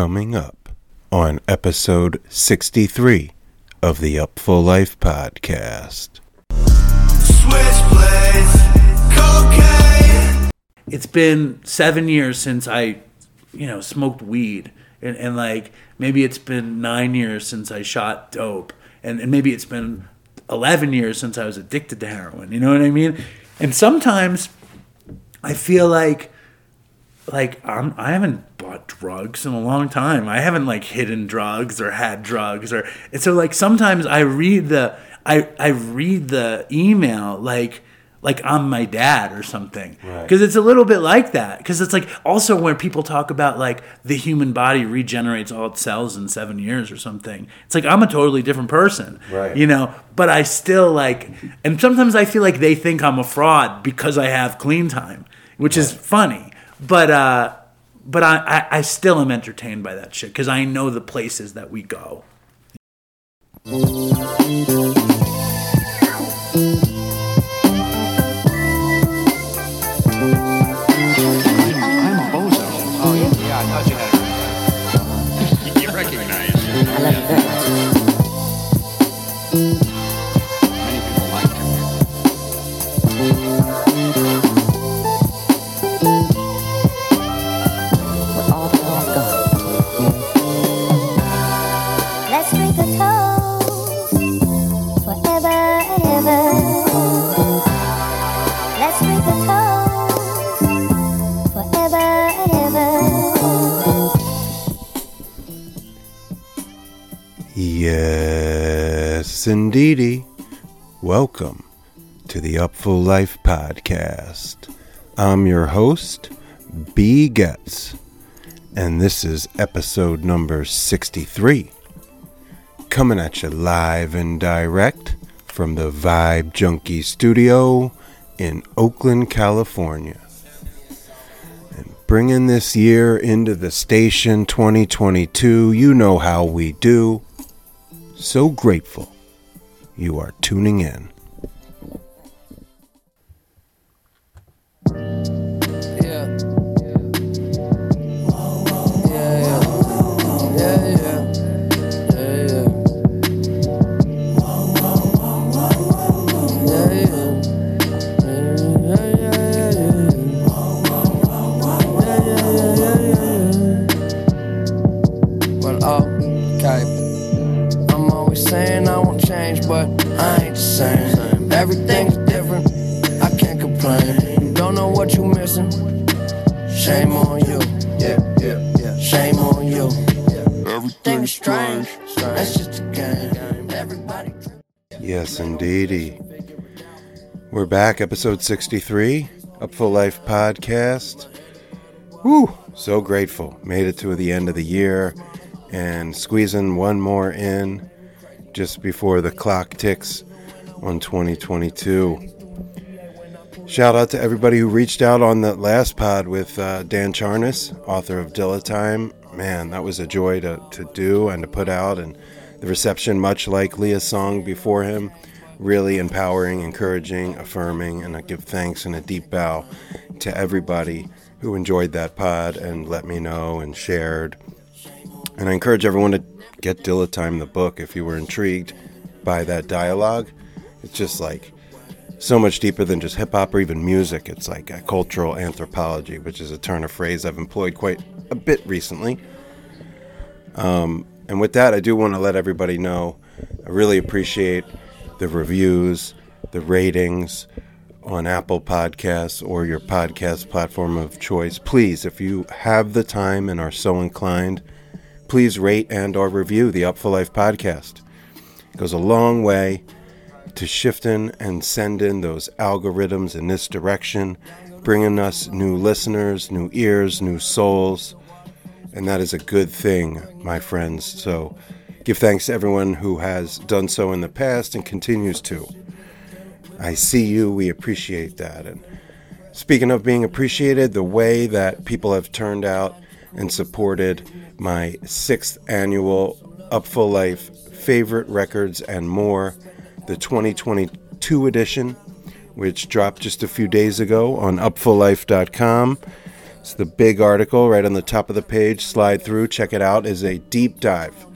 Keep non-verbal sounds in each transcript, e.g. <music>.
Coming up on episode 63 of the Upful Life podcast. it's been seven years since I, you know, smoked weed, and, and like maybe it's been nine years since I shot dope, and, and maybe it's been eleven years since I was addicted to heroin. You know what I mean? And sometimes I feel like like I'm I haven't bought drugs in a long time. I haven't like hidden drugs or had drugs or and so like sometimes I read the I I read the email like like I'm my dad or something. Right. Because it's a little bit like that. Because it's like also when people talk about like the human body regenerates all its cells in seven years or something. It's like I'm a totally different person. Right. You know, but I still like, and sometimes I feel like they think I'm a fraud because I have clean time, which is funny. But uh, but I, I I still am entertained by that shit because I know the places that we go. Yes, indeedy. Welcome to the Upful Life podcast. I'm your host, B. Getz, and this is episode number 63. Coming at you live and direct from the Vibe Junkie studio in Oakland, California. And bringing this year into the station 2022, you know how we do. So grateful you are tuning in. Yes, indeedy. We're back, episode 63, Upful Life podcast. Woo! So grateful. Made it to the end of the year and squeezing one more in just before the clock ticks on 2022. Shout out to everybody who reached out on the last pod with uh, Dan Charnas, author of Dilla Time. Man, that was a joy to, to do and to put out, and the reception, much like Leah's song before him, really empowering, encouraging, affirming, and I give thanks and a deep bow to everybody who enjoyed that pod and let me know and shared. And I encourage everyone to get Dilla Time, the book, if you were intrigued by that dialogue. It's just like so much deeper than just hip hop or even music. It's like a cultural anthropology, which is a turn of phrase I've employed quite a bit recently. Um, and with that, I do want to let everybody know I really appreciate the reviews, the ratings on Apple Podcasts or your podcast platform of choice. Please, if you have the time and are so inclined, please rate and or review the Upful Life podcast. It goes a long way to shifting and sending those algorithms in this direction, bringing us new listeners, new ears, new souls. And that is a good thing, my friends. So give thanks to everyone who has done so in the past and continues to. I see you. We appreciate that. And speaking of being appreciated, the way that people have turned out and supported my sixth annual Upful Life favorite records and more, the 2022 edition, which dropped just a few days ago on upfullife.com. It's the big article right on the top of the page. Slide through, check it out. Is a deep dive,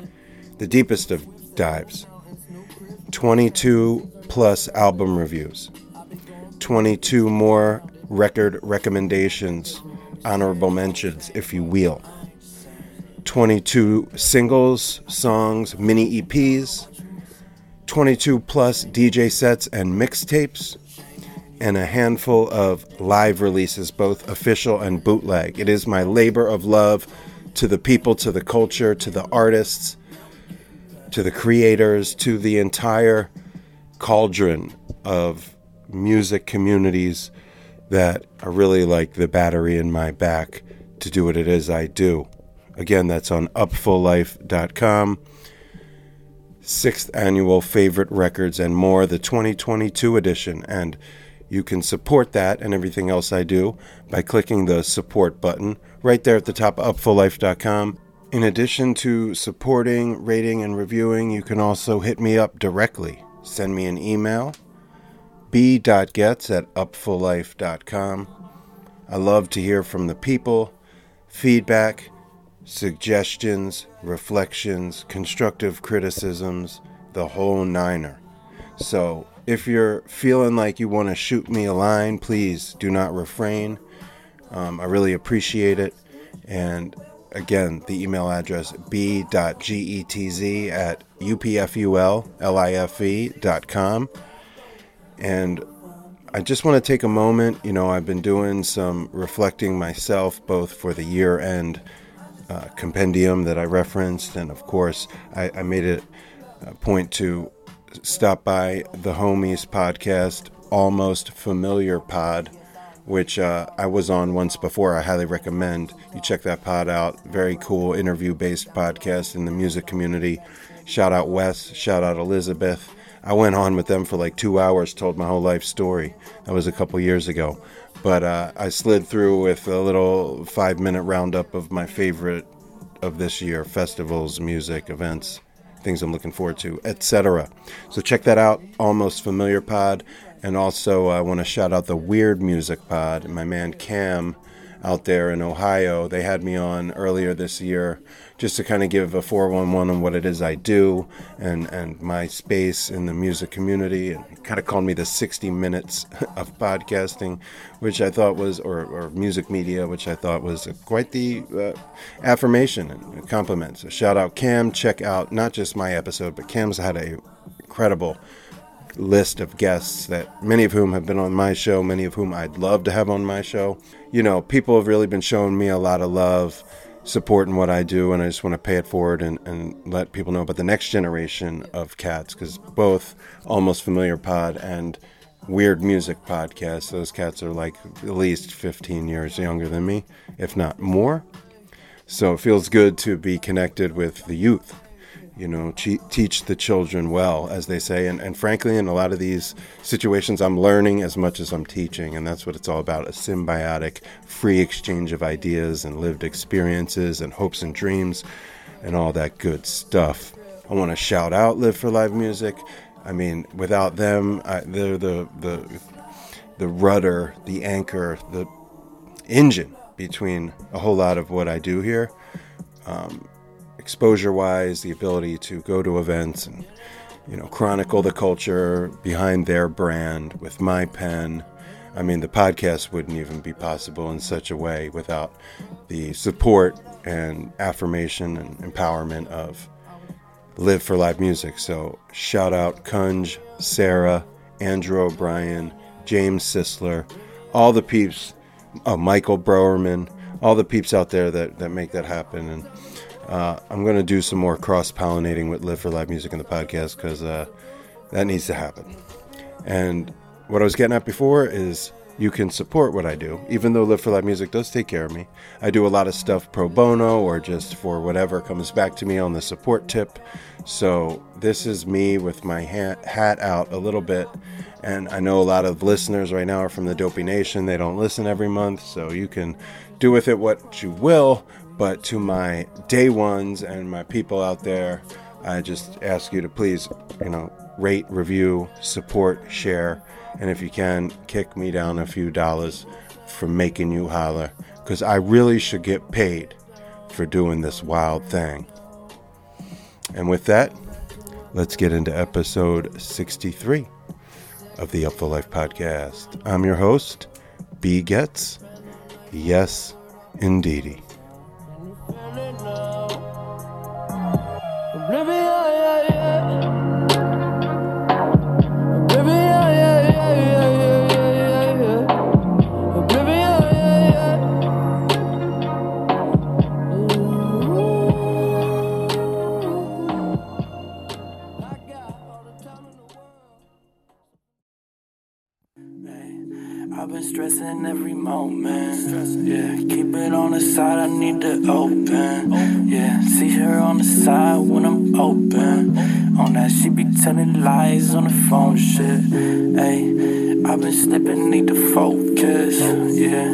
the deepest of dives. 22 plus album reviews, 22 more record recommendations, honorable mentions, if you will. 22 singles, songs, mini EPs, 22 plus DJ sets and mixtapes, and a handful of live releases, both official and bootleg. It is my labor of love to the people, to the culture, to the artists, to the creators, to the entire cauldron of music communities that are really like the battery in my back to do what it is I do. Again, that's on upfullife.com. Sixth annual favorite records and more, the 2022 edition. And you can support that and everything else I do by clicking the support button right there at the top of upfullife.com. In addition to supporting, rating, and reviewing, you can also hit me up directly. Send me an email, b.getz at upfullife.com. I love to hear from the people, feedback, suggestions, reflections, constructive criticisms, the whole niner. So if you're feeling like you want to shoot me a line, please do not refrain. Um, I really appreciate it. And again, the email address b.getz at upfullife.com. And I just want to take a moment. You know, I've been doing some reflecting myself, both for the year end uh, compendium that I referenced, and of course, I, I made it a point to stop by the Homies podcast, Almost Familiar Pod, which uh, I was on once before. I highly recommend you check that pod out. Very cool interview based podcast in the music community. Shout out Wes, shout out Elizabeth. I went on with them for like two hours, told my whole life story. That was a couple years ago. But uh, I slid through with a little five minute roundup of my favorite of this year festivals, music, events, things I'm looking forward to, etc. So check that out, Almost Familiar Pod. And also, I want to shout out the Weird Music Pod and my man Cam out there in Ohio. They had me on earlier this year just to kind of give a 411 on what it is I do and, and my space in the music community. And kind of called me the 60 minutes <laughs> of podcasting, which I thought was, or, or music media, which I thought was quite the uh, affirmation and compliment. So shout out Cam. Check out not just my episode, but Cam's had a incredible list of guests that many of whom have been on my show, many of whom I'd love to have on my show. You know, people have really been showing me a lot of love, supporting what I do, and I just want to pay it forward and, and let people know about the next generation of cats because both Almost Familiar Pod and Weird Music Podcast, those cats are like at least 15 years younger than me, if not more. So it feels good to be connected with the youth you know, che- teach the children well, as they say. And, and frankly, in a lot of these situations, I'm learning as much as I'm teaching. And that's what it's all about a symbiotic, free exchange of ideas and lived experiences and hopes and dreams and all that good stuff. I want to shout out Live for Live Music. I mean, without them, I, they're the, the, the rudder, the anchor, the engine between a whole lot of what I do here. Um, exposure wise, the ability to go to events and you know chronicle the culture behind their brand with my pen. I mean, the podcast wouldn't even be possible in such a way without the support and affirmation and empowerment of Live for Live Music. So, shout out Kunj, Sarah, Andrew O'Brien, James Sisler, all the peeps, uh, Michael Browerman, all the peeps out there that, that make that happen. And uh, I'm going to do some more cross pollinating with Live for Live Music in the podcast because uh, that needs to happen. And what I was getting at before is you can support what I do, even though Live for Live Music does take care of me. I do a lot of stuff pro bono or just for whatever comes back to me on the support tip. So this is me with my hat, hat out a little bit. And I know a lot of listeners right now are from the Dopey Nation. They don't listen every month, so you can do with it what you will. But to my day ones and my people out there, I just ask you to please, you know, rate, review, support, share, and if you can, kick me down a few dollars for making you holler because I really should get paid for doing this wild thing. And with that, let's get into episode 63 of the Upful Life podcast. I'm your host, B Getz. Yes, indeedy. I've been moment. Yeah, keep it on the side, I need to open. Yeah, see her on the side when I'm open. On that, she be telling lies on the phone shit. Hey, I've been slipping, need to focus. Yeah,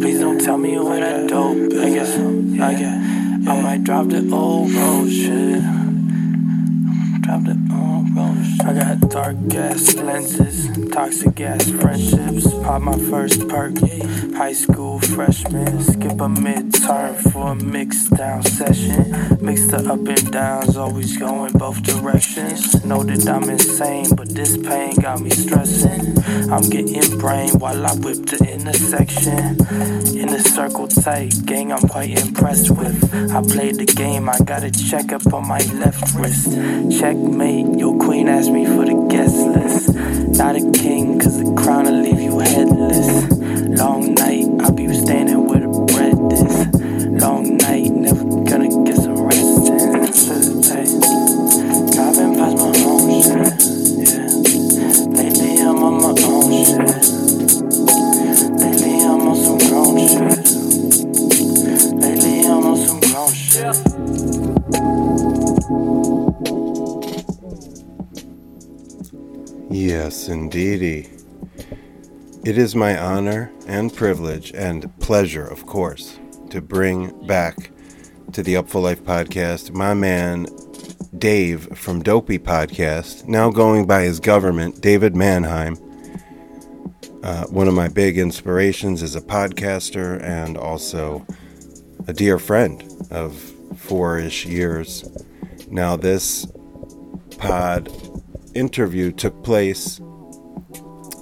please don't tell me where that dope is. Yeah, I might drop the old road shit. I got dark gas lenses, toxic gas friendships. Pop my first perk, high school freshman. Skip a midterm for a mixed down session. Mix the up and downs, always going both directions. Know that I'm insane, but this pain got me stressing. I'm getting brain while I whip the intersection. In the circle tight, gang I'm quite impressed with. I played the game, I got a check up on my left wrist. Checkmate, your queen asked me for the guest list. Not a king, cause the crown will leave you headless. Long night, I'll be standing where the bread is. Long night, never gonna get some rest in. Hey, driving past my own shit. Yeah. Lately, I'm on my own shit. Lately, I'm on some grown shit. Lately, I'm on some grown shit. Yes, indeedy. It is my honor and privilege and pleasure, of course, to bring back to the Upful Life podcast my man Dave from Dopey Podcast, now going by his government, David Manheim. Uh, one of my big inspirations as a podcaster and also a dear friend of four ish years. Now, this pod interview took place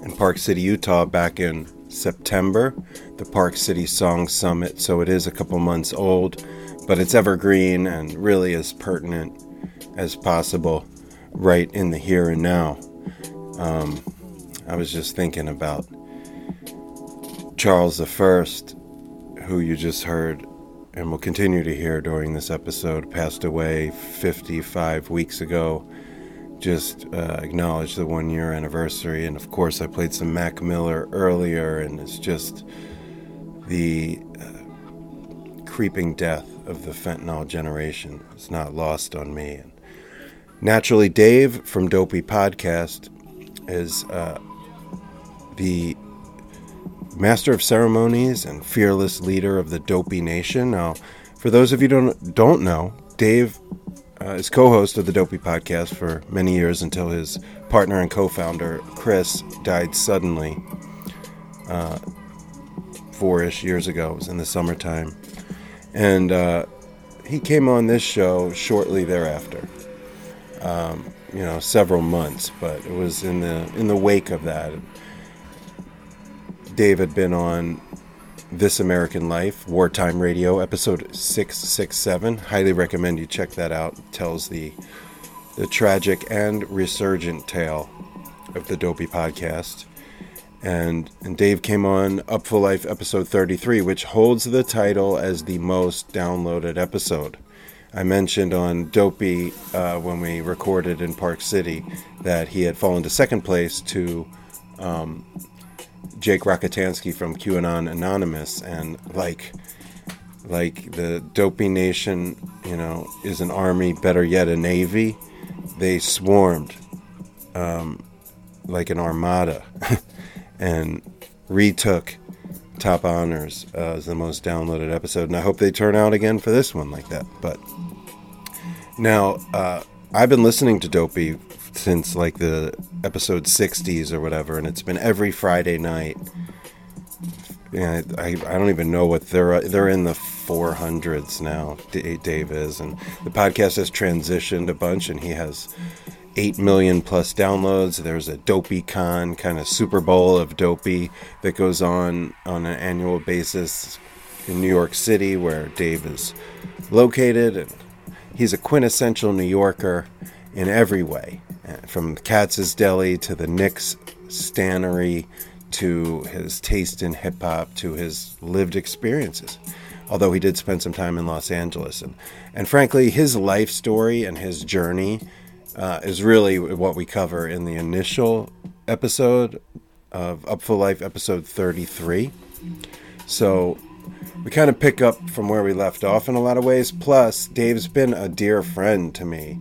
in Park City, Utah back in September, the Park City Song Summit. So it is a couple months old, but it's evergreen and really as pertinent as possible right in the here and now. Um, I was just thinking about Charles I, who you just heard and will continue to hear during this episode, passed away 55 weeks ago just uh, acknowledge the one year anniversary. And of course, I played some Mac Miller earlier, and it's just the uh, creeping death of the fentanyl generation. It's not lost on me. And naturally, Dave from Dopey Podcast is uh, the master of ceremonies and fearless leader of the Dopey Nation. Now, for those of you don't don't know, Dave uh, is co-host of the Dopey podcast for many years until his partner and co-founder Chris died suddenly uh, four-ish years ago. It was in the summertime, and uh, he came on this show shortly thereafter. Um, you know, several months, but it was in the in the wake of that. Dave had been on this American Life, Wartime Radio, episode 667. Highly recommend you check that out. It tells the the tragic and resurgent tale of the Dopey podcast. And and Dave came on Upful Life episode 33, which holds the title as the most downloaded episode. I mentioned on Dopey uh, when we recorded in Park City that he had fallen to second place to um, Jake Rockatansky from QAnon Anonymous, and like, like the Dopey Nation, you know, is an army, better yet, a navy. They swarmed um, like an armada, <laughs> and retook top honors uh, as the most downloaded episode. And I hope they turn out again for this one like that. But now, uh, I've been listening to Dopey since like the episode 60s or whatever, and it's been every Friday night Yeah, I, I don't even know what they're they're in the 400s now. Dave is, and the podcast has transitioned a bunch, and he has eight million plus downloads. There's a Dopey Con kind of Super Bowl of Dopey that goes on on an annual basis in New York City, where Dave is located, and he's a quintessential New Yorker in every way, uh, from Katz's Deli to the Nick's Stannery to his taste in hip hop to his lived experiences. Although he did spend some time in Los Angeles, and and frankly, his life story and his journey uh, is really what we cover in the initial episode of Upful Life, episode 33. So we kind of pick up from where we left off in a lot of ways. Plus, Dave's been a dear friend to me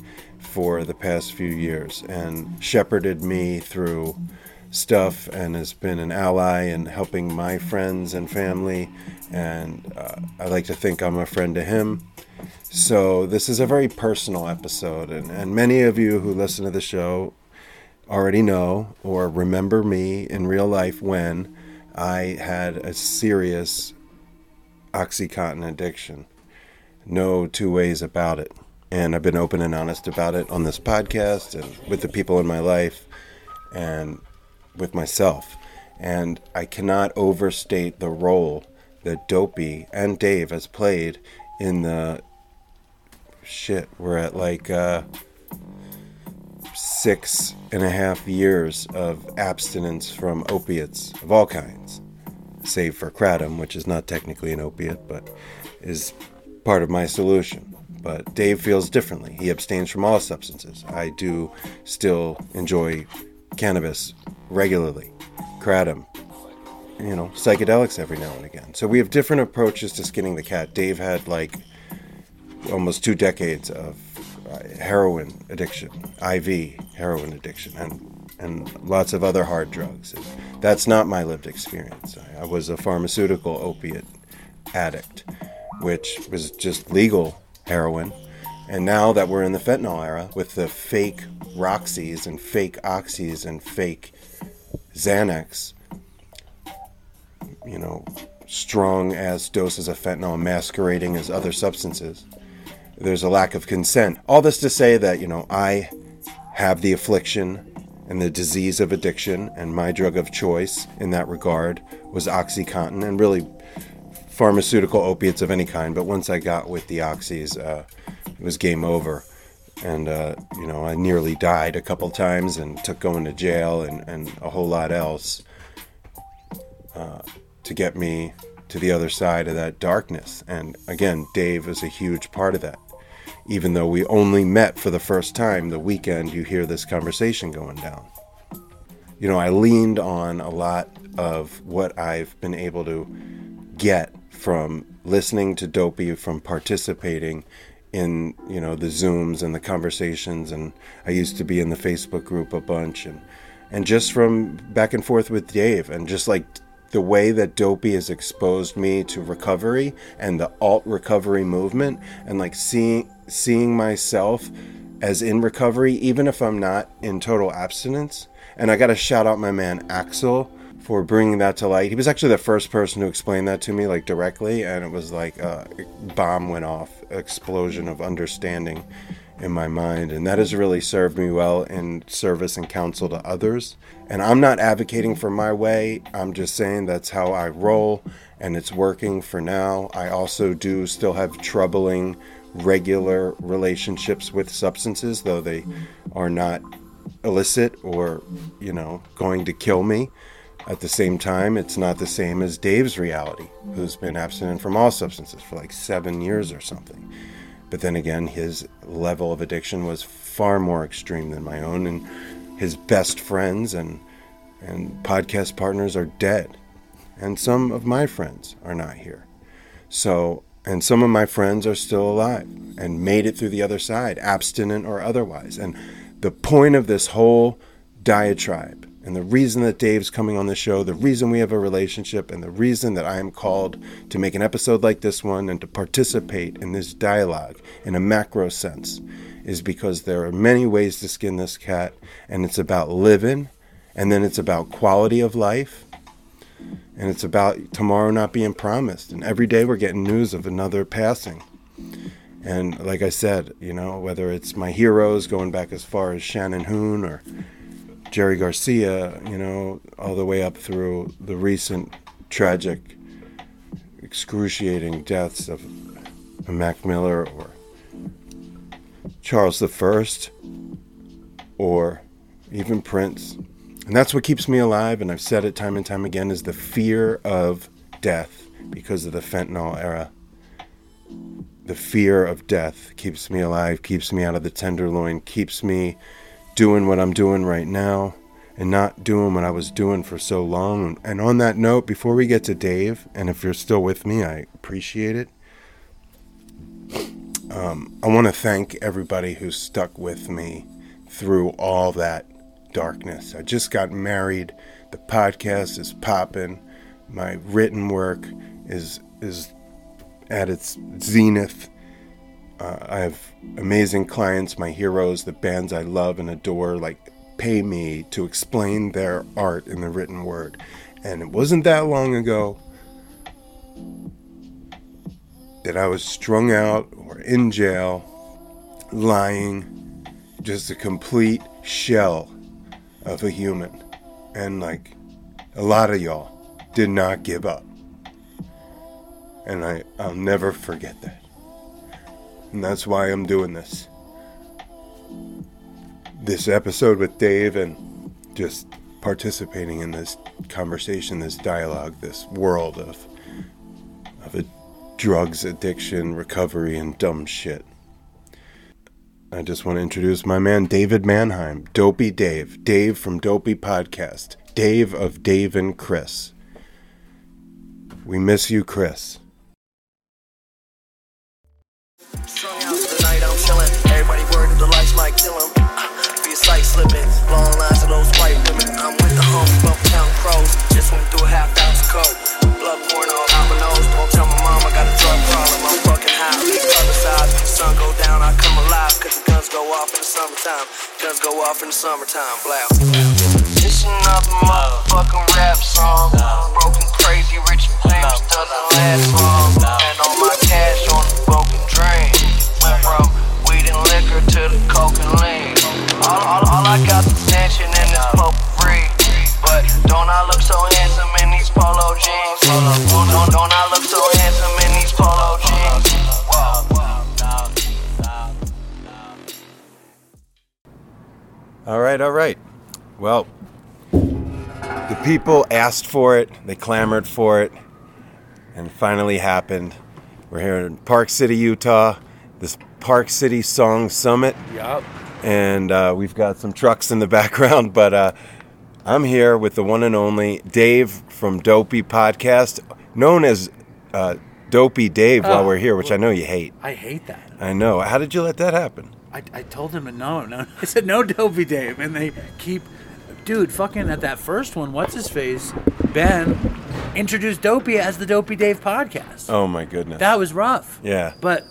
for the past few years and shepherded me through stuff and has been an ally in helping my friends and family. And uh, I like to think I'm a friend to him. So, this is a very personal episode. And, and many of you who listen to the show already know or remember me in real life when I had a serious Oxycontin addiction. No two ways about it. And I've been open and honest about it on this podcast and with the people in my life and with myself. And I cannot overstate the role that Dopey and Dave has played in the shit. We're at like uh, six and a half years of abstinence from opiates of all kinds, save for kratom, which is not technically an opiate, but is part of my solution. But Dave feels differently. He abstains from all substances. I do still enjoy cannabis regularly, kratom, you know, psychedelics every now and again. So we have different approaches to skinning the cat. Dave had like almost two decades of uh, heroin addiction, IV heroin addiction, and and lots of other hard drugs. That's not my lived experience. I, I was a pharmaceutical opiate addict, which was just legal heroin. And now that we're in the fentanyl era with the fake Roxys and fake Oxys and fake Xanax, you know, strong as doses of fentanyl masquerading as other substances, there's a lack of consent. All this to say that, you know, I have the affliction and the disease of addiction, and my drug of choice in that regard was Oxycontin and really pharmaceutical opiates of any kind. But once I got with the Oxys, uh, it was game over. And, uh, you know, I nearly died a couple times and took going to jail and, and a whole lot else uh, to get me to the other side of that darkness. And again, Dave is a huge part of that. Even though we only met for the first time the weekend you hear this conversation going down. You know, I leaned on a lot of what I've been able to get from listening to Dopey, from participating in you know the zooms and the conversations and i used to be in the facebook group a bunch and and just from back and forth with dave and just like the way that dopey has exposed me to recovery and the alt recovery movement and like seeing seeing myself as in recovery even if i'm not in total abstinence. And i got to shout out my man axel for bringing that to light. He was actually the first person to explain that to me, like directly, and it was like a bomb went off, explosion of understanding in my mind, and that has really served me well in service and counsel to others. And I'm not advocating for my way. I'm just saying that's how I roll, and it's working for now. I also do still have troubling regular relationships with substances, though they are not illicit or, you know, going to kill me. At the same time, it's not the same as Dave's reality, who's been abstinent from all substances for like seven years or something. But then again, his level of addiction was far more extreme than my own, and his best friends and and podcast partners are dead, and some of my friends are not here. So, and some of my friends are still alive and made it through the other side, abstinent or otherwise. And the point of this whole diatribe and the reason that Dave's coming on the show, the reason we have a relationship, and the reason that I am called to make an episode like this one and to participate in this dialogue in a macro sense is because there are many ways to skin this cat, and it's about living, and then it's about quality of life. And it's about tomorrow not being promised. And every day we're getting news of another passing. And like I said, you know, whether it's my heroes going back as far as Shannon Hoon or Jerry Garcia, you know, all the way up through the recent tragic, excruciating deaths of Mac Miller or Charles I or even Prince. And that's what keeps me alive, and I've said it time and time again, is the fear of death because of the fentanyl era. The fear of death keeps me alive, keeps me out of the tenderloin, keeps me doing what I'm doing right now and not doing what I was doing for so long. And on that note, before we get to Dave, and if you're still with me, I appreciate it. Um, I want to thank everybody who stuck with me through all that darkness. I just got married. The podcast is popping. My written work is is at its zenith. Uh, I have amazing clients, my heroes, the bands I love and adore, like pay me to explain their art in the written word. And it wasn't that long ago that I was strung out or in jail, lying, just a complete shell of a human. And like a lot of y'all did not give up. And I, I'll never forget that. And that's why I'm doing this. This episode with Dave and just participating in this conversation, this dialogue, this world of of a drugs addiction, recovery, and dumb shit. I just want to introduce my man David Manheim, Dopey Dave, Dave from Dopey Podcast, Dave of Dave and Chris. We miss you, Chris. Long lines of those white women. I'm with the homies, bump town crows. Just went through a half ounce coke. Blood pouring all out my nose. Don't tell my mom I got a drug problem. I'm fucking high. Other side. Sun go down, I come alive. Cause the guns go off in the summertime. Guns go off in the summertime. Blow. Another motherfucking rap song. Broken, crazy, rich claims doesn't last long. And all my cash on the broken drain. Went from weed and liquor to the coke and lean. All, all, jeans? Don't, don't, don't I look so handsome in these polo jeans? All right, all right. Well, the people asked for it, they clamored for it, and it finally happened. We're here in Park City, Utah, this Park City Song Summit. Yup. And uh, we've got some trucks in the <laughs> background, but uh, I'm here with the one and only Dave from Dopey Podcast, known as uh, Dopey Dave while Oh. we're here, which I know you hate. I hate that. I know. How did you let that happen? I, I told him no, no. <laughs> I said no, Dopey Dave, and they keep, dude, fucking at that first one. What's his face? Ben introduced Dopey as the Dopey Dave podcast. Oh my goodness. That was rough. Yeah. But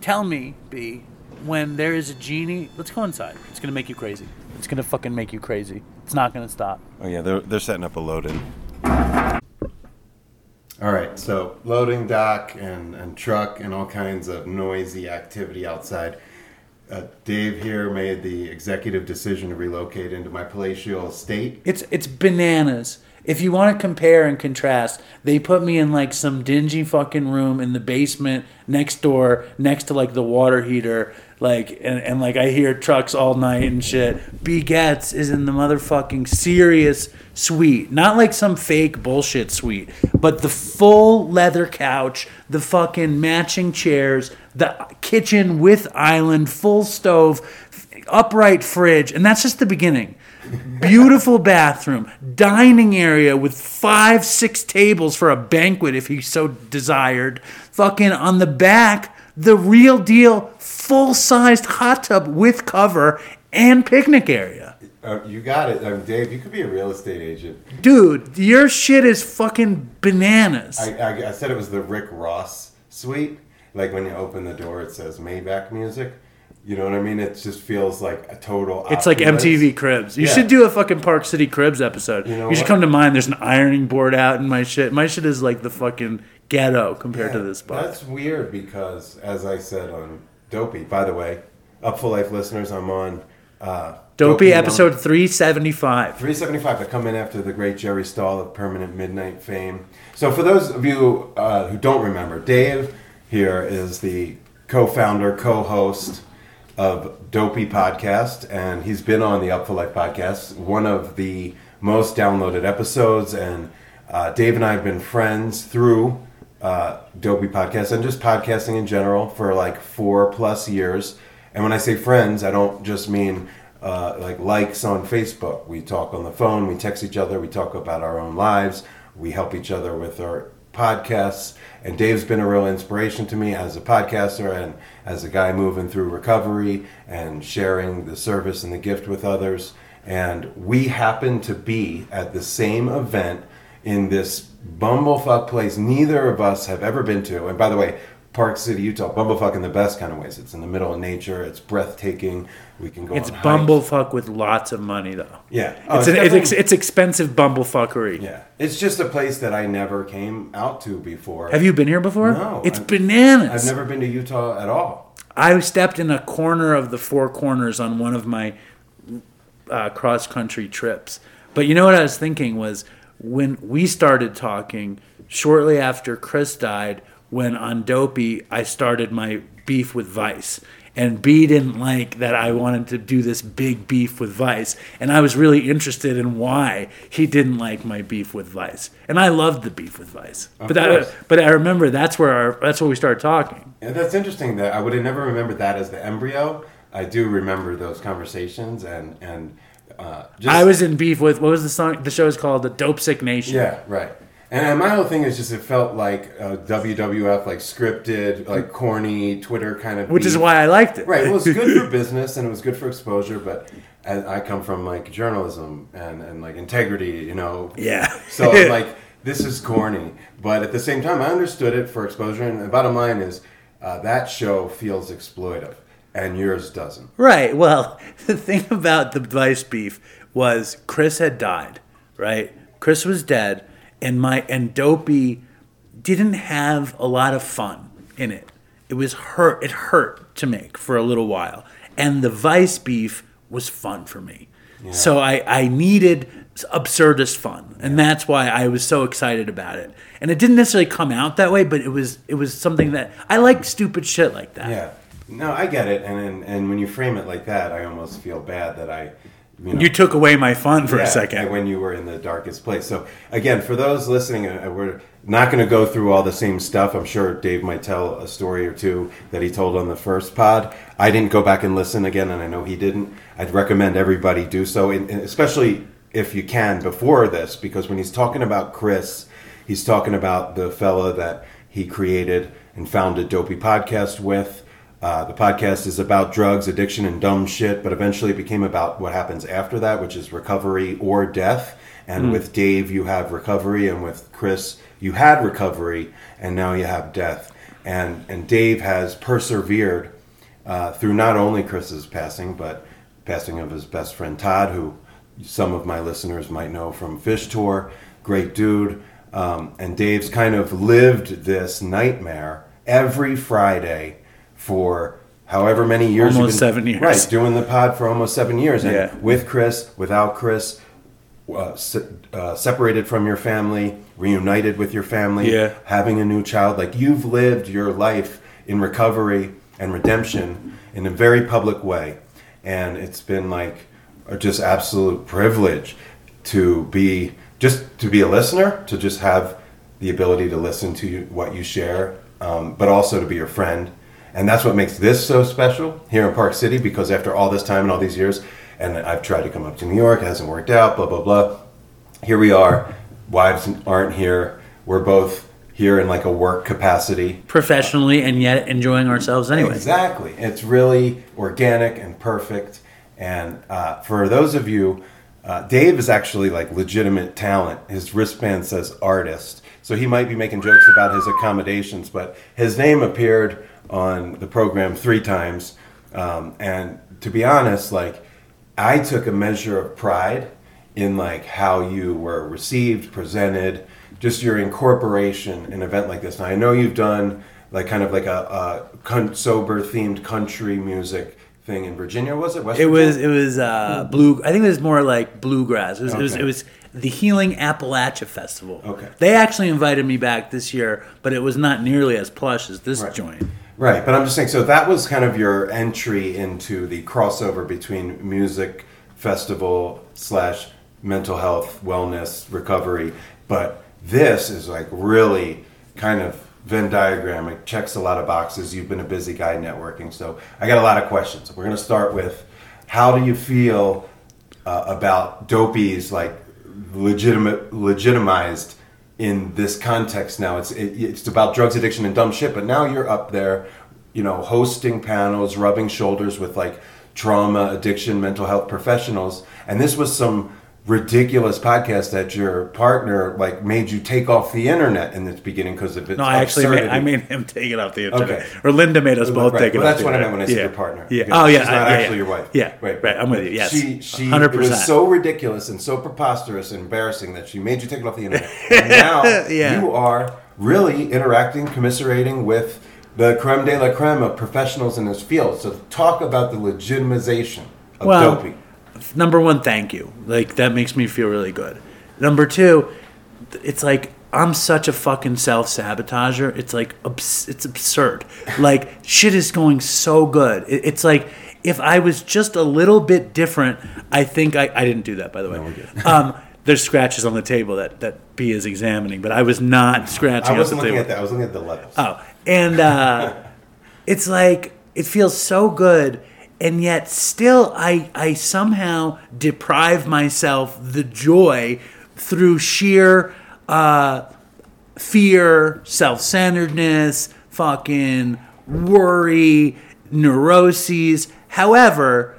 tell me, B, when there is a genie, let's go inside. It's gonna make you crazy. It's gonna fucking make you crazy. It's not gonna stop. Oh yeah, they're they're setting up a load-in. All right, so loading dock and, and truck and all kinds of noisy activity outside. Uh, Dave here made the executive decision to relocate into my palatial estate. It's it's bananas. If you want to compare and contrast, they put me in like some dingy fucking room in the basement next door, next to like the water heater, like and, and like I hear trucks all night and shit. B Getz is in the motherfucking serious suite, not like some fake bullshit suite, but the full leather couch, the fucking matching chairs, the kitchen with island, full stove, upright fridge, and that's just the beginning. Beautiful <laughs> bathroom, dining area with five, six tables for a banquet if he so desired. Fucking on the back, the real deal, full sized hot tub with cover and picnic area. Uh, you got it, um, Dave. You could be a real estate agent. Dude, your shit is fucking bananas. I, I, I said it was the Rick Ross suite. Like when you open the door, it says Maybach music. You know what I mean? It just feels like a total. It's like. MTV Cribs. You Yeah. should do a fucking Park City Cribs episode. You You, should what? come to mine. There's an ironing board out in my shit. My shit is like the fucking ghetto compared to this spot. That's weird because, as I said on Dopey, by the way, Upful Life listeners, I'm on uh, Dopey number episode 375. 375 to come in after the great Jerry Stahl of Permanent Midnight fame. So, for those of you uh, who don't remember, Dave here is the co founder, co host of Dopey Podcast, and he's been on the Upful Life podcast, one of the most downloaded episodes. And uh, Dave and I have been friends through uh, Dopey Podcast and just podcasting in general for like four plus years. And when I say friends, I don't just mean uh, like likes on Facebook. We talk on the phone, we text each other, we talk about our own lives, we help each other with our podcasts. And Dave's been a real inspiration to me as a podcaster and as a guy moving through recovery and sharing the service and the gift with others. And we happen to be at the same event in this bumblefuck place neither of us have ever been to. And by the way, Park City, Utah, bumblefuck in the best kind of ways. It's in the middle of nature. It's breathtaking. We can go. It's on hikes. bumblefuck with lots of money, though. Yeah, Oh, it's, an, it's, it's expensive bumblefuckery. yeah. It's just a place that I never came out to before. Have you been here before? No, It's I've- bananas. I've never been to Utah at all. I stepped in a corner of the four corners on one of my uh, cross country trips. But you know what I was thinking was when we started talking shortly after Chris died, when on Dopey I started my beef with Vice. And B didn't like that I wanted to do this big beef with Vice. And I was really interested in why he didn't like my beef with Vice. And I loved the beef with Vice. Of but that, but I remember that's where our, that's where we started talking. Yeah, that's interesting. That I would have never remembered that as the embryo. I do remember those conversations and and uh, just, I was in beef with what was the song? The show is called the Dopesick Nation. Yeah, right. And my whole thing is just it felt like uh, WWF, like scripted, like corny Twitter kind of. which is why I liked it. Right. Well, it's good for <laughs> business and it was good for exposure, but I, I come from like journalism and, and like integrity, you know. Yeah. So <laughs> like, this is corny, but at the same time, I understood it for exposure. And the bottom line is, uh, that show feels exploitive, and yours doesn't. Right. Well, <laughs> the thing about the Vice beef was Chris had died. Right. Chris was dead, and my and Dopey didn't have a lot of fun in it. It was hurt. It hurt to make for a little while, and the Vice beef was fun for me. Yeah. So I I needed absurdist fun, and that's why I was so excited about it. And it didn't necessarily come out that way, but it was it was something that I like stupid shit like that. Yeah. No, I get it, and and, and when you frame it like that, I almost feel bad that I, you know, You took away my fun for Yeah, a second. when you were in the darkest place. So again, for those listening, uh, we're not going to go through all the same stuff. I'm sure Dave might tell a story or two that he told on the first pod. I didn't go back and listen again, and I know he didn't. I'd recommend everybody do so, and and especially if you can before this, because when he's talking about Chris, he's talking about the fella that he created and founded Dopey Podcast with. Uh, the podcast is about drugs, addiction, and dumb shit, but eventually it became about what happens after that, which is recovery or death. And with Dave, you have recovery, and with Chris, you had recovery, and now you have death. And and Dave has persevered uh, through not only Chris's passing, but passing of his best friend Todd, who some of my listeners might know from Phish Tour, great dude. Um, and Dave's kind of lived this nightmare every Friday for however many years. you've Almost seven years. Right, doing the pod for almost seven years. And Yeah. with Chris, without Chris, uh, se- uh, separated from your family, reunited with your family, Yeah. having a new child. Like you've lived your life in recovery and redemption in a very public way. And it's been like just absolute privilege to be just to be a listener, to just have the ability to listen to you, what you share, um, but also to be your friend. And that's what makes this so special here in Park City because after all this time and all these years, and I've tried to come up to New York, it hasn't worked out, blah, blah, blah. Here we are. Wives aren't here. We're both here in like a work capacity. professionally and yet enjoying ourselves anyway. Exactly. It's really organic and perfect. And uh, for those of you, uh, Dave is actually like legitimate talent. His wristband says artist. So he might be making jokes about his accommodations, but his name appeared on the program three times. Um, and to be honest, like I took a measure of pride in like how you were received, presented, just your incorporation in an event like this. And I know you've done like kind of like a, a con- sober themed country music thing in Virginia. Was it? West It was it was uh, blue. I think it was more like bluegrass. It was, it was it was the Healing Appalachia Festival. Okay. They actually invited me back this year, but it was not nearly as plush as this Right. joint. Right, but I'm just saying. So that was kind of your entry into the crossover between music festival slash mental health, wellness, recovery. But this is like really kind of Venn diagram. It checks a lot of boxes. You've been a busy guy networking, so I got a lot of questions. We're going to start with how do you feel uh, about Dopey's like legitimate legitimized in this context now. It's it, it's about drugs addiction and dumb shit but now you're up there you know hosting panels rubbing shoulders with like trauma addiction mental health professionals. And this was some ridiculous podcast that your partner like made you take off the internet in its beginning because of its No, I actually made, I made him take it off the internet. Okay. Or Linda made us both Right, take it well, off that's the what I internet. meant when I said yeah. your partner. Yeah. Oh yeah. she's not I- yeah, actually yeah. your wife. Yeah. right. Right. I'm with you. Yes. She, she, Hundred it was so ridiculous and so preposterous and embarrassing that she made you take it off the internet. <laughs> And now you are really interacting, commiserating with the creme de la creme of professionals in this field. So talk about the legitimization of Well, doping. Number one, thank you. Like that makes me feel really good. Number two, it's like I'm such a fucking self sabotager. It's like abs- it's absurd. Like shit is going so good. It, it's like if I was just a little bit different, I think I, I didn't do that by the way. um, there's scratches on the table that that B is examining, but I was not scratching. I wasn't the looking table. at that. I was looking at the levels. Oh, and uh, it's like it feels so good, and yet still I I somehow deprive myself the joy through sheer uh, fear, self-centeredness, fucking worry, neuroses. However,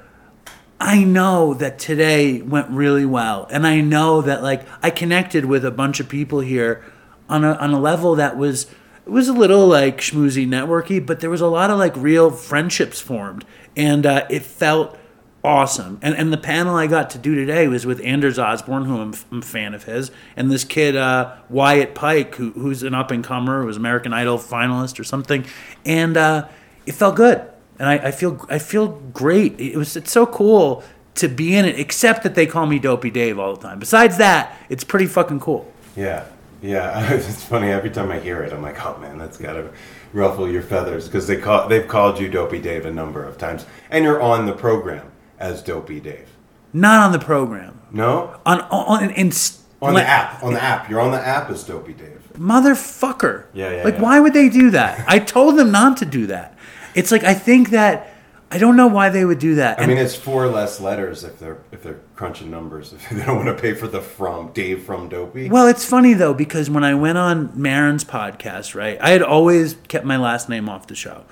I know that today went really well, and I know that like I connected with a bunch of people here on a on a level that was it was a little like schmoozy networky, but there was a lot of like real friendships formed, and uh, it felt awesome. And and the panel I got to do today was with Anders Osborne, who I'm, I'm a fan of his, and this kid uh, Wyatt Pike, who, who's an up and comer, was American Idol finalist or something, and uh, it felt good and I, I feel I feel great. It was it's so cool to be in it, except that they call me Dopey Dave all the time. Besides that, it's pretty fucking cool. Yeah, yeah. <laughs> It's funny every time I hear it. I'm like, oh man, that's gotta ruffle your feathers because they call they've called you Dopey Dave a number of times, and you're on the program as Dopey Dave. Not on the program. No, On on in, in on the app. On the app, you're on the app as Dopey Dave. motherfucker. Yeah, yeah, Like, yeah. why would they do that? I told them not to do that. It's like I think that I don't know why they would do that. I And- mean, it's four less letters if they're if they're crunching numbers. <laughs> If they don't want to pay for the from Dave from Dopey. Well, it's funny though because when I went on Maron's podcast, right, I had always kept my last name off the show,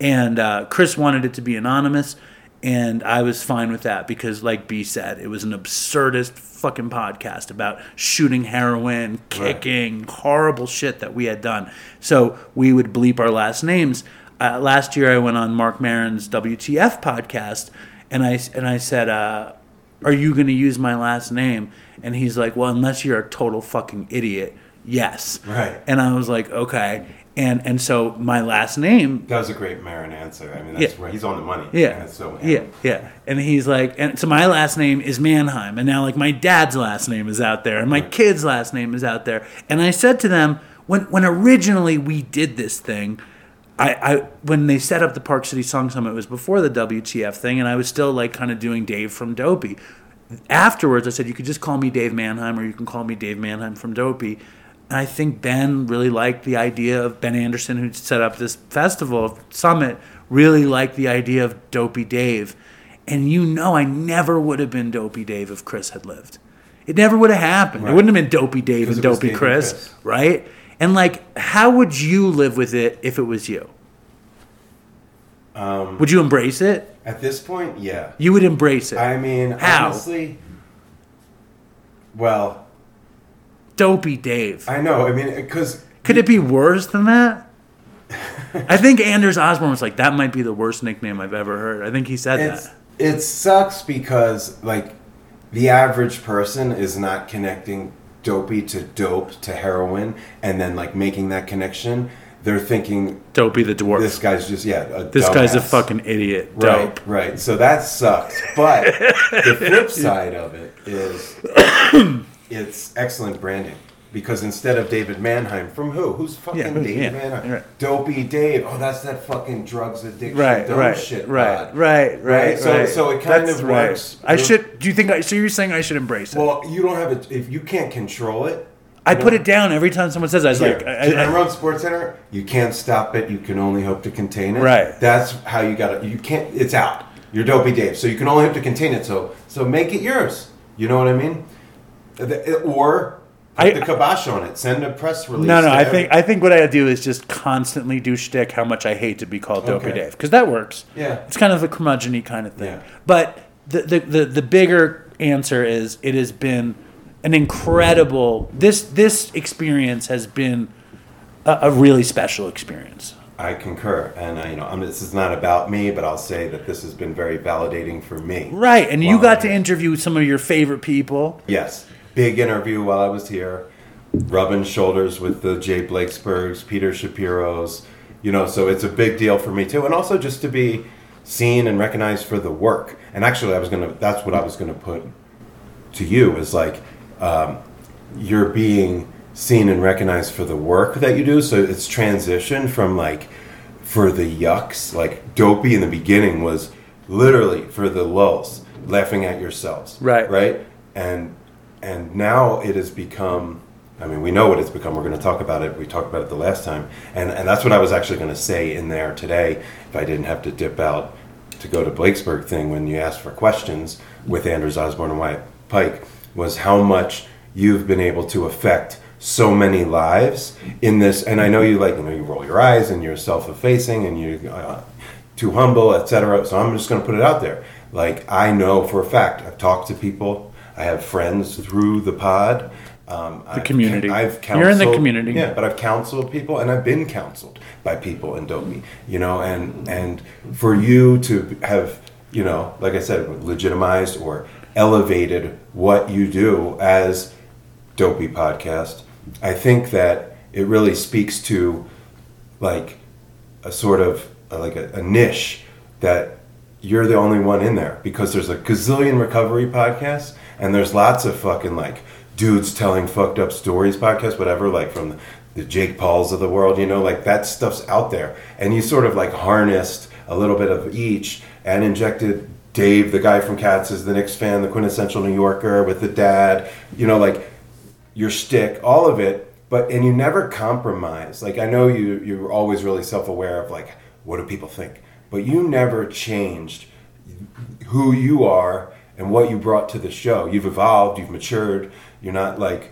and uh, Chris wanted it to be anonymous, and I was fine with that because, like B said, it was an absurdist fucking podcast about shooting heroin, kicking, horrible shit that we had done. So we would bleep our last names. Uh, last year, I went on Marc Maron's WTF podcast, and I and I said. Uh, are you going to use my last name? And he's like, well, unless you're a total fucking idiot, yes. Right. And I was like, okay. And and so my last name, that was a great Marin answer. I mean, that's Yeah. he's on the money. yeah, so yeah, yeah. And he's like, and so my last name is Manheim, and now like my dad's last name is out there, and my kid's last name is out there. And I said to them when when originally we did this thing. I, I when they set up the Park City Song Summit, it was before the WTF thing, and I was still like kind of doing Dave from Dopey. Afterwards, I said you could just call me Dave Manheim, or you can call me Dave Manheim from Dopey. And I think Ben really liked the idea of Ben Anderson, who set up this festival summit, really liked the idea of Dopey Dave. And you know, I never would have been Dopey Dave if Chris had lived. It never would have happened. It wouldn't have been Dopey Dave and Dopey Chris, Chris. right? And like, how would you live with it if it was you? Um, would you embrace it? At this point, yeah. You would embrace it. I mean, How? honestly, well, Dopey Dave. I know. I mean, because Could it be worse than that? <laughs> I think Anders Osborne was like, that might be the worst nickname I've ever heard. I think he said It's, that. it sucks because like the average person is not connecting dopey to dope to heroin and then like making that connection. They're thinking Dopey the dwarf. this guy's just yeah. A This guy's a dumbass. fucking idiot. Right, right. So that sucks. But the flip <laughs> side of it is it's excellent branding. Because instead of David Manheim, from who? Who's fucking Yeah, who's- David yeah, Manheim? right. Dopey Dave. Oh, that's that fucking drugs addiction. Right, dumb right, shit right, pod. right, right, So, right. so it kind That's of right. works. I should. Do you think? I, so you're saying I should embrace it? Well, you don't have it if you can't control it. I put it down every time someone says. I was Here, like, I, to I- Emerald Sports Center, you can't stop it. You can only hope to contain it. Right. That's how you got to You can't. It's out. You're dopey Dave, so you can only hope to contain it. So, so make it yours. You know what I mean? Or put I- the kibosh on it. Send a press release. no, no. I every- think I think what I do is just constantly do shtick how much I hate to be called Dopey Okay. Dave because that works. Yeah. it's kind of a curmudgeon kind of thing. Yeah. But the, the the the bigger answer is it has been an incredible. This this experience has been a, a really special experience. I concur, and I, you know, I mean, this is not about me, but I'll say that this has been very validating for me. Right, and you got to interview some of your favorite people. Yes. Big interview while I was here, rubbing shoulders with the Jay Blakesbergs, Peter Shapiro's, you know, so it's a big deal for me too. And also just to be seen and recognized for the work. And actually, I was going to, that's what I was going to put to you is like, um, you're being seen and recognized for the work that you do. So it's transition from like, for the yucks, like dopey in the beginning was literally for the lulls, laughing at yourselves. Right. Right. And and now it has become I mean, we know what it's become. We're going to talk about it. We talked about it the last time. And and that's what I was actually going to say in there today if I didn't have to dip out to go to Blakesberg thing when you asked for questions with Anders Osborne and Wyatt Pike was how much you've been able to affect so many lives in this and I know you like you know you roll your eyes and you're self-effacing and you uh, too humble etc so I'm just going to put it out there like I know for a fact I've talked to people I have friends through the pod um, the community. I've You're in the counseled- community. yeah but I've counseled people and I've been counseled by people in Dopey, you know, and and for you to have, you know, like I said, legitimized or elevated what you do as Dopey podcast, I think that it really speaks to like a sort of like a, a niche that you're the only one in there because there's a gazillion recovery podcasts and there's lots of fucking like dudes telling fucked up stories podcast, whatever like from the, Jake Pauls of the world you know? Like that stuff's out there. And you sort of like harnessed a little bit of each and injected Dave the guy from Katz's the Knicks fan the quintessential New Yorker with the dad you know? Like your shtick, all of it, but and you never compromise. Like I know you you're always really self aware of like what do people think, but you never changed who you are and what you brought to the show. You've evolved, you've matured. You're not like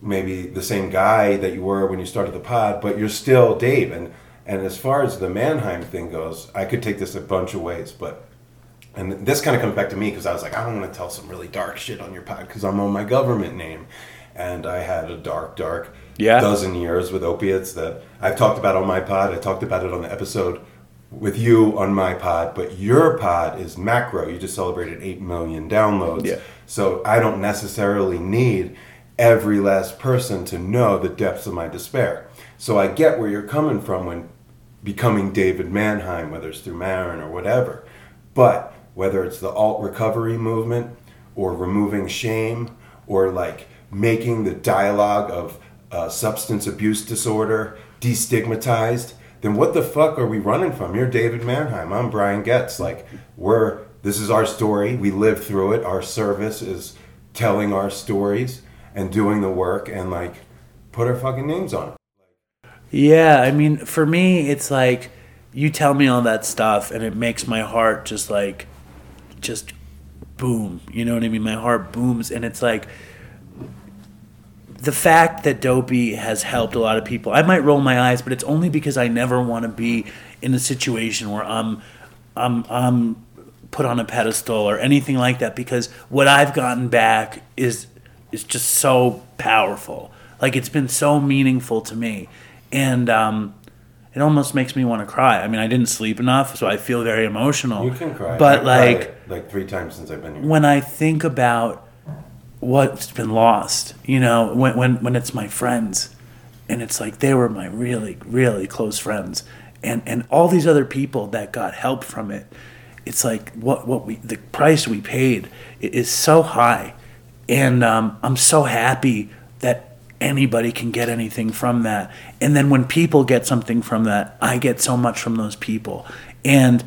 maybe the same guy that you were when you started the pod, but you're still Dave. And and as far as the Manheim thing goes, I could take this a bunch of ways, but and this kind of comes back to me because I was like, I don't want to tell some really dark shit on your pod because I'm on my government name, and I had a dark, dark Yeah. dozen years with opiates that I've talked about on my pod. I talked about it on the episode with you on my pod, but your pod is macro. You just celebrated eight million downloads, Yeah. so I don't necessarily need every last person to know the depths of my despair. So I get where you're coming from when becoming David Manheim, whether it's through Maron or whatever. But whether it's the alt recovery movement or removing shame or like making the dialogue of uh, substance abuse disorder destigmatized, then what the fuck are we running from? You're David Manheim. I'm Brian Getz. Like we're this is our story. We lived through it. Our service is telling our stories and doing the work and like put our fucking names on it. Yeah, I mean, for me, it's like you tell me all that stuff, and it makes my heart just like, just boom. You know what I mean? My heart booms, and it's like the fact that Dopey has helped a lot of people. I might roll my eyes, but it's only because I never want to be in a situation where I'm, I'm, I'm put on a pedestal or anything like that. Because what I've gotten back is is just so powerful. Like it's been so meaningful to me, and um, it almost makes me want to cry. I mean, I didn't sleep enough, so I feel very emotional. You can cry. But like like three times since I've been here. when I think about what's been lost, you know, when when when it's my friends, and it's like they were my really really close friends, and and all these other people that got help from it, it's like what what we the price we paid is so high, and um, I'm so happy that anybody can get anything from that, and then when people get something from that, I get so much from those people, and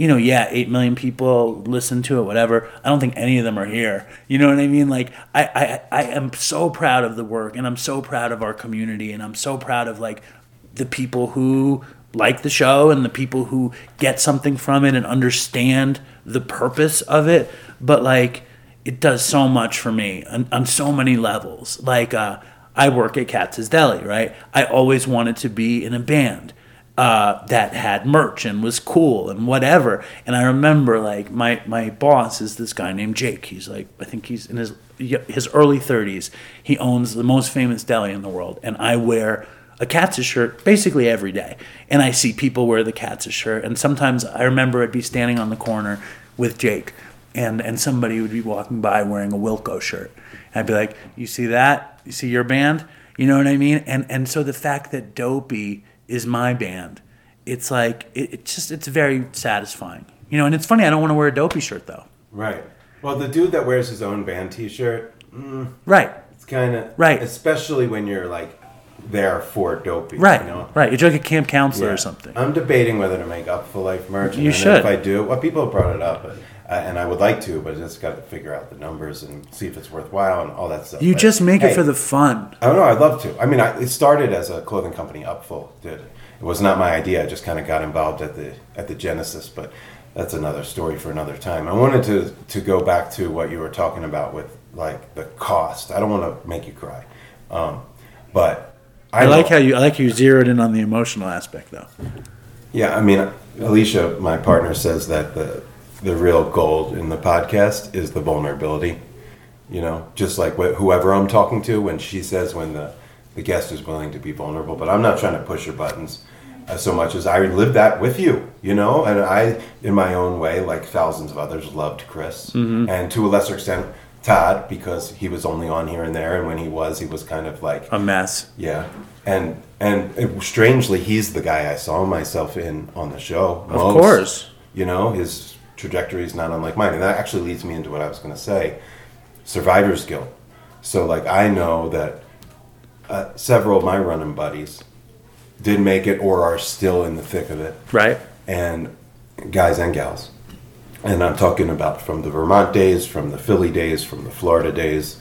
you know, yeah, eight million people listen to it, whatever. I don't think any of them are here. You know what I mean? Like, I, I, I am so proud of the work, and I'm so proud of our community, and I'm so proud of like the people who like the show and the people who get something from it and understand the purpose of it. But like, it does so much for me on, on so many levels. Like, uh, I work at Katz's Deli, right? I always wanted to be in a band uh, that had merch and was cool and whatever. And I remember like my my boss is this guy named Jake. He's like I think he's in his his early 30s. He owns the most famous deli in the world, and I wear a Katz's shirt basically every day. And I see people wear the Katz's shirt, and sometimes I remember I'd be standing on the corner with Jake. And, and somebody would be walking by wearing a Wilco shirt. And I'd be like, You see that? You see your band? You know what I mean? And and so the fact that Dopey is my band, it's like it, it just it's very satisfying. You know, and it's funny. I don't want to wear a Dopey shirt though. Right. Well, the dude that wears his own band T-shirt, mm, Right. it's kind of Right. Especially when you're like there for dopey. Right. You know? Right. You're like a camp counselor Yeah. or something. I'm debating whether to make Upful Life merch. You should. If I do, well, people have brought it up, but, uh, and I would like to, but I just got to figure out the numbers and see if it's worthwhile and all that stuff. You But, just make hey, it for the fun. I don't know. I'd love to. I mean, I, it started as a clothing company. Upful did. It was not my idea. I just kind of got involved at the at the genesis, but that's another story for another time. I wanted to to go back to what you were talking about with like the cost. I don't want to make you cry, um, but I like how you I like how you zeroed in on the emotional aspect though. Yeah, I mean, Alicia, my partner, says that the the real gold in the podcast is the vulnerability. You know, just like wh- whoever I'm talking to, when she says when the the guest is willing to be vulnerable. But I'm not trying to push her buttons uh, so much as I live that with you. You know, and I, in my own way, like thousands of others, loved Chris, and to a lesser extent. Todd, because he was only on here and there, and when he was, he was kind of like A mess. yeah, and and it, strangely, he's the guy I saw myself in on the show. Of course. you know his trajectory is not unlike mine, and that actually leads me into what I was going to say: survivor's guilt. So, like, I know that uh, several of my running buddies did make it or are still in the thick of it, Right. and guys and gals. And I'm talking about from the Vermont days, from the Philly days, from the Florida days,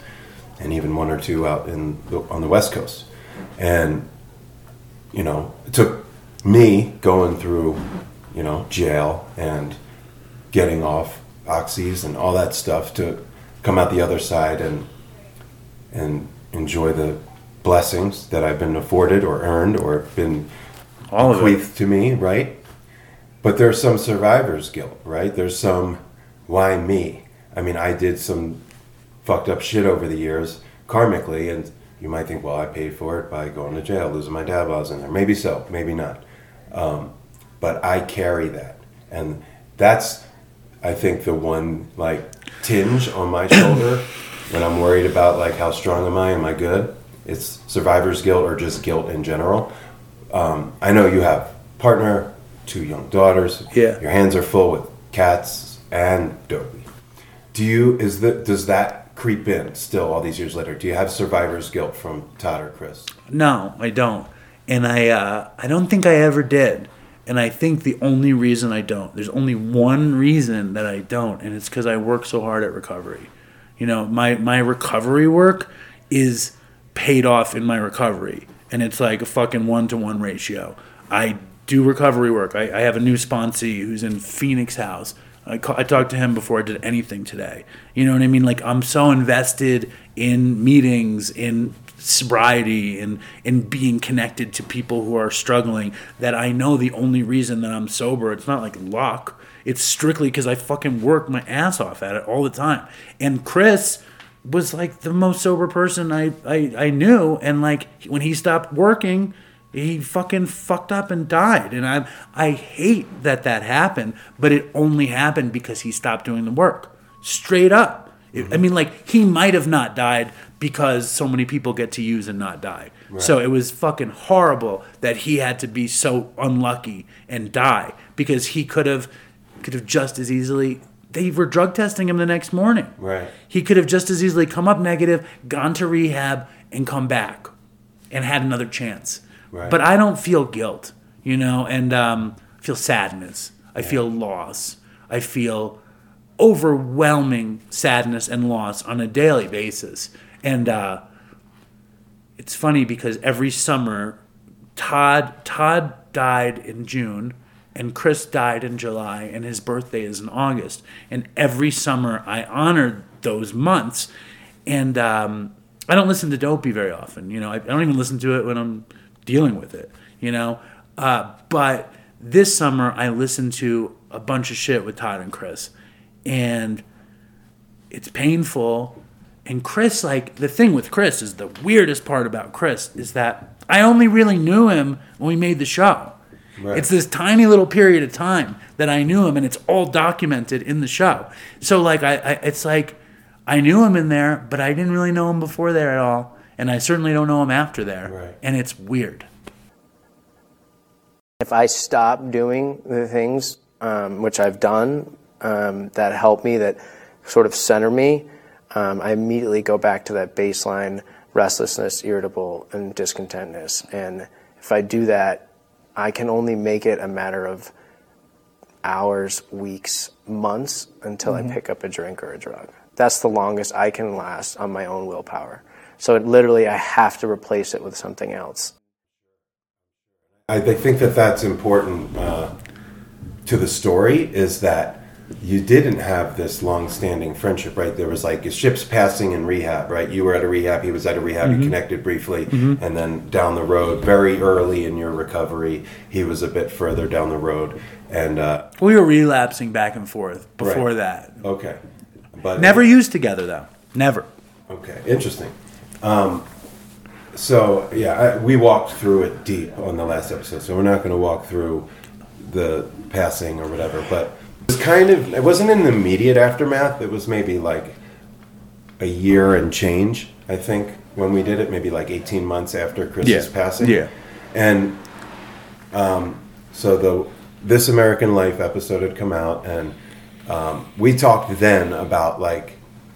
and even one or two out in the, on the West Coast. And you know, it took me going through, you know, jail and getting off oxys and all that stuff to come out the other side and and enjoy the blessings that I've been afforded or earned or been All of it. bequeathed to me, right? But there's some survivor's guilt, right? There's some why me? I mean, I did some fucked up shit over the years karmically, and you might think, well, I paid for it by going to jail, losing my dad while I was in there. Maybe so, maybe not. Um, but I carry that, and that's, I think, the one like tinge on my shoulder when I'm worried about like how strong am I? Am I good? It's survivor's guilt or just guilt in general. Um, I know you have partner, two young daughters. Yeah. Your hands are full with cats and dopey. Do you is that does that creep in still all these years later? Do you have survivor's guilt from Todd or Chris? No, I don't. And I uh, I don't think I ever did. And I think the only reason I don't, there's only one reason that I don't, and it's because I work so hard at recovery. You know, my, my recovery work is paid off in my recovery. And it's like a fucking one to one ratio. I do recovery work. I, I have a new sponsee who's in Phoenix House. I, ca- I talked to him before I did anything today. You know what I mean? Like I'm so invested in meetings, in sobriety, and in being connected to people who are struggling that I know the only reason that I'm sober. It's not like luck. It's strictly because I fucking work my ass off at it all the time. And Chris was like the most sober person I, I, I knew. And like when he stopped working, He fucking fucked up and died, and I I hate that that happened, but it only happened because he stopped doing the work. Straight up. I mm-hmm. mean, like he might have not died because so many people get to use and not die. So it was fucking horrible that he had to be so unlucky and die because he could have could have just as easily. They were drug testing him the next morning. Right. He could have just as easily come up negative, gone to rehab, and come back, and had another chance. Right. But I don't feel guilt, you know, and um, I feel sadness. I feel loss. I feel overwhelming sadness and loss on a daily basis. And uh, it's funny because every summer, Todd Todd died in June, and Chris died in July, and his birthday is in August. And every summer, I honored those months, and um, I don't listen to Dopey very often. You know, I, I don't even listen to it when I'm dealing with it. You know, uh, but this summer I listened to a bunch of shit with Todd and Chris, and it's painful. And Chris, like the thing with Chris is the weirdest part about Chris is that I only really knew him when we made the show. Right. It's this tiny little period of time that I knew him, and it's all documented in the show. So like I, I it's like I knew him in there, but I didn't really know him before there at all, and I certainly don't know him after there. Right. And it's weird. If I stop doing the things um, which I've done um, that help me, that sort of center me, um, I immediately go back to that baseline restlessness, irritable, and discontentness. And if I do that, I can only make it a matter of hours, weeks, months until I pick up a drink or a drug. That's the longest I can last on my own willpower. So it literally, I have to replace it with something else. I I think that that's important uh, to the story is that you didn't have this long-standing friendship, right? There was like a ships passing in rehab, right? You were at a rehab, he was at a rehab, you connected briefly, and then down the road, very early in your recovery, he was a bit further down the road, and uh, We were relapsing back and forth before Right. that. okay, but Never used together though. Never. Okay, interesting. Um, so yeah, I, we walked through it deep on the last episode, so we're not going to walk through the passing or whatever. But it was kind of it wasn't in the immediate aftermath. It was maybe like a year and change, I think, when we did it. Maybe like eighteen months after Chris's Yeah, passing. yeah. and um, so the This American Life episode had come out, and um, we talked then about like,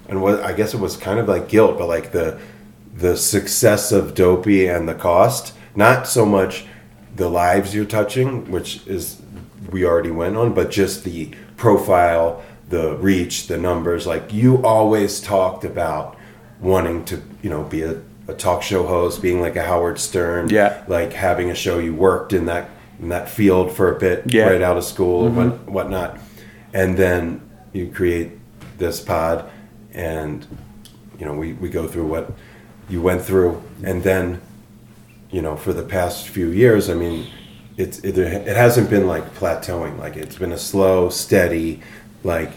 and what I guess it was kind of like guilt, but like the the success of Dopey and the cost, not so much the lives you're touching, which is we already went on, but just the profile, the reach, the numbers. Like you always talked about wanting to, you know, be a, a talk show host, being like a Howard Stern, Yeah. like having a show. You worked in that in that field for a bit, Yeah. right out of school or what, whatnot, and then you create this pod, and you know we, we go through what you went through, and then you know for the past few years, I mean, it's it, it hasn't been like plateauing, like it's been a slow, steady, like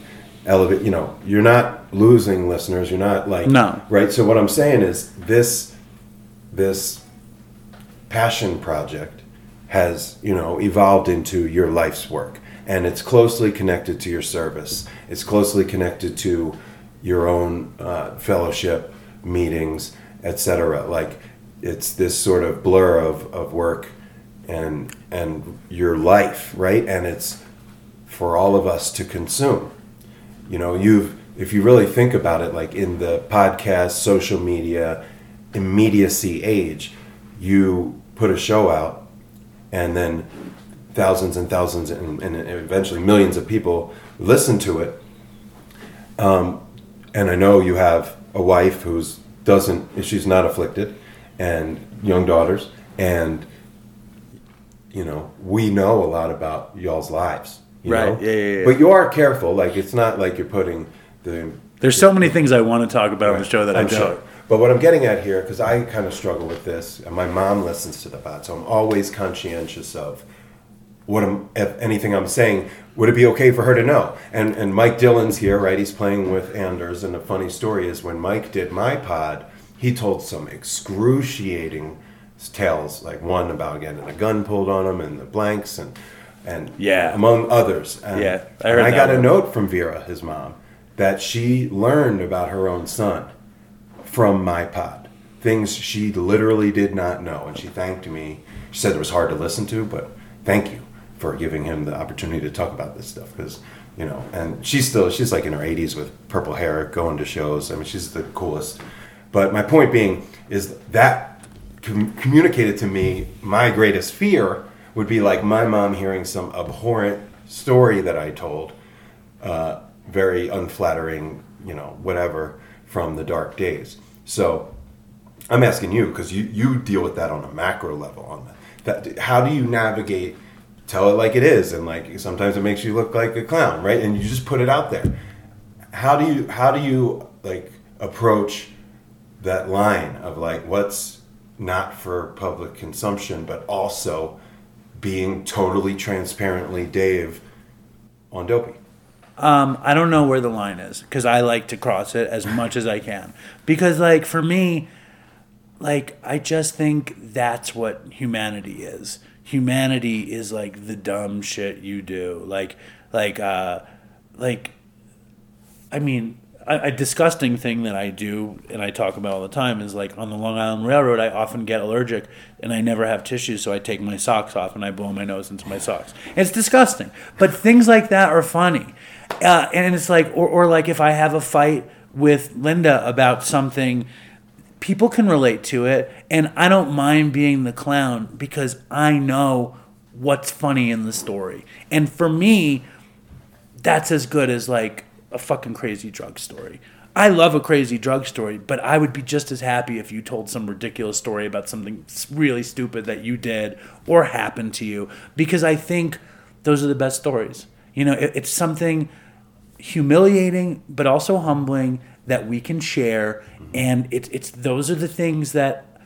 elevate. You know, you're not losing listeners. You're not like No. right. So what I'm saying is this this passion project has you know evolved into your life's work and it's closely connected to your service it's closely connected to your own uh, fellowship meetings etc like it's this sort of blur of, of work and and your life right? And it's for all of us to consume. You know you've if you really think about it like in the podcast social media immediacy age you put a show out and then thousands and thousands and, and eventually millions of people listen to it. Um, and i know you have a wife who's doesn't she's not afflicted and young daughters and you know we know a lot about y'all's lives you Right, know? yeah, yeah, yeah. but you are careful like it's not like you're putting the There's so many things I want to talk about on the show that I I'm don't. sure. But what I'm getting at here, because I kind of struggle with this, and my mom listens to the pod, so I'm always conscientious of what I'm, if anything I'm saying. Would it be okay for her to know? And and Mike Dillon's here, right? He's playing with Anders, and the funny story is when Mike did my pod, he told some excruciating tales, like one about getting a gun pulled on him and the blanks and and Yeah. among others. And, Yeah, I heard I got a note from Vera, his mom, that she learned about her own son from my pod. Things she literally did not know, and she thanked me. She said it was hard to listen to, but thank you for giving him the opportunity to talk about this stuff because you know. And she's still she's like in her 80s with purple hair, going to shows. I mean, she's the coolest. But my point being is that com- communicated to me my greatest fear would be like my mom hearing some abhorrent story that I told uh, very unflattering, you know, whatever from the dark days. So I'm asking you because you you deal with that on a macro level. On that, that how do you navigate? Tell it like it is, and like sometimes it makes you look like a clown, right? And you just put it out there. How do you how do you like approach that line of like what's not for public consumption, but also being totally transparently Dave on Dopey? Um, I don't know where the line is because I like to cross it as much as I can. Because, like, for me, like, I just think that's what humanity is. Humanity is like the dumb shit you do. Like, like, uh, like, I mean, a, disgusting thing that I do and I talk about all the time is like on the Long Island Railroad, I often get allergic and I never have tissues, so I take my socks off and I blow my nose into my socks. It's disgusting, but things like that are funny, uh, and it's like, or, or like if I have a fight with Linda about something. People can relate to it, and I don't mind being the clown because I know what's funny in the story. And for me, that's as good as like a fucking crazy drug story. I love a crazy drug story, but I would be just as happy if you told some ridiculous story about something really stupid that you did or happened to you because I think those are the best stories. You know, it, it's something humiliating but also humbling that we can share and it's it's those are the things that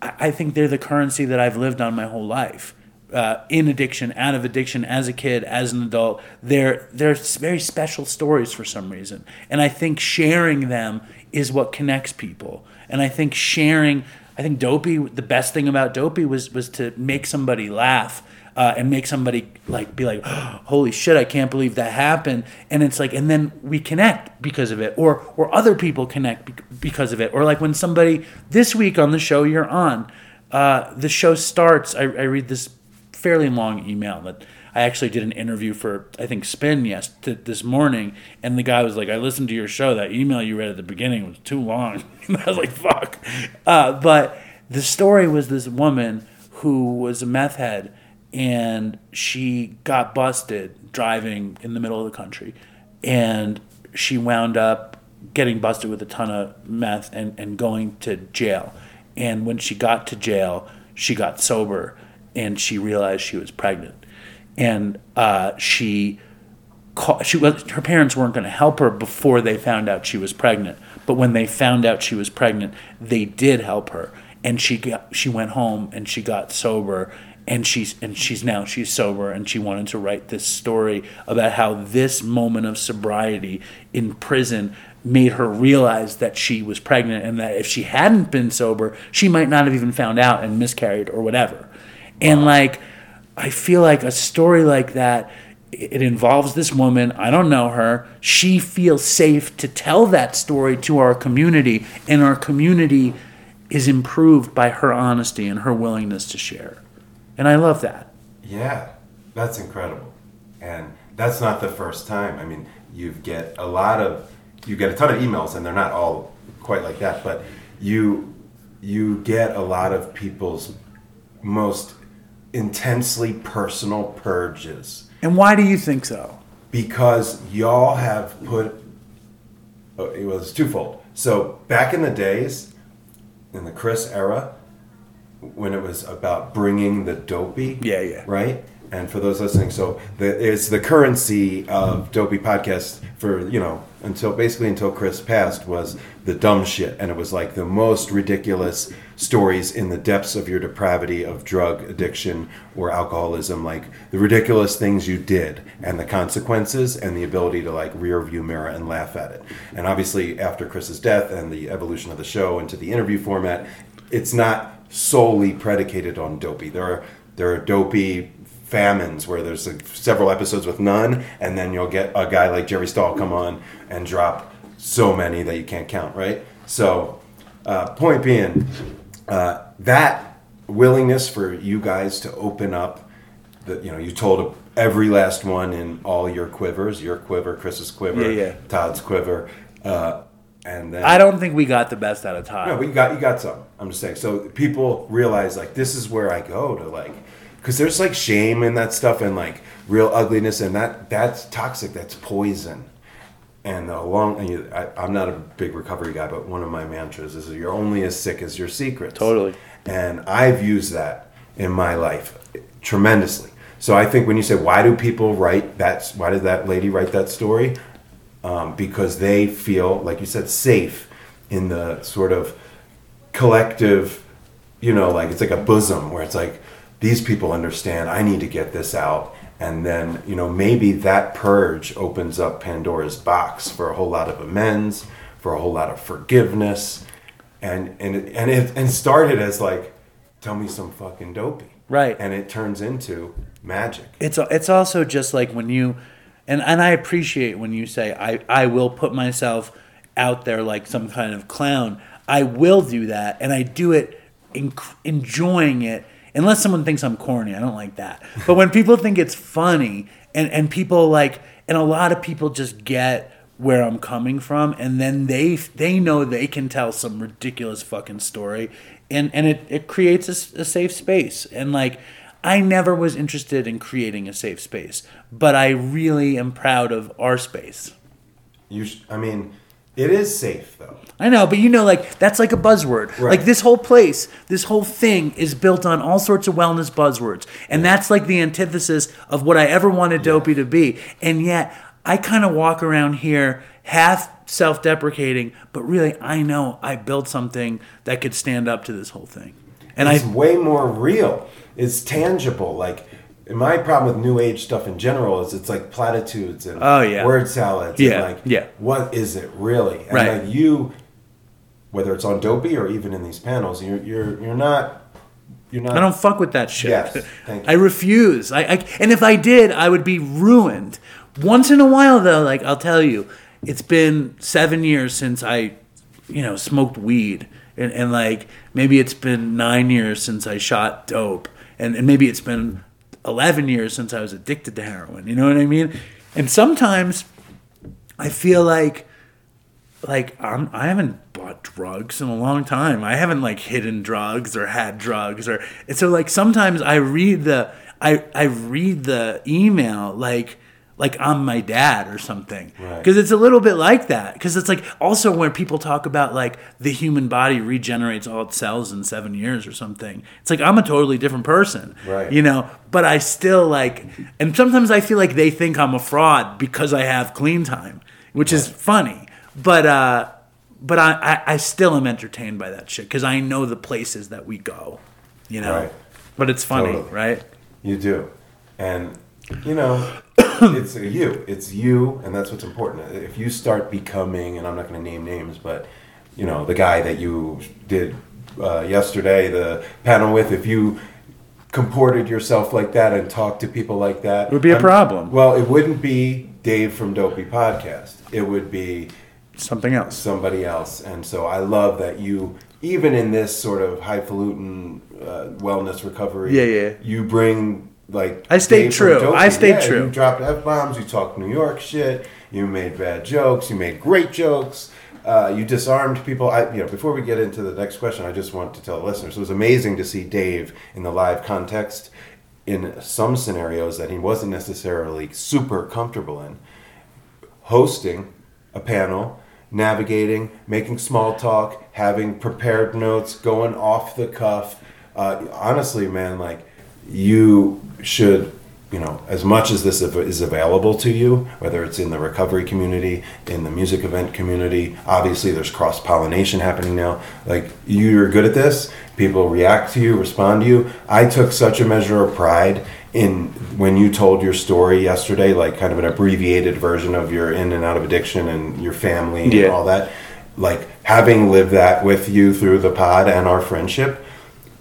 I I think they're the currency that I've lived on my whole life. Uh, in addiction, out of addiction, as a kid, as an adult, they're they're very special stories for some reason, and I think sharing them is what connects people. And I think sharing, I think Dopey, the best thing about Dopey was was to make somebody laugh. Uh, and make somebody like be like, <gasps> holy shit, I can't believe that happened. And it's like, and then we connect because of it, or or other people connect because of it, or like when somebody this week on the show you're on, uh, the show starts. I, I read this fairly long email that I actually did an interview for I think Spin yes this morning, and the guy was like, "I listened to your show. That email you read at the beginning was too long." <laughs> and I was like, "Fuck," uh, but the story was this woman who was a meth head, and she got busted driving in the middle of the country, and she wound up getting busted with a ton of meth and, and going to jail. And when she got to jail, she got sober and she realized she was pregnant. And uh, she she was her parents weren't going to help her before they found out she was pregnant. But when they found out she was pregnant, they did help her, and she got she went home and she got sober, and she's and she's now she's sober, and she wanted to write this story about how this moment of sobriety in prison made her realize that she was pregnant, and that if she hadn't been sober, she might not have even found out and miscarried or whatever. And like, I feel like a story like that, it involves this woman. I don't know her. She feels safe to tell that story to our community, and our community is improved by her honesty and her willingness to share. And I love that. Yeah, that's incredible. And that's not the first time. I mean, you get a lot of you get a ton of emails and they're not all quite like that, but you you get a lot of people's most intensely personal purges And why do you think so? because y'all have put oh, it was twofold. So back in the days, in the Chris era, when it was about bringing the dopey, Yeah, yeah. right. And for those listening, so the, it's the currency of dopey podcast for you know until basically until Chris passed was the dumb shit, and it was like the most ridiculous stories in the depths of your depravity of drug addiction or alcoholism, like the ridiculous things you did and the consequences and the ability to like rear view mirror and laugh at it. And obviously, after Chris's death and the evolution of the show into the interview format, it's not solely predicated on dopey. There are there are dopey famines where there's like several episodes with none, and then you'll get a guy like Jerry Stahl come on and drop so many that you can't count, right? So, uh, point being, uh, that willingness for you guys to open up, the you know, you told every last one in all your quivers, your quiver, Chris's quiver, Yeah, yeah. Todd's quiver, uh, and then I don't think we got the best out of Todd. no, but you got you got some. I'm just saying. So people realize like this is where I go to like, because there's like shame in that stuff and like real ugliness and that that's toxic. That's poison. And along, and you, I, I'm not a big recovery guy, but one of my mantras is you're only as sick as your secrets. Totally. And I've used that in my life tremendously. So I think when you say why do people write that, why did that lady write that story? Um, because they feel, like you said, safe in the sort of collective, you know, like it's like a bosom where it's like these people understand I need to get this out. And then, you know, maybe that purge opens up Pandora's box for a whole lot of amends, for a whole lot of forgiveness. And and it, and it and started as like, tell me some fucking dopey. Right. And it turns into magic. it's it's also just like when you and and I appreciate when you say I I will put myself out there like some kind of clown. I will do that and I do it en- enjoying it unless someone thinks I'm corny. I don't like that. But when people think it's funny and and people like and a lot of people just get where I'm coming from and then they they know they can tell some ridiculous fucking story and and it it creates a safe space and like I never was interested in creating a safe space, but I really am proud of our space. You, sh- I mean, it is safe though. I know, but you know, like that's like a buzzword. Right. Like this whole place, this whole thing is built on all sorts of wellness buzzwords, and that's like the antithesis of what I ever wanted Dopey to be. And yet, I kind of walk around here half self-deprecating, but really, I know I built something that could stand up to this whole thing. And it's I, way more real. It's tangible. Like my problem with new age stuff in general is it's like platitudes and Oh, yeah. word salads. Yeah, and like yeah. what is it really? And Right. like you, whether it's on Dopey or even in these panels, you're you're you're not you're not. I don't fuck with that shit. Yes, <laughs> thank you. I refuse. I, I and if I did, I would be ruined. Once in a while, though, like I'll tell you, it's been seven years since I, you know, smoked weed, and, and like maybe it's been nine years since I shot dope, and, and maybe it's been eleven years since I was addicted to heroin. You know what I mean? And sometimes I feel like like I'm, I haven't bought drugs in a long time. I haven't like hidden drugs or had drugs or and so like sometimes I read the I I read the email like like I'm my dad or something Right. because it's a little bit like that because it's like also when people talk about like the human body regenerates all its cells in seven years or something it's like I'm a totally different person Right. you know but I still like and sometimes I feel like they think I'm a fraud because I have clean time which is funny but uh but I, I I still am entertained by that shit because I know the places that we go you know Right. but it's funny Totally. right You do, and you know, <coughs> it's a you. It's you, and that's what's important. If you start becoming, and I'm not going to name names, but you know, the guy that you did uh, yesterday, the panel with, if you comported yourself like that and talked to people like that, It would be a I'm- problem. Well, it wouldn't be Dave from Dopey Podcast. It would be something else somebody else. And so I love that you, even in this sort of highfalutin uh, wellness recovery, Yeah, yeah. you bring like I stayed true. I stayed Yeah, true. You dropped f bombs. You talked New York shit. You made bad jokes. You made great jokes. Uh, you disarmed people. I, you know, before we get into the next question, I just want to tell the listeners it was amazing to see Dave in the live context in some scenarios that he wasn't necessarily super comfortable in hosting a panel, navigating, making small talk, having prepared notes, going off the cuff. Uh, honestly, man, like you should, you know, as much as this is available to you, whether it's in the recovery community, in the music event community, obviously there's cross pollination happening now. Like you're good at this, people react to you, respond to you. I took such a measure of pride in when you told your story yesterday, like kind of an abbreviated version of your in and out of addiction and your family and all that. Like having lived that with you through the pod and our friendship,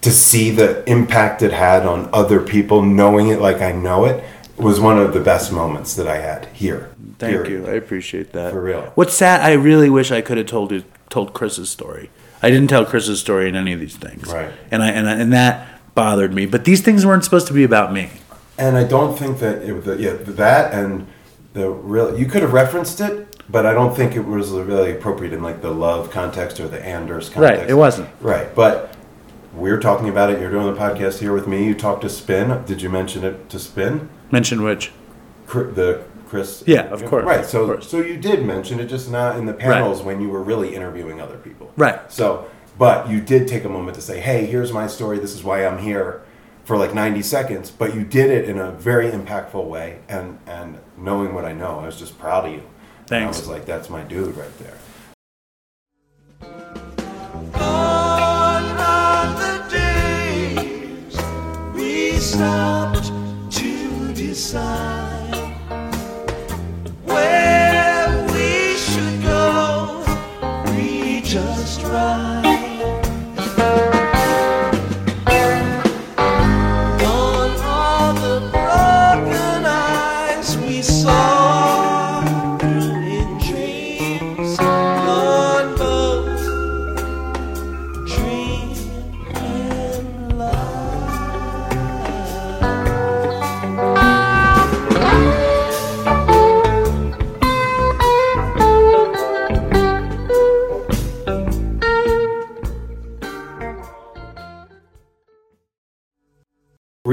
to see the impact it had on other people, knowing it like I know it, was one of the best moments that I had here. Thank you. I appreciate that. For real. What's sad? I really wish I could have told you, told Chris's story. I didn't tell Chris's story in any of these things. Right. And I and I, and that bothered me. But these things weren't supposed to be about me. And I don't think that it the, yeah that and the real you could have referenced it, but I don't think it was really appropriate in like the love context or the Anders context. Right, it wasn't. Right, but we're talking about it. You're doing the podcast here with me. You talked to Spin. Did you mention it to Spin? Mention which? The Chris. Yeah, of course, Right. So course. so you did mention it, just not in the panels when you were really interviewing other people. Right. So, but you did take a moment to say, "Hey, here's my story. This is why I'm here." For like 90 seconds, but you did it in a very impactful way, and and knowing what I know, I was just proud of you. And Thanks. I was like, "That's my dude right there." we stopped to decide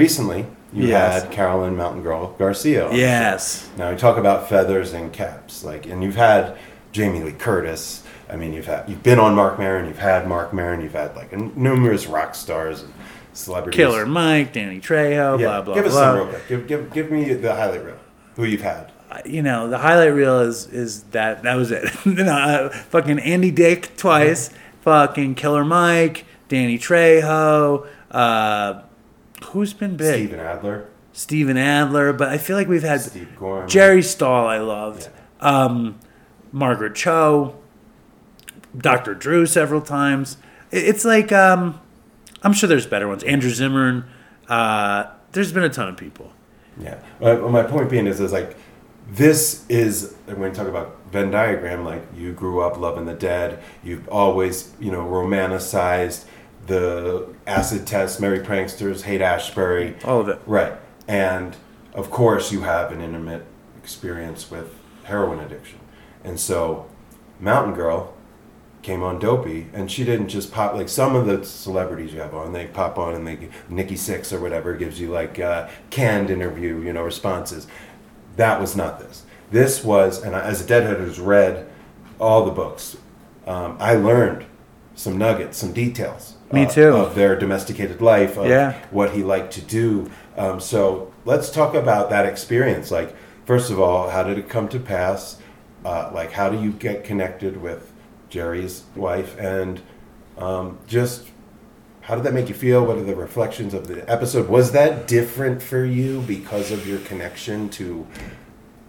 Recently, you Yes. had Carolyn Mountain Girl Garcia. on the show. Yes. Now we talk about feathers and caps, like, and you've had Jamie Lee Curtis. I mean, you've had you've been on Marc Maron. You've had Marc Maron. You've had like numerous rock stars and celebrities. Killer Mike, Danny Trejo, Yeah. blah blah give us blah. some real quick. Give, give give me the highlight reel. Who you've had? you know, the highlight reel is is that that was it. <laughs> you know, uh, fucking Andy Dick twice, fucking Killer Mike, Danny Trejo. Uh, who's been big? Steven Adler. Steven Adler. But I feel like we've had Gorman. Jerry Stahl. I loved. Um, Margaret Cho. Dr. Drew several times. It's like um, I'm sure there's better ones. Andrew Zimmern. Uh, there's been a ton of people. Yeah. My, my point being is, is like, this is when you talk about Venn diagram. Like, you grew up loving the dead. You've always, you know, romanticized the acid test, Merry Pranksters, Haight Ashbury, All of it. Right. And of course, you have an intimate experience with heroin addiction. And so, Mountain Girl came on Dopey, and she didn't just pop like some of the celebrities you have on. They pop on and they Nikki Sixx or whatever gives you like uh, canned interview, you know, responses. That was not this. This was, and I, as a deadhead who's read all the books, um, I learned some nuggets, some details. Me uh, too. Of their domesticated life, of Yeah. what he liked to do. Um, so let's talk about that experience. Like, first of all, how did it come to pass? Uh, like, how do you get connected with Jerry's wife? And um, just how did that make you feel? What are the reflections of the episode? Was that different for you because of your connection to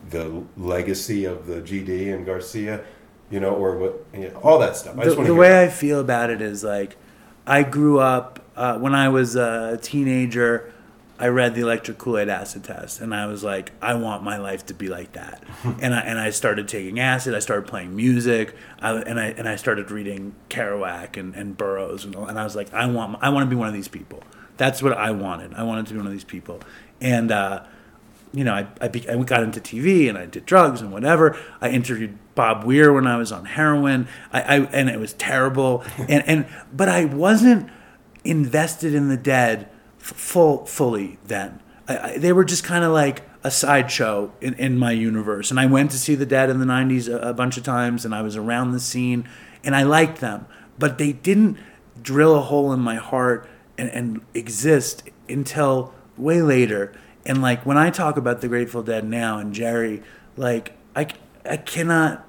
the legacy of the GD and Garcia? You know, or what? yeah, all that stuff. I the, just want the way I feel about it is like I grew up uh, when I was a teenager. I read the Electric Kool Aid Acid Test, and I was like, I want my life to be like that. <laughs> and I and I started taking acid. I started playing music, I, and I and I started reading Kerouac and, and Burroughs, and, and I was like, I want I want to be one of these people. That's what I wanted. I wanted to be one of these people, and. Uh, you know, I, I, be, I got into TV and I did drugs and whatever. I interviewed Bob Weir when I was on heroin. I, I and it was terrible. <laughs> And and but I wasn't invested in the dead full fully then. I, I, they were just kind of like a sideshow in, in my universe. And I went to see the dead in the '90s a, a bunch of times, and I was around the scene, and I liked them, but they didn't drill a hole in my heart and, and exist until way later. And like when I talk about the Grateful Dead now and Jerry, like I, I cannot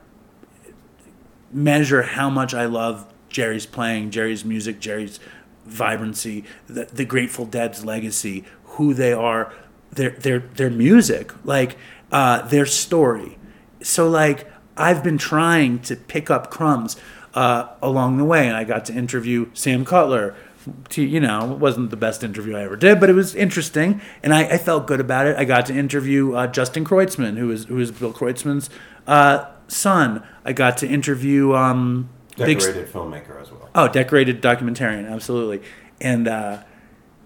measure how much I love Jerry's playing, Jerry's music, Jerry's vibrancy, the, the Grateful Dead's legacy, who they are, their their their music, like uh, their story. So like I've been trying to pick up crumbs uh, along the way, and I got to interview Sam Cutler, to you know it wasn't the best interview I ever did, but it was interesting, and I, I felt good about it. I got to interview uh, Justin Kreutzmann, who is who is Bill Kreutzmann's uh, son. I got to interview um, Big- Decorated filmmaker as well. Oh, decorated documentarian, absolutely. And uh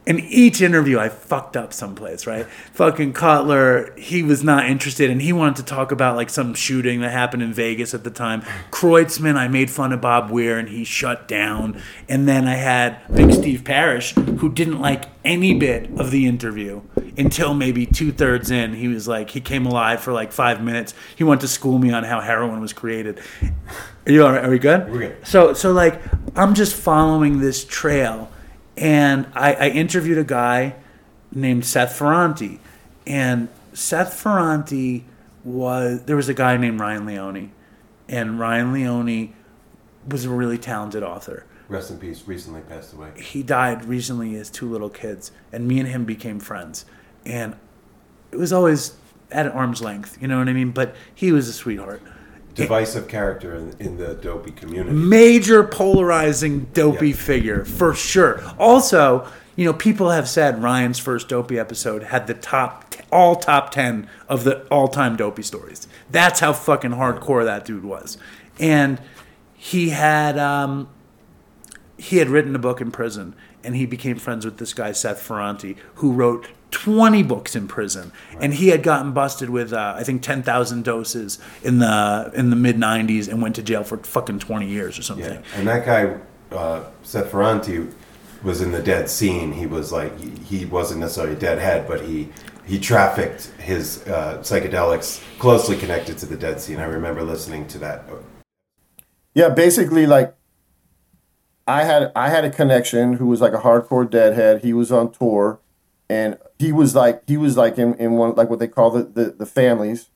in each interview I fucked up someplace, right? Fucking Cutler, he was not interested and he wanted to talk about like some shooting that happened in Vegas at the time. Kreutzmann, I made fun of Bob Weir and he shut down. And then I had Big Steve Parrish, who didn't like any bit of the interview until maybe two thirds in. He was like, he came alive for like five minutes. He wanted to school me on how heroin was created. Are you all right? Are we good? We're good. So, so like, I'm just following this trail, and I, I interviewed a guy named Seth Ferranti, and Seth Ferranti was there was a guy named Ryan Leone, and Ryan Leone was a really talented author. Rest in peace. Recently passed away. He died recently as two little kids, and me and him became friends, and it was always at arm's length, you know what I mean? But he was a sweetheart. Divisive character in, in the dopey community. major polarizing dopey Yeah. figure for sure. Also, you know, people have said Ryan's first dopey episode had the top all top 10 of the all-time dopey stories. That's how fucking hardcore that dude was. And he had um he had written a book in prison and he became friends with this guy Seth Ferranti who wrote 20 books in prison and he had gotten busted with uh, I think 10,000 doses in the in the mid 90s and went to jail for fucking 20 years or something. Yeah, and that guy, uh, Seth Ferranti, was in the dead scene. He was like, he, he wasn't necessarily a deadhead, but he he trafficked his uh, psychedelics closely connected to the dead scene. I remember listening to that. Yeah, basically, like I had I had a connection who was like a hardcore deadhead. He was on tour, and he was like he was like in, in one like what they call the, the the families,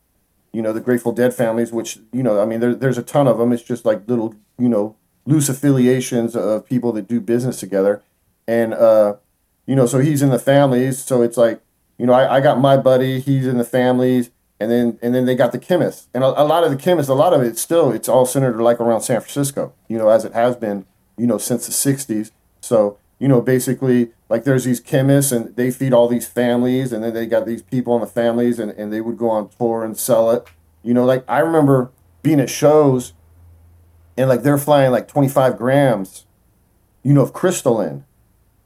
you know, the Grateful Dead families. Which you know, I mean, there, there's a ton of them. It's just like little you know loose affiliations of people that do business together, and uh, you know, so he's in the families. So it's like you know, I, I got my buddy. He's in the families and then and then they got the chemists and a, a lot of the chemists a lot of it still it's all centered like around san francisco you know as it has been you know since the 60s so you know basically like there's these chemists and they feed all these families and then they got these people in the families and, and they would go on tour and sell it. You know like i remember being at shows and like they're flying like 25 grams you know of crystalline.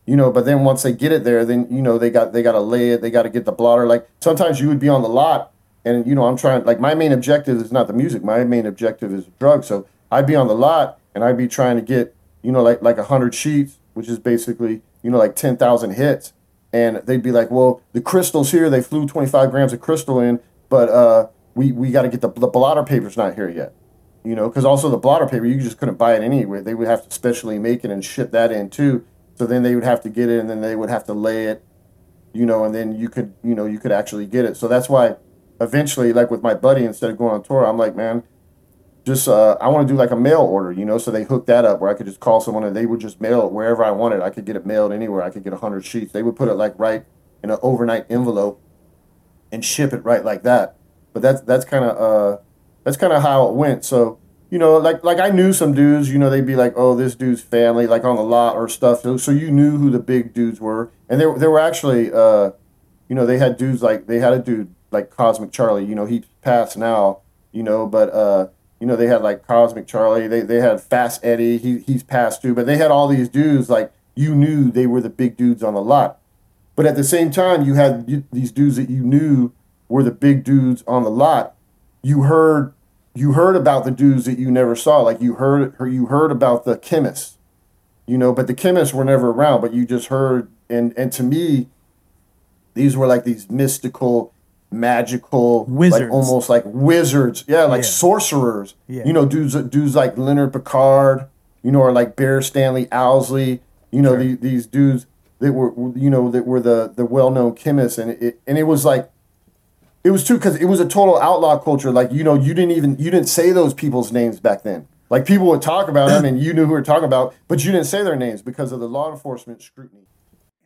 you know but then once they get it there then you know they got they got to lay it they got to get the blotter. Like sometimes you would be on the lot and you know i'm trying like my main objective is not the music. My main objective is drugs. So i'd be on the lot and i'd be trying to get you know like like a 100 sheets which is basically you know like 10,000 hits. And they'd be like well the crystals here they flew 25 grams of crystal in but uh we we got to get the, the blotter paper's not here yet you know because also the blotter paper you just couldn't buy it anywhere. They would have to specially make it and ship that in too. So then they would have to get it and then they would have to lay it you know and then you could you know you could actually get it. So that's why eventually like with my buddy instead of going on tour i'm like man just uh, i want to do like a mail order you know so they hooked that up where i could just call someone and they would just mail it wherever i wanted. I could get it mailed anywhere. I could get 100 sheets. They would put it like right in an overnight envelope and ship it right like that. But that's that's kind of uh that's kind of how it went. So you know like like i knew some dudes you know they'd be like oh this dude's family like on the lot or stuff. So, so you knew who the big dudes were. And there, there were actually uh you know they had dudes like they had a dude like cosmic charlie you know he passed now you know but uh you know they had like cosmic charlie they, they had fast eddie he, he's passed too but they had all these dudes like you knew they were the big dudes on the lot. But at the same time you had these dudes that you knew were the big dudes on the lot. You heard you heard about the dudes that you never saw like you heard you heard about the chemists you know but the chemists were never around but you just heard and and to me these were like these mystical magical Wizards. like almost like wizards yeah like Yeah. sorcerers Yeah. you know dudes dudes like leonard pickard you know or like bear stanley owsley you know the, these dudes that were you know that were the the well-known chemists and it and it was like it was too because it was a total outlaw culture like you know you didn't even you didn't say those people's names back then like people would talk about them <coughs> and you knew who we were talking about but you didn't say their names because of the law enforcement scrutiny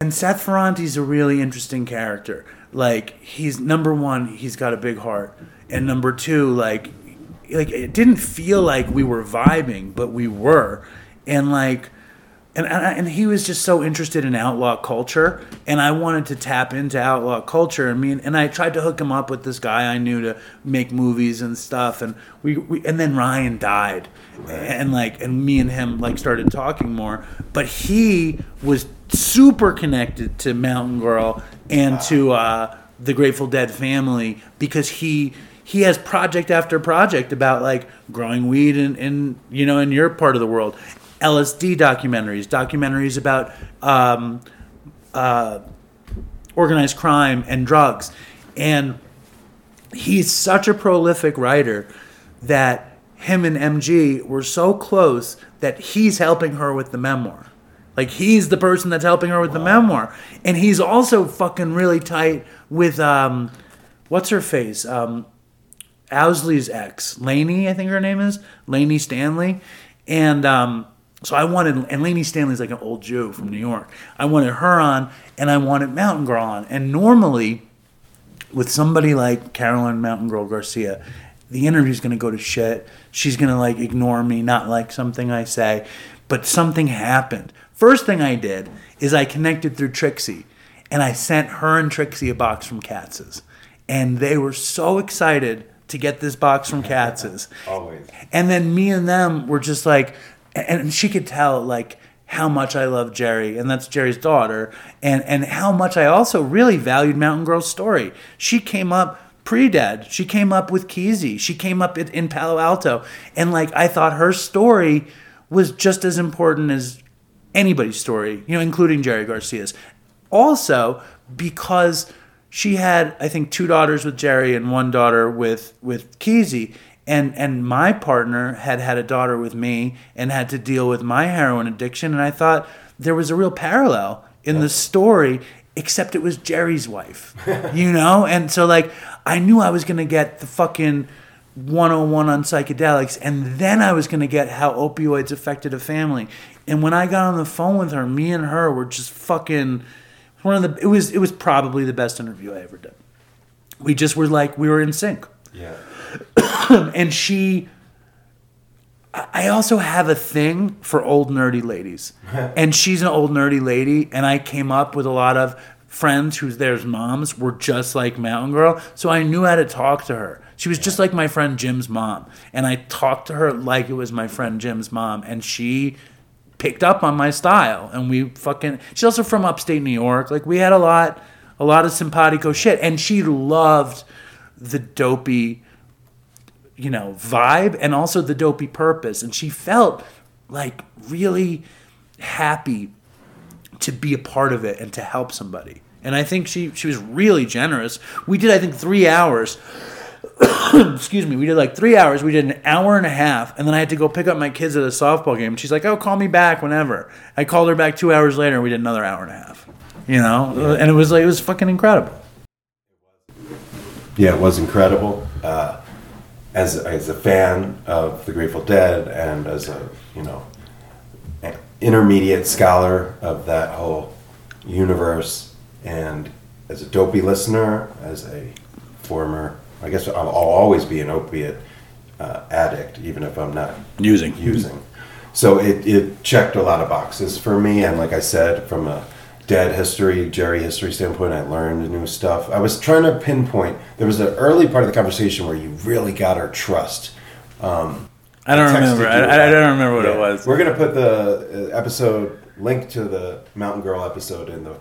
And Seth Ferranti's a really interesting character. Like he's number one, he's got a big heart, and number two, like, like it didn't feel like we were vibing, but we were, and like and and, he was just so interested in outlaw culture, and I wanted to tap into outlaw culture. I mean, and I tried to hook him up with this guy I knew to make movies and stuff, and we, we and then Ryan died, and like and me and him like started talking more, but he was super connected to Mountain Girl and to uh, the Grateful Dead family because he he has project after project about like growing weed in, in you know in your part of the world. Lsd documentaries documentaries about um, uh, organized crime and drugs. And he's such a prolific writer that him and mg were so close that he's helping her with the memoir like he's the person that's helping her with the memoir and he's also fucking really tight with um what's her face um Owsley's ex, Lainey, I think her name is Lainey Stanley, and um, so I wanted, and Lainey Stanley's like an old Jew from New York. I wanted her on, and I wanted Mountain Girl on. And normally, with somebody like Caroline Mountain Girl Garcia, the interview's gonna go to shit. She's gonna like ignore me, not like something I say. But something happened. First thing I did is I connected through Trixie, and I sent her and Trixie a box from Katz's, and they were so excited to get this box from Katz's. <laughs> Always. And then me and them were just like, and she could tell like how much I love Jerry, and that's Jerry's daughter, and and how much I also really valued Mountain Girl's story. She came up pre-dead. She came up with Kesey. She came up in, in Palo Alto, and like I thought her story was just as important as anybody's story, you know, including Jerry Garcia's. Also, because she had, I think, two daughters with Jerry and one daughter with with Kesey, and and my partner had had a daughter with me and had to deal with my heroin addiction, and I thought there was a real parallel in the story, except it was Jerry's wife, <laughs> you know, and so like I knew I was gonna get the fucking 101 on psychedelics and then I was going to get how opioids affected a family. And when I got on the phone with her, me and her were just fucking one of the it was it was probably the best interview I ever did. We just were like we were in sync. Yeah. <clears throat> and she I also have a thing for old nerdy ladies. <laughs> and she's an old nerdy lady and I came up with a lot of friends whose their moms were just like Mountain Girl, so I knew how to talk to her. She was just like my friend Jim's mom, and I talked to her like it was my friend Jim's mom, and she picked up on my style, and we fucking. She's also from upstate New York. Like we had a lot, a lot of simpatico shit, and she loved the dopey, you know, vibe, and also the dopey purpose, and she felt like really happy to be a part of it and to help somebody. And I think she she was really generous. We did I think 3 hours. <coughs> Excuse me. We did like 3 hours. We did an hour and a half and then I had to go pick up my kids at a softball game. She's like, "Oh, call me back whenever." I called her back 2 hours later and we did another hour and a half. You know? And it was like it was fucking incredible. Yeah, it was incredible. Uh, as as a fan of the Grateful Dead and as a you know intermediate scholar of that whole universe, and as a dopey listener, as a former, I guess I'll, I'll always be an opiate uh, addict, even if I'm not Using. using. So it, it checked a lot of boxes for me, and like I said, from a dead history, Jerry history standpoint, I learned new stuff. I was trying to pinpoint. There was an early part of the conversation where you really got our trust. Um, I don't remember. I, I, about I it. don't remember what it was. We're gonna put the uh, episode link to the Mountain Girl episode in the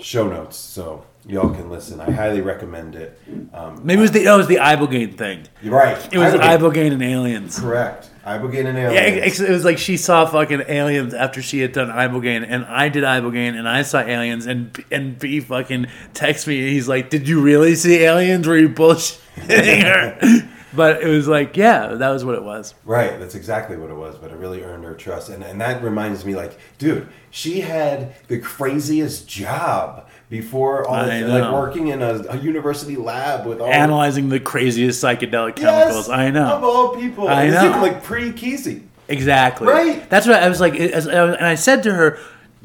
show notes, so y'all can listen. I highly recommend it. Um, Maybe it was the oh, it was the Ibogaine thing. You're right. It was Ibogaine. Ibogaine and aliens. correct. Ibogaine and Yeah, aliens. it, it was like she saw fucking aliens after she had done Ibogaine, and I did Ibogaine, and I saw aliens, and and B fucking texts me, and he's like, "Did you really see aliens? Were you bullshitting her?" <laughs> but it was like, yeah, that was what it was. Right, that's exactly what it was, but it really earned her trust. And, and that reminds me, like, dude, she had the craziest job before all this, like working in a, a university lab with all Analyzing the craziest psychedelic Yes, chemicals. I know. Of all people. I know. like pre Kesey. Exactly. Right. That's what I was like, and I said to her,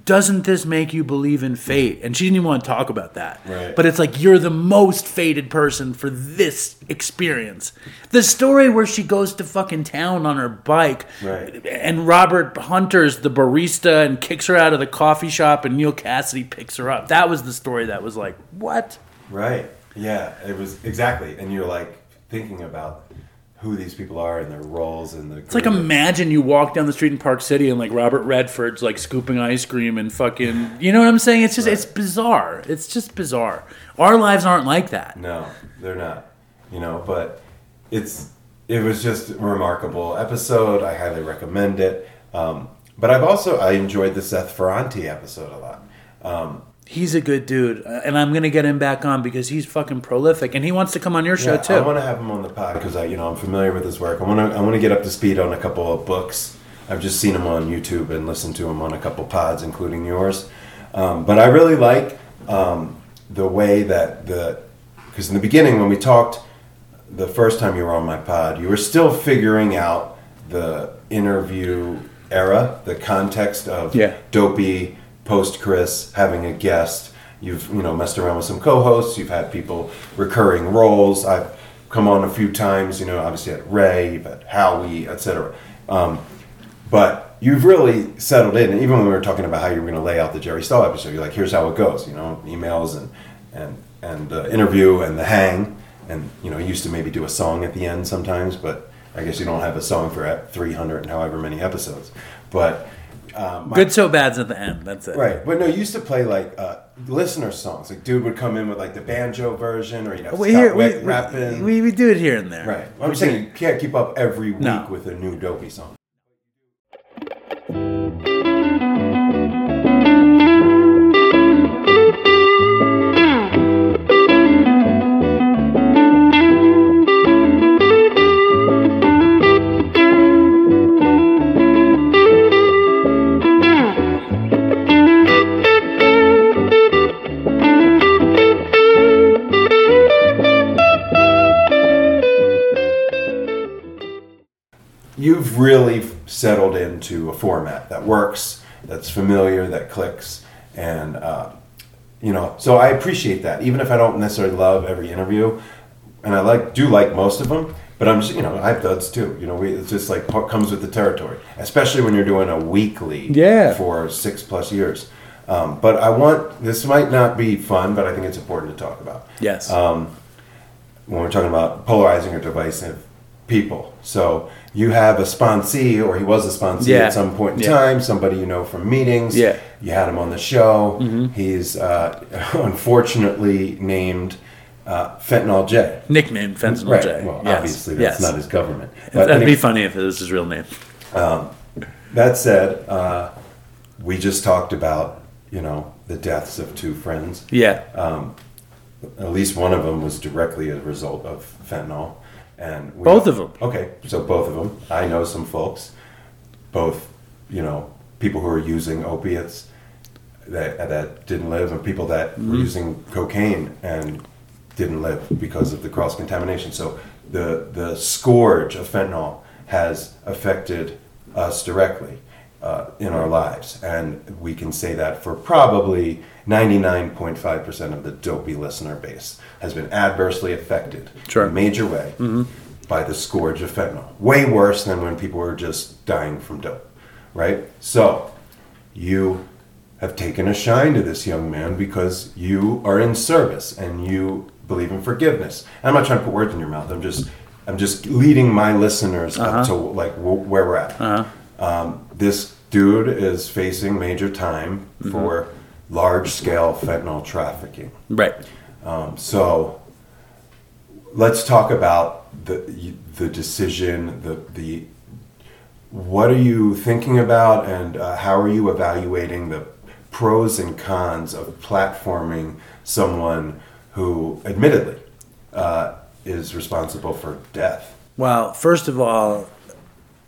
doesn't this make you believe in fate? And she didn't even want to talk about that. Right. But it's like you're the most fated person for this experience. The story where she goes to fucking town on her bike, Right. and Robert Hunter's the barista and kicks her out of the coffee shop, and Neal Cassady picks her up. That was the story that was like, what? Right. Yeah, it was exactly. And you're like thinking about who these people are and their roles and the. It's like imagine you walk down the street in Park City and like Robert Redford's like scooping ice cream and fucking, you know what I'm saying? It's just it's bizarre. It's just bizarre. Our lives aren't like that. No, they're not. You know, but it's it was just a remarkable episode. I highly recommend it. Um, but I've also I enjoyed the Seth Ferranti episode a lot. Um, He's a good dude, uh, and I'm gonna get him back on because he's fucking prolific, and he wants to come on your show yeah, too. I want to have him on the pod because I, you know, I'm familiar with his work. I want to I want to get up to speed on a couple of books. I've just seen him on YouTube and listened to him on a couple pods, including yours. Um, but I really like um, the way that the because in the beginning when we talked the first time you were on my pod, you were still figuring out the interview era, the context of Yeah. dopey post Chris having a guest. You've you know messed around with some co-hosts. You've had people recurring roles. I've come on a few times. You know, obviously at Ray, you've Howie, etc. Um, but you've really settled in. And even when we were talking about how you were going to lay out the Jerry Stahl episode, you're like, here's how it goes. You know, emails and and and uh, interview and the hang. And you know, used to maybe do a song at the end sometimes, but I guess you don't have a song for 300 and however many episodes. But um, my- Good so bad's at the end. That's it. Right, but no, you used to play like uh, listener songs. Like, dude would come in with like the banjo version, or you know, We, Scott hear, we, rapping. we, we do it here and there. right, I'm saying you can't keep up every week No. with a new dopey song. You've really settled into a format that works, that's familiar, that clicks, and uh, you know. So I appreciate that, even if I don't necessarily love every interview, and I like do like most of them. But I'm just, you know, I have duds too. You know, we, it's just like comes with the territory, especially when you're doing a weekly Yeah. for six plus years. Um, but I want this might not be fun, but I think it's important to talk about Yes. um, when we're talking about polarizing or divisive people. So you have a sponsee, or he was a sponsee Yeah. at some point in Yeah. time, somebody you know from meetings. Yeah. You had him on the show. Mhm. He's uh, <laughs> unfortunately named uh, Fentanyl J. Nickname Fentanyl right. J. Well, Yes. obviously that's Yes. not his government. That'd anyway- be funny if it was his real name. um, that said, uh, we just talked about you know the deaths of two friends. Yeah. Um, at least one of them was directly a result of fentanyl, and we Both of them. Okay, so both of them. I know some folks, both you know people who are using opiates that that didn't live, and people that were Mhm. using cocaine and didn't live because of the cross contamination. So the the scourge of fentanyl has affected us directly uh, in our lives, and we can say that for probably 99.5% of the dopey listener base has been adversely affected in a major way by the scourge of fentanyl. Way worse than when people were just dying from dope, right? So you have taken a shine to this young man because you are in service and you believe in forgiveness. I'm not trying to put words in your mouth. I'm just I'm just leading my listeners Uh-huh. up to like w- where we're at. Um, this dude is facing major time Mhm. for large scale fentanyl trafficking. Right. Um, so let's talk about the the decision, the the what are you thinking about, and uh, how are you evaluating the pros and cons of platforming someone who, admittedly, uh, is responsible for death? Well, first of all,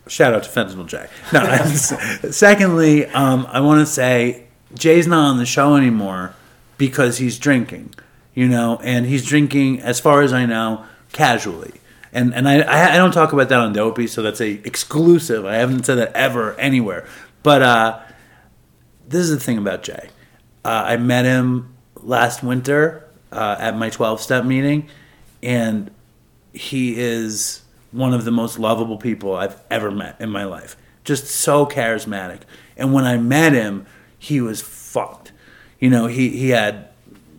shout out to Fentanyl J. No, <laughs> secondly, um, I want to say Jay's not on the show anymore because he's drinking, you know, and he's drinking, as far as I know, casually. And and I, I I don't talk about that on Dopey, so that's a exclusive. I haven't said that ever anywhere. But uh, this is the thing about Jay. Uh, I met him last winter uh, at my 12 step meeting, and he is one of the most lovable people I've ever met in my life. Just so charismatic. And when I met him, he was fucked. You know, he, he had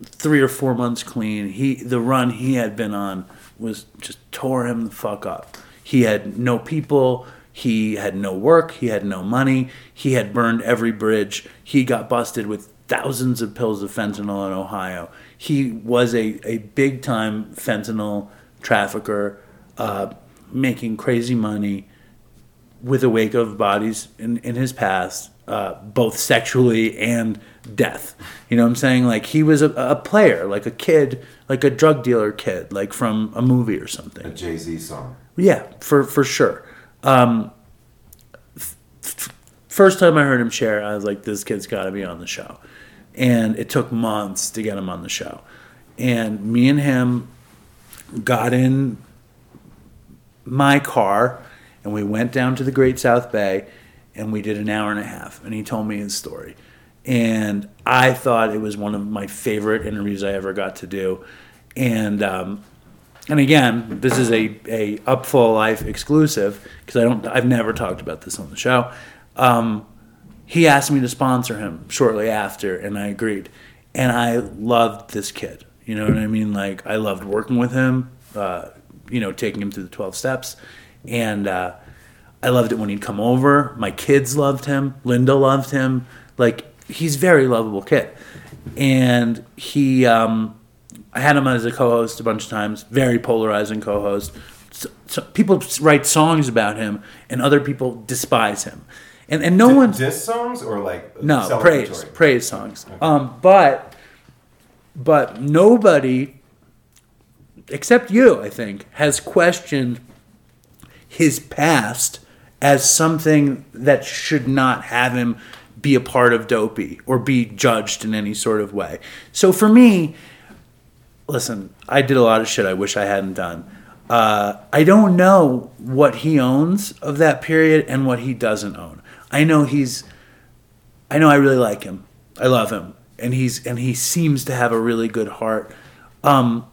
three or four months clean. He the run he had been on was just tore him the fuck up. He had no people. He had no work. He had no money. He had burned every bridge. He got busted with thousands of pills of fentanyl in Ohio. He was a, a big time fentanyl trafficker, uh, making crazy money with a wake of bodies in, in his past, uh, both sexually and death. You know what I'm saying? Like he was a, a player, like a kid, like a drug dealer kid, like from a movie or something. A Jay Z song. Yeah, for for sure. Um, f- f- first time I heard him share, I was like, "This kid's got to be on the show," and it took months to get him on the show. And me and him got in my car, and we went down to the Great South Bay, and we did an hour and a half. And he told me his story, and I thought it was one of my favorite interviews I ever got to do. And um, and again, this is a a Upful Life exclusive because I don't I've never talked about this on the show. Um, he asked me to sponsor him shortly after, and I agreed. And I loved this kid. You know what I mean? Like I loved working with him. Uh, you know, taking him through the twelve steps, and uh, I loved it when he'd come over. My kids loved him. Linda loved him. Like he's a very lovable kid, and he. Um, I had him as a co-host a bunch of times. Very polarizing co-host. So, so people write songs about him, and other people despise him, and and no Di- one diss songs or like no praise praise songs. Um, but but nobody except you, I think, has questioned his past as something that should not have him be a part of Dopey or be judged in any sort of way. So for me, listen, I did a lot of shit I wish I hadn't done. Uh, I don't know what he owns of that period and what he doesn't own. I know he's, I know I really like him. I love him, and he's and he seems to have a really good heart. Um,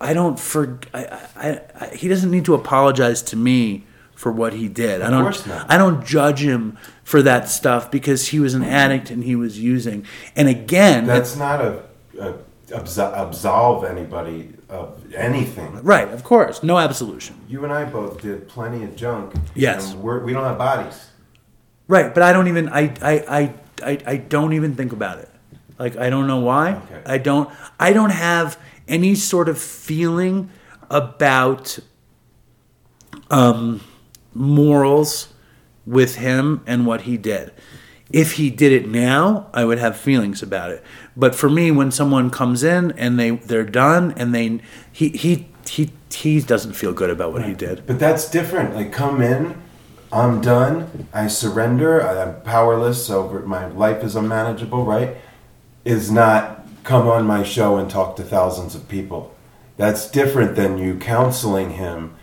I don't for I, I, I he doesn't need to apologize to me for what he did. I Of don't course not. I don't judge him for that stuff because he was an addict and he was using. And again, That's not a, a absol- absolve anybody of anything. right, of course, no absolution. You and I both did plenty of junk. Yes. we don't have bodies. Right, but I don't even I I I I, I don't even think about it. Like I don't know why. Okay. I don't I don't have any sort of feeling about um morals with him and what he did. If he did it now, I would have feelings about it. But for me, when someone comes in and they they're done and they he he he he doesn't feel good about what he did. But that's different. Like, come in, I'm done, I surrender, I'm powerless, so my life is unmanageable, right? Is not come on my show and talk to thousands of people. That's different than you counseling him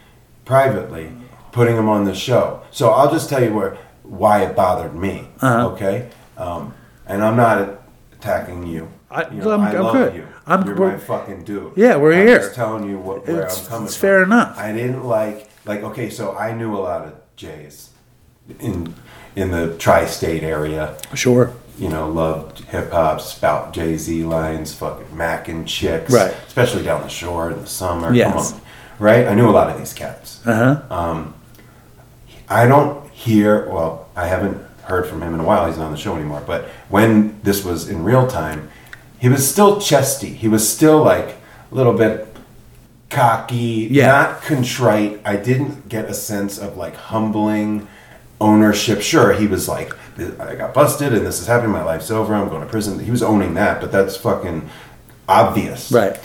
privately, putting him on the show. So I'll just tell you where why it bothered me, Uh-huh. okay? Um, and I'm not attacking you. I- you know, I'm- I I'm love good. you. I'm- You're my fucking dude. Yeah, we're I'm here. Just telling you what, where It's- I'm coming it's from. fair enough. I didn't like like okay, so I knew a lot of Jays in in the tri-state area. Sure. You know, loved hip hop, spout Jay Z lines, fucking Mac and chicks, Right. Especially down the shore in the summer. Yes. Come on, right? I knew a lot of these cats. Uh huh. Um, I don't hear. Well, I haven't heard from him in a while. He's not on the show anymore. But when this was in real time, he was still chesty. He was still like a little bit cocky, Yeah. not contrite. I didn't get a sense of like humbling ownership. Sure, he was like, I got busted and this is happening. My life's over. I'm going to prison. He was owning that, but that's fucking obvious. Right.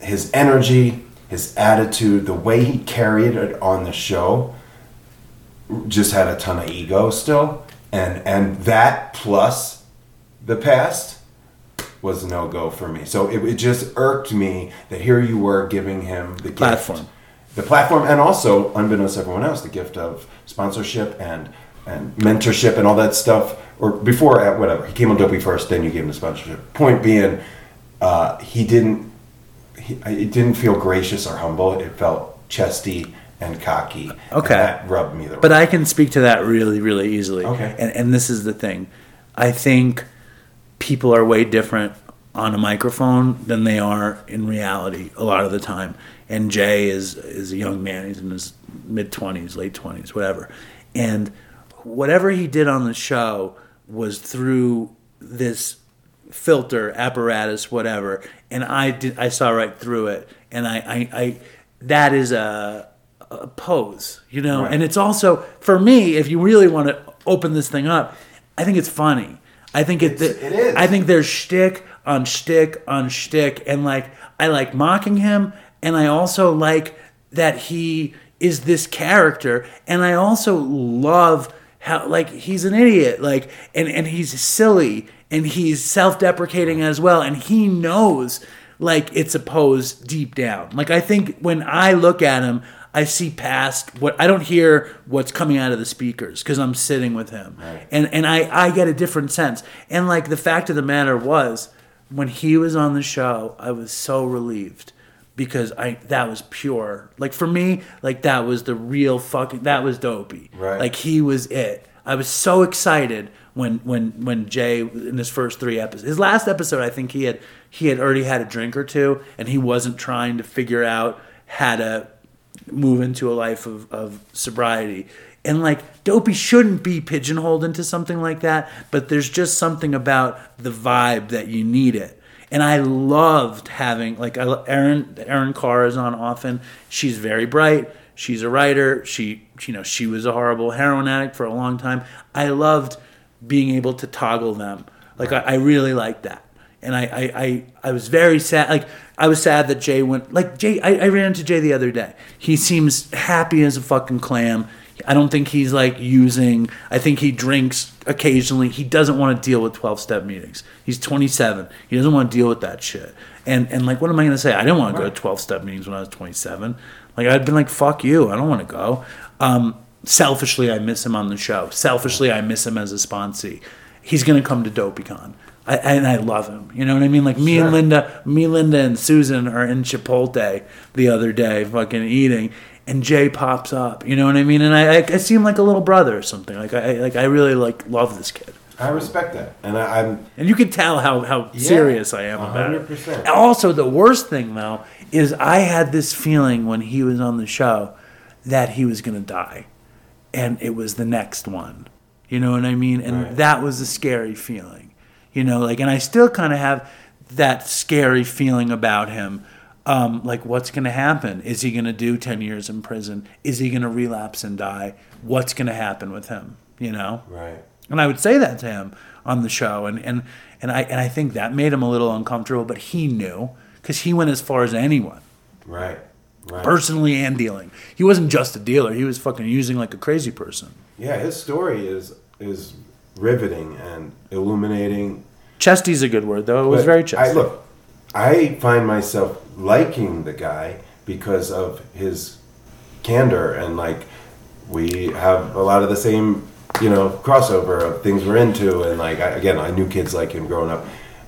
His energy, his attitude, the way he carried it on the show just had a ton of ego still. And and that plus the past was no go for me. So it, it just irked me that here you were giving him the gift, Platform. the platform, and also unbeknownst to everyone else, the gift of sponsorship and and mentorship and all that stuff. Or before, at whatever. He came on Dopey first, then you gave him the sponsorship. Point being, uh, he didn't. He, it didn't feel gracious or humble. It felt chesty and cocky. and Okay. that rubbed me the But I can speak to that really, really easily. Okay. And, and this is the thing. I think people are way different on a microphone than they are in reality a lot of the time. And Jay is is a young man. He's in his mid twenties, late twenties, whatever. And whatever he did on the show was through this filter apparatus, whatever. And I did. I saw right through it. And I, I, I that is a a pose, you know. Right. And it's also for me, if you really want to open this thing up, I think it's funny. I think it, It's- it is. I think there's shtick on shtick on shtick, and like I like mocking him, and I also like that he is this character, and I also love how like he's an idiot, like and and he's silly, and he's self-deprecating as well, and he knows like it's a pose deep down. Like I think when I look at him, I see past what I don't hear what's coming out of the speakers because I'm sitting with him, and and I I get a different sense. And like the fact of the matter was, when he was on the show, I was so relieved because I that was pure. Like for me, like that was the real fucking that was dopey. Right. Like he was it. I was so excited when when when Jay in his first three episodes. His last episode, I think he had he had already had a drink or two, and he wasn't trying to figure out how to move into a life of, of sobriety. And like dopey shouldn't be pigeonholed into something like that, but there's just something about the vibe that you need it. And I loved having like Erin Erin Carr is on often. She's very bright. She's a writer. She you know she was a horrible heroin addict for a long time. I loved being able to toggle them. Like I, I really liked that and I, I, I, I was very sad. Like I was sad that Jay went. Like Jay, I, I ran into Jay the other day. He seems happy as a fucking clam. I don't think he's like using. I think he drinks occasionally. He doesn't want to deal with twelve step meetings. He's twenty seven. He doesn't want to deal with that shit. And and like, what am I gonna say? I didn't want to go to twelve step meetings when I was twenty seven. Like I'd been like, fuck you. I don't want to go. Um, selfishly, I miss him on the show. Selfishly, I miss him as a sponsee. He's gonna come to DopeyCon. I, and I love him. You know what I mean? Like me and Linda, me, Linda, and Susan are in Chipotle the other day, fucking eating, and Jay pops up. You know what I mean? And I, I, I see him like a little brother or something. Like I, like I really like love this kid, I respect that, and I, I'm and you can tell how how Yeah, serious I am about it. 100%. Also, the worst thing though is I had this feeling when he was on the show that he was gonna die, and it was the next one. You know what I mean? And Right. that was a scary feeling. You know, like, and I still kind of have that scary feeling about him. Um, like, what's going to happen? Is he going to do 10 years in prison? Is he going to relapse and die? What's going to happen with him? You know? right. And I would say that to him on the show, and and and I and I think that made him a little uncomfortable. But he knew because he went as far as anyone, Right. Right. personally and dealing. He wasn't just a dealer; he was fucking using like a crazy person. yeah, his story is is riveting and illuminating. Chesty's a good word, though. It was But very chesty. I look. I find myself liking the guy because of his candor and like we have a lot of the same you know crossover of things we're into and like I, again I knew kids like him growing up.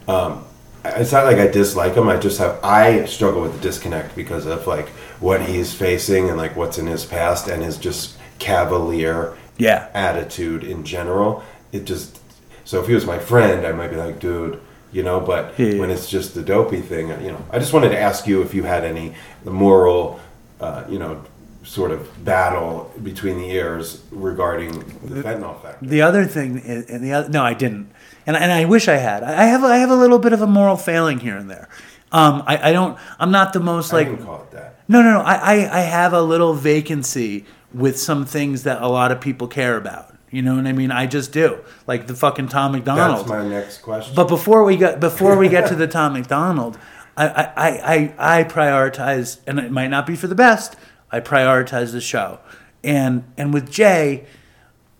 Um, it's not like I dislike him. I just have I struggle with the disconnect because of like what he's facing and like what's in his past and his just cavalier Yeah. attitude in general. It just so if he was my friend, I might be like, dude, you know. But Yeah. when it's just the dopey thing, you know, I just wanted to ask you if you had any the moral, uh, you know, sort of battle between the ears regarding the fentanyl factor. The other thing, is, and the other, no, I didn't, and and I wish I had. I have I have a little bit of a moral failing here and there. Um, I, I don't. I'm not the most I like. wouldn't call it that. No, no, no. I, I, I have a little vacancy with some things that a lot of people care about. You know what I mean? I just do. Like the fucking Tom MacDonald. That's my next question. But before we get before we get to the Tom MacDonald, I, I, I, I prioritize, and it might not be for the best. I prioritize the show, and and with Jay,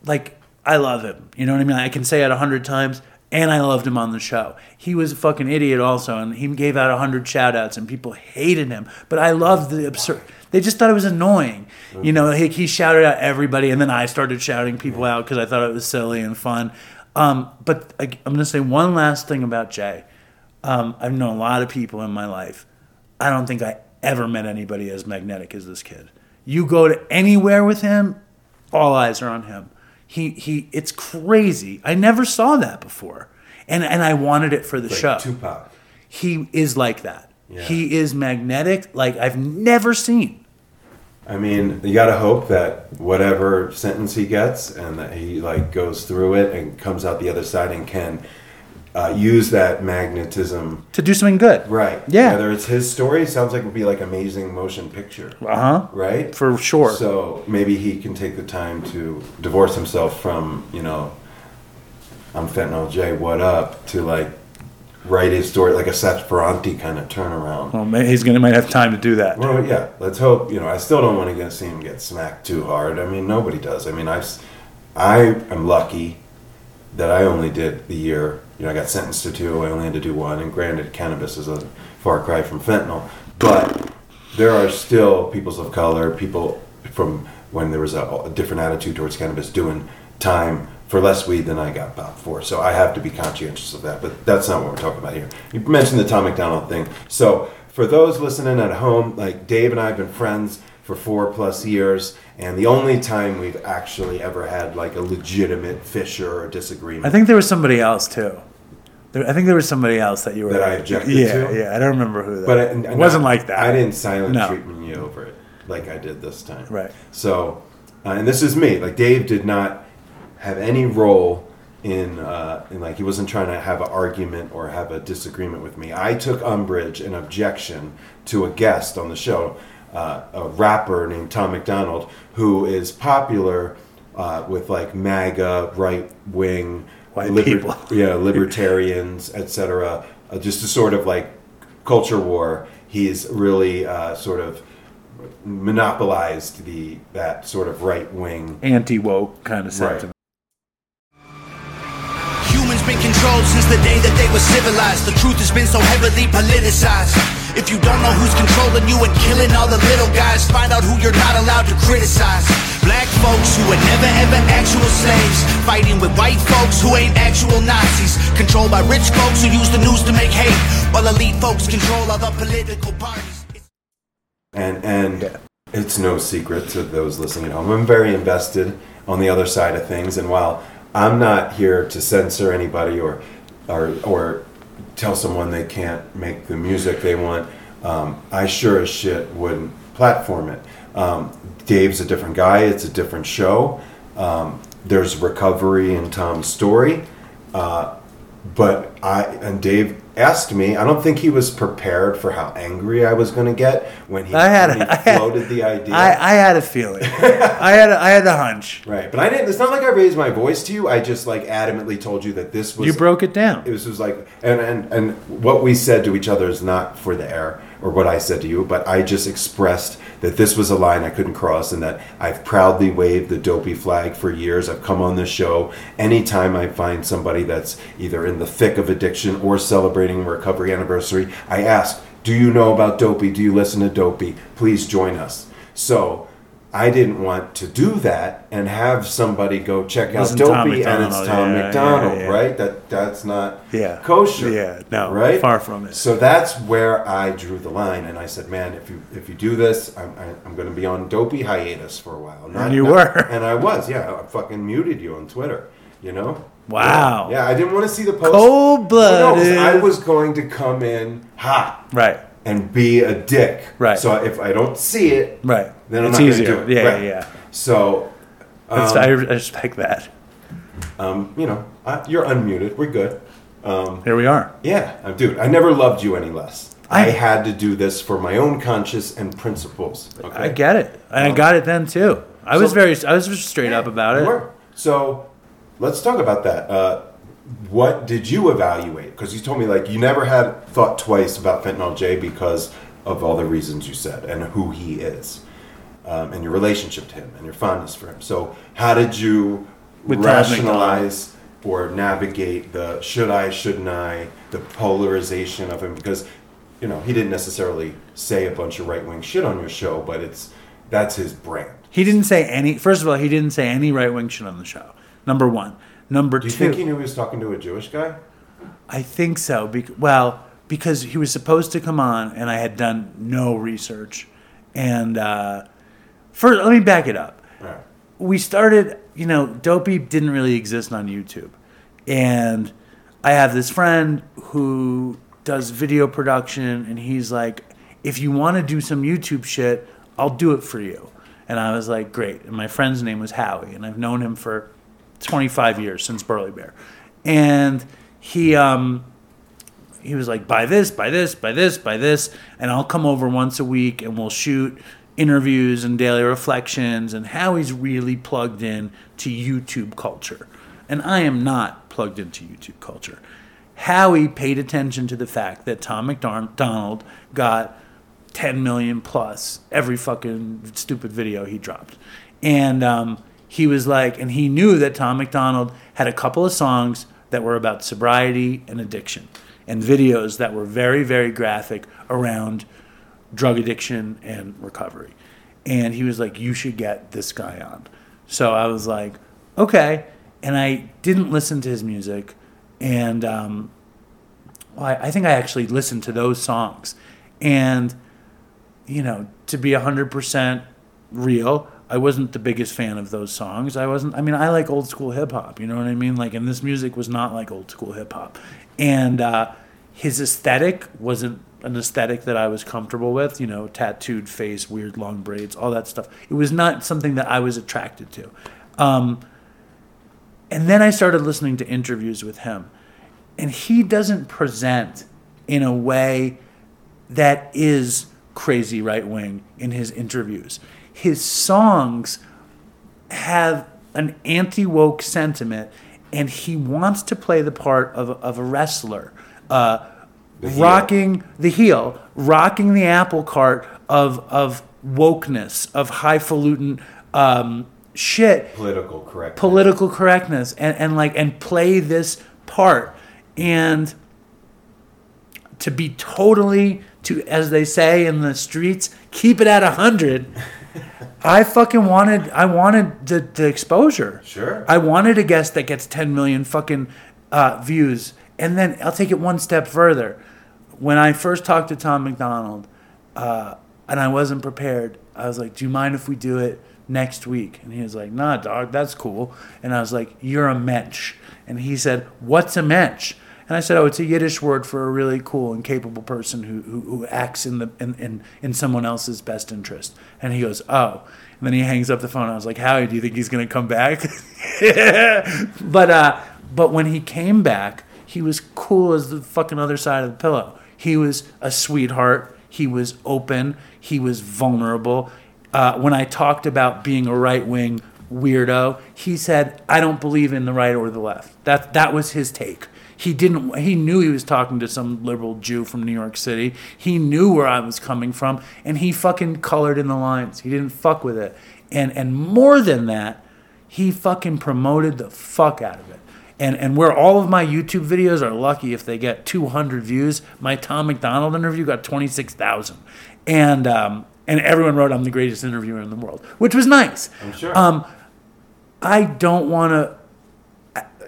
like I love him. You know what I mean? I can say it a hundred times. and I loved him on the show. He was a fucking idiot also, and he gave out a hundred shout outs, and people hated him. But I loved the absurd. They just thought it was annoying. You know, he, he shouted out everybody, and then I started shouting people out because I thought it was silly and fun. Um, but I, I'm going to say one last thing about Jay. Um, I've known a lot of people in my life. I don't think I ever met anybody as magnetic as this kid. You go to anywhere with him, all eyes are on him. He he it's crazy. I never saw that before. And and I wanted it for the Like show. Tupac. He is like that. Yeah. He is magnetic like I've never seen. I mean, you gotta hope that whatever sentence he gets, and that he like goes through it and comes out the other side and can uh, use that magnetism To do something good. Right. Yeah. Whether it's his story, sounds like it would be like amazing motion picture. Uh-huh. Right. For sure. So maybe he can take the time to divorce himself from you know, I'm fentanyl J. What up? To like write his story like a Seth Ferranti kind of turnaround. Oh, well, may- he's gonna might have time to do that. Well, yeah. Let's hope. You know, I still don't want to get see him get smacked too hard. I mean, nobody does. I mean, s- I am lucky that I only did the year. You know, I got sentenced to two. I only had to do one. And granted, cannabis is a far cry from fentanyl, but there are still peoples of color, people from when there was a, a different attitude towards cannabis, doing time for less weed than I got popped for. So I have to be conscientious of that. But that's not what we're talking about here. You mentioned the Tom MacDonald thing. So for those listening at home, like Dave and I have been friends for four plus years, and the only time we've actually ever had like a legitimate fissure or disagreement. I think there was somebody else too. There, I think there was somebody else that you were That I objected yeah, to? Yeah, I don't remember who that. But it wasn't like that. I didn't silent No. treatment you over it like I did this time. Right. So, uh, and this is me. Like Dave did not have any role in, uh, in like he wasn't trying to have an argument or have a disagreement with me. I took umbrage and objection to a guest on the show, uh, a rapper named Tom MacDonald, who is popular uh, with like MAGA, right wing, White people. <laughs> yeah, libertarians, etc. Uh, just a sort of like culture war. He's really uh, sort of monopolized the that sort of right wing. Anti woke kind of Right. sentiment. Humans been controlled since the day that they were civilized. The truth has been so heavily politicized. If you don't know who's controlling you and killing all the little guys, find out who you're not allowed to criticize. Black folks who were never ever actual slaves, fighting with white folks who ain't actual Nazis, controlled by rich folks who use the news to make hate, while elite folks control other political parties. and and it's no secret to those listening at home. I'm very invested on the other side of things, and while I'm not here to censor anybody or or or tell someone they can't make the music they want, um, I sure as shit wouldn't platform it. Um, Dave's a different guy. It's a different show. Um, there's recovery in Tom's story. Uh, but I and Dave asked me. I don't think he was prepared for how angry I was going to get when he, I had- when he <laughs> I had- floated the idea. I, I had a feeling. I had a, I had a hunch. right, but I didn't. It's not like I raised my voice to you. I just like adamantly told you that this was. You broke it down. It was, was like, and, and and what we said to each other is not for the air, or what I said to you, but I just expressed that this was a line I couldn't cross, and that I've proudly waved the dopey flag for years. I've come on this show anytime I find somebody that's either in the thick of addiction or celebrating a recovery anniversary. I ask, "Do you know about Dopey? Do you listen to Dopey? Please join us." So. I didn't want to do that and have somebody go check out Dopey and it's Tom yeah, MacDonald, yeah, yeah. right? That that's not Yeah. kosher. Yeah, no, right? far from it. So that's where I drew the line, and I said, "Man, if you if you do this, I'm I, I'm going to be on dopey hiatus for a while." And you were. <laughs> and I was. Yeah, I fucking muted you on Twitter. You know. Wow. Yeah, I didn't want to see the post. Cold-blooded. No, 'cause I was going to come in hot Right. And be a dick. Right. So if I don't see it, Right. then I'm It's not going easier. to do it. Yeah, Right. yeah, yeah. So. Um, I respect that. um, you know, I, you're unmuted. We're good. Um, Here we are. yeah, dude, I never loved you any less. I, I- had to do this for my own conscience and principles. Okay? I get it. And I got it then too. I was very, I was straight up about You it. were. So let's talk about that. Uh, what did you evaluate? Because you told me like you never had thought twice about fentanyl J because of all the reasons you said and who he is, um, and your relationship to him and your fondness for him. So how did you With rationalize or navigate the should I, shouldn't I, the polarization of him because you know he didn't necessarily say a bunch of right wing shit on your show, but it's that's his brand. He didn't say any. First of all, he didn't say any right wing shit on the show. Number one. Number Do you two. think he knew he was talking to a Jewish guy? I think so. Bec- well, because he was supposed to come on, and I had done no research. And uh, first, let me back it up. Right. We started, you know, Dopey didn't really exist on YouTube, and I have this friend who does video production, and he's like, "If you want to do some YouTube shit, I'll do it for you." And I was like, "Great." And my friend's name was Howie, and I've known him for 25 years since Burly Bear, and he um he was like, buy this, buy this, buy this, buy this, and I'll come over once a week and we'll shoot interviews and daily reflections. And Howie's really plugged in to YouTube culture. And I am not plugged into YouTube culture. Howie paid attention to the fact that Tom MacDonald got 10 million plus every fucking stupid video he dropped. And um, he was like, and he knew that Tom MacDonald had a couple of songs that were about sobriety and addiction and videos that were very, very graphic around drug addiction and recovery. And he was like, You should get this guy on. So I was like, Okay. And I didn't listen to his music. And um, well, I, I think I actually listened to those songs. And, you know, to be 100% real, I wasn't the biggest fan of those songs. I wasn't, I mean, I like old school hip hop, you know what I mean? Like, and this music was not like old school hip hop. And uh, his aesthetic wasn't an aesthetic that I was comfortable with, you know, tattooed face, weird long braids, all that stuff. It was not something that I was attracted to. Um, and then I started listening to interviews with him. And he doesn't present in a way that is crazy right wing in his interviews. His songs have an anti woke sentiment, and he wants to play the part of, of a wrestler, uh, heel. rocking the heel, rocking the apple cart of, of wokeness, of highfalutin um, shit Political correct. political correctness and, and like and play this part and to be totally to as they say in the streets keep it at a hundred <laughs> i fucking wanted i wanted the, the exposure. Sure. i wanted a guest that gets 10 million fucking uh, views and then i'll take it one step further. When i first talked to tom macdonald uh, and i wasn't prepared i was like do you mind if we do it next week? And he was like nah dog that's cool. And i was like you're a mensch. And he said what's a mensch and I said, "Oh, it's a Yiddish word for a really cool and capable person who who, who acts in the in, in in someone else's best interest." And he goes, "Oh." And then he hangs up the phone. I was like, "Howie, do you think he's gonna come back?" <laughs> but uh, but when he came back, he was cool as the fucking other side of the pillow. He was a sweetheart. He was open. He was vulnerable. Uh, when I talked about being a right wing weirdo, he said, "I don't believe in the right or the left." That that was his take. He didn't. He knew he was talking to some liberal Jew from New York City. He knew where I was coming from, and he fucking colored in the lines. He didn't fuck with it. And and more than that, he fucking promoted the fuck out of it. And and where all of my YouTube videos are lucky if they get 200 views, my Tom MacDonald interview got 26,000. And um, and everyone wrote I'm the greatest interviewer in the world, which was nice. I'm sure. Um, I don't want to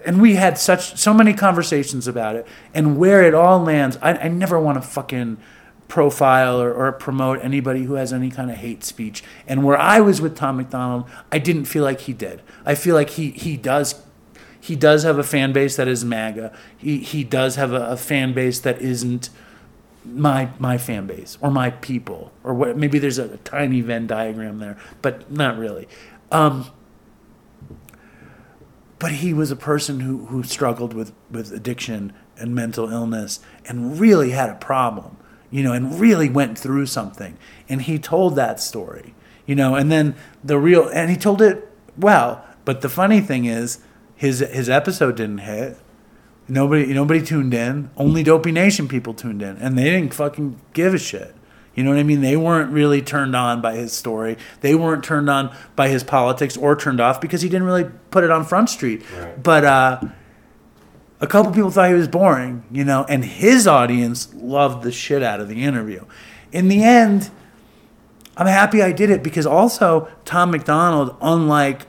and we had such so many conversations about it and where it all lands. I, I never want to fucking profile or, or promote anybody who has any kind of hate speech. And where i was with tom macdonald i didn't feel like he did. I feel like he he does he does have a fan base that is maga. He he does have a, a fan base that isn't my my fan base or my people or what maybe there's a, a tiny venn diagram there but not really. Um but he was a person who, who struggled with, with addiction and mental illness and really had a problem, you know, and really went through something. And he told that story, you know, and then the real, and he told it well. But the funny thing is, his his episode didn't hit. Nobody nobody tuned in. Only Dopey Nation people tuned in, and they didn't fucking give a shit. You know what I mean? They weren't really turned on by his story. They weren't turned on by his politics or turned off because he didn't really put it on Front Street. Right. But uh, a couple people thought he was boring, you know, and his audience loved the shit out of the interview. In the end, I'm happy I did it because also Tom MacDonald, unlike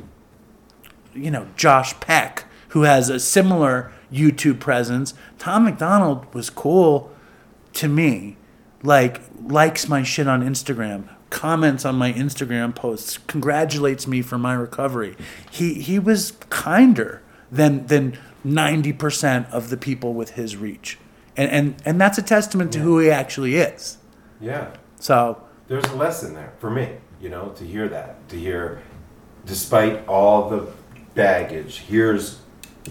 you know Josh Peck, who has a similar YouTube presence, Tom MacDonald was cool to me. Like likes my shit on Instagram, comments on my Instagram posts, congratulates me for my recovery. He he was kinder than than 90% of the people with his reach. And and and that's a testament to who he actually is. Yeah. So There's a lesson there for me, you know, to hear that, to hear, despite all the baggage, here's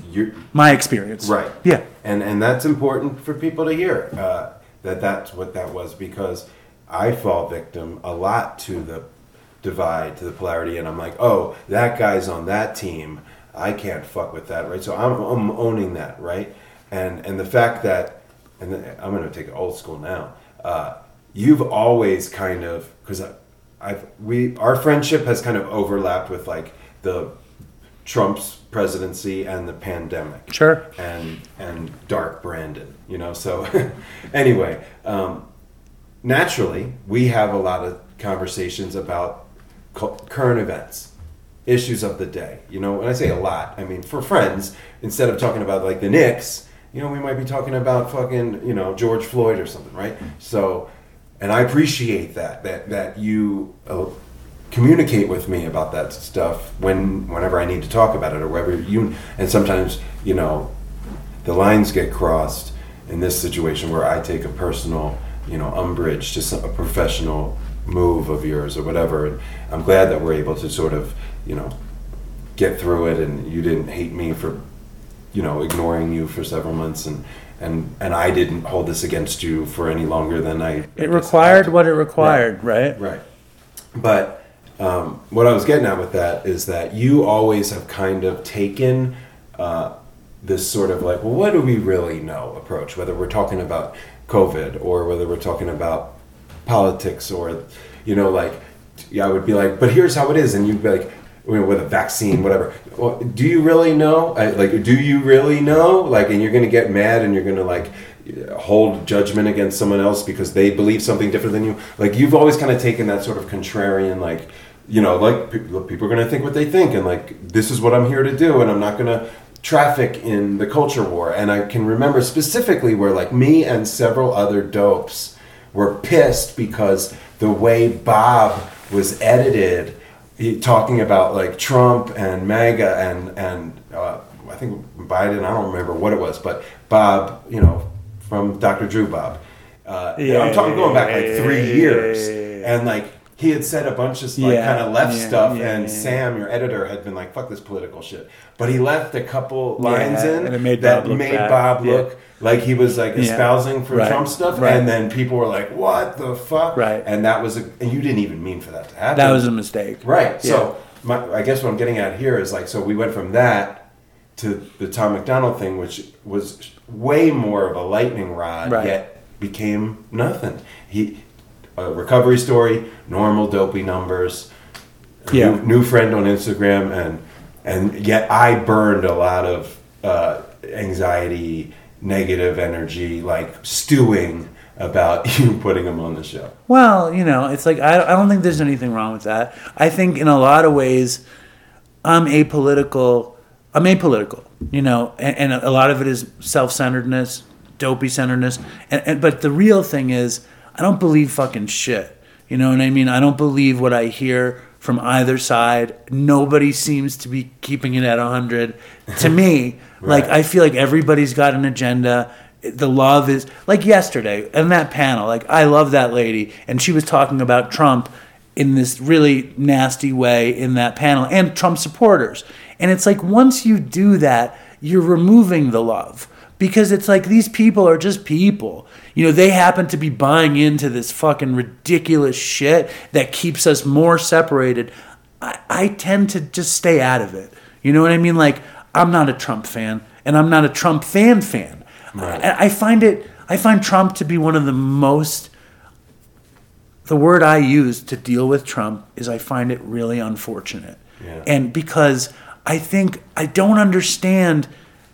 your my experience. right, Yeah. and and that's important for people to hear uh, that that's what that was because I fall victim a lot to the divide, to the polarity, and I'm like, oh, that guy's on that team, I can't fuck with that, right? So I'm, I'm owning that, right? And and the fact that, and then I'm gonna take it old school now. Uh, you've always kind of because I've we our friendship has kind of overlapped with like the Trump's presidency and the pandemic. Sure. And and Dark Brandon, you know. So <laughs> anyway, um, naturally, we have a lot of conversations about cu- current events, issues of the day. You know, when I say a lot, I mean for friends, instead of talking about like the Knicks, you know, we might be talking about fucking, you know, George Floyd or something, right? So, and I appreciate that that that you uh, communicate with me about that stuff when whenever I need to talk about it or wherever you and sometimes, you know, the lines get crossed in this situation where I take a personal, you know, umbrage to some, a professional move of yours or whatever. And I'm glad that we're able to sort of, you know, get through it and you didn't hate me for, you know, ignoring you for several months and and and I didn't hold this against you for any longer than I. It required what it required, right? Right. But um, what I was getting at with that is that you always have kind of taken uh, this sort of like, well, what do we really know approach, whether we're talking about COVID or whether we're talking about politics or, you know, like, yeah, I would be like, but here's how it is. And you'd be like, you know, with a vaccine, whatever. Well, do you really know? I, like, do you really know? Like, and you're going to get mad and you're going to like hold judgment against someone else because they believe something different than you. Like, you've always kind of taken that sort of contrarian, like, you know, like people, people are going to think what they think, and like, this is what I'm here to do, and I'm not going to traffic in the culture war. And I can remember specifically where like me and several other dopes were pissed because the way Bob was edited he, talking about like Trump and MAGA and and uh, I think Biden. I don't remember what it was, but Bob, you know, from Dr. Drew Bob. Uh, Yeah, I'm talking going back like three years, and like he had said a bunch of like Yeah, kind of left yeah, stuff, yeah, and. Sam, your editor, had been like, "Fuck this political shit," but he left a couple lines in and it made that Bob made. Bob look like he was like espousing for Right, Trump stuff, right. and then people were like, "What the fuck?" Right. and that was a, and you didn't even mean for that to happen. That was a mistake. Right. So my, I guess what I'm getting at here is like, so we went from that to the Tom MacDonald thing, which was way more of a lightning rod, Right. yet became nothing. He, a recovery story, normal dopey numbers, Yeah. new, new friend on Instagram, and and yet I burned a lot of uh, anxiety, negative energy, like stewing about <laughs> you putting him on the show. Well, you know, it's like I, I don't think there's anything wrong with that. I think in a lot of ways, I'm apolitical. I'm apolitical, you know, and, and a lot of it is self-centeredness, dopey centeredness, and, and but the real thing is I don't believe fucking shit. You know what I mean? I don't believe what I hear from either side. Nobody seems to be keeping it at 100. To <laughs> me, like I feel like everybody's got an agenda. The love is like yesterday in that panel. Like I love that lady, and she was talking about Trump in this really nasty way in that panel and Trump supporters. And it's like once you do that, you're removing the love because it's like these people are just people. You know, they happen to be buying into this fucking ridiculous shit that keeps us more separated. I, I tend to just stay out of it. You know what I mean? Like, I'm not a Trump fan, and I'm not a Trump fan fan. I, I find it, I find Trump to be one of the most, the word I use to deal with Trump is I find it really unfortunate. Yeah. And because I think I don't understand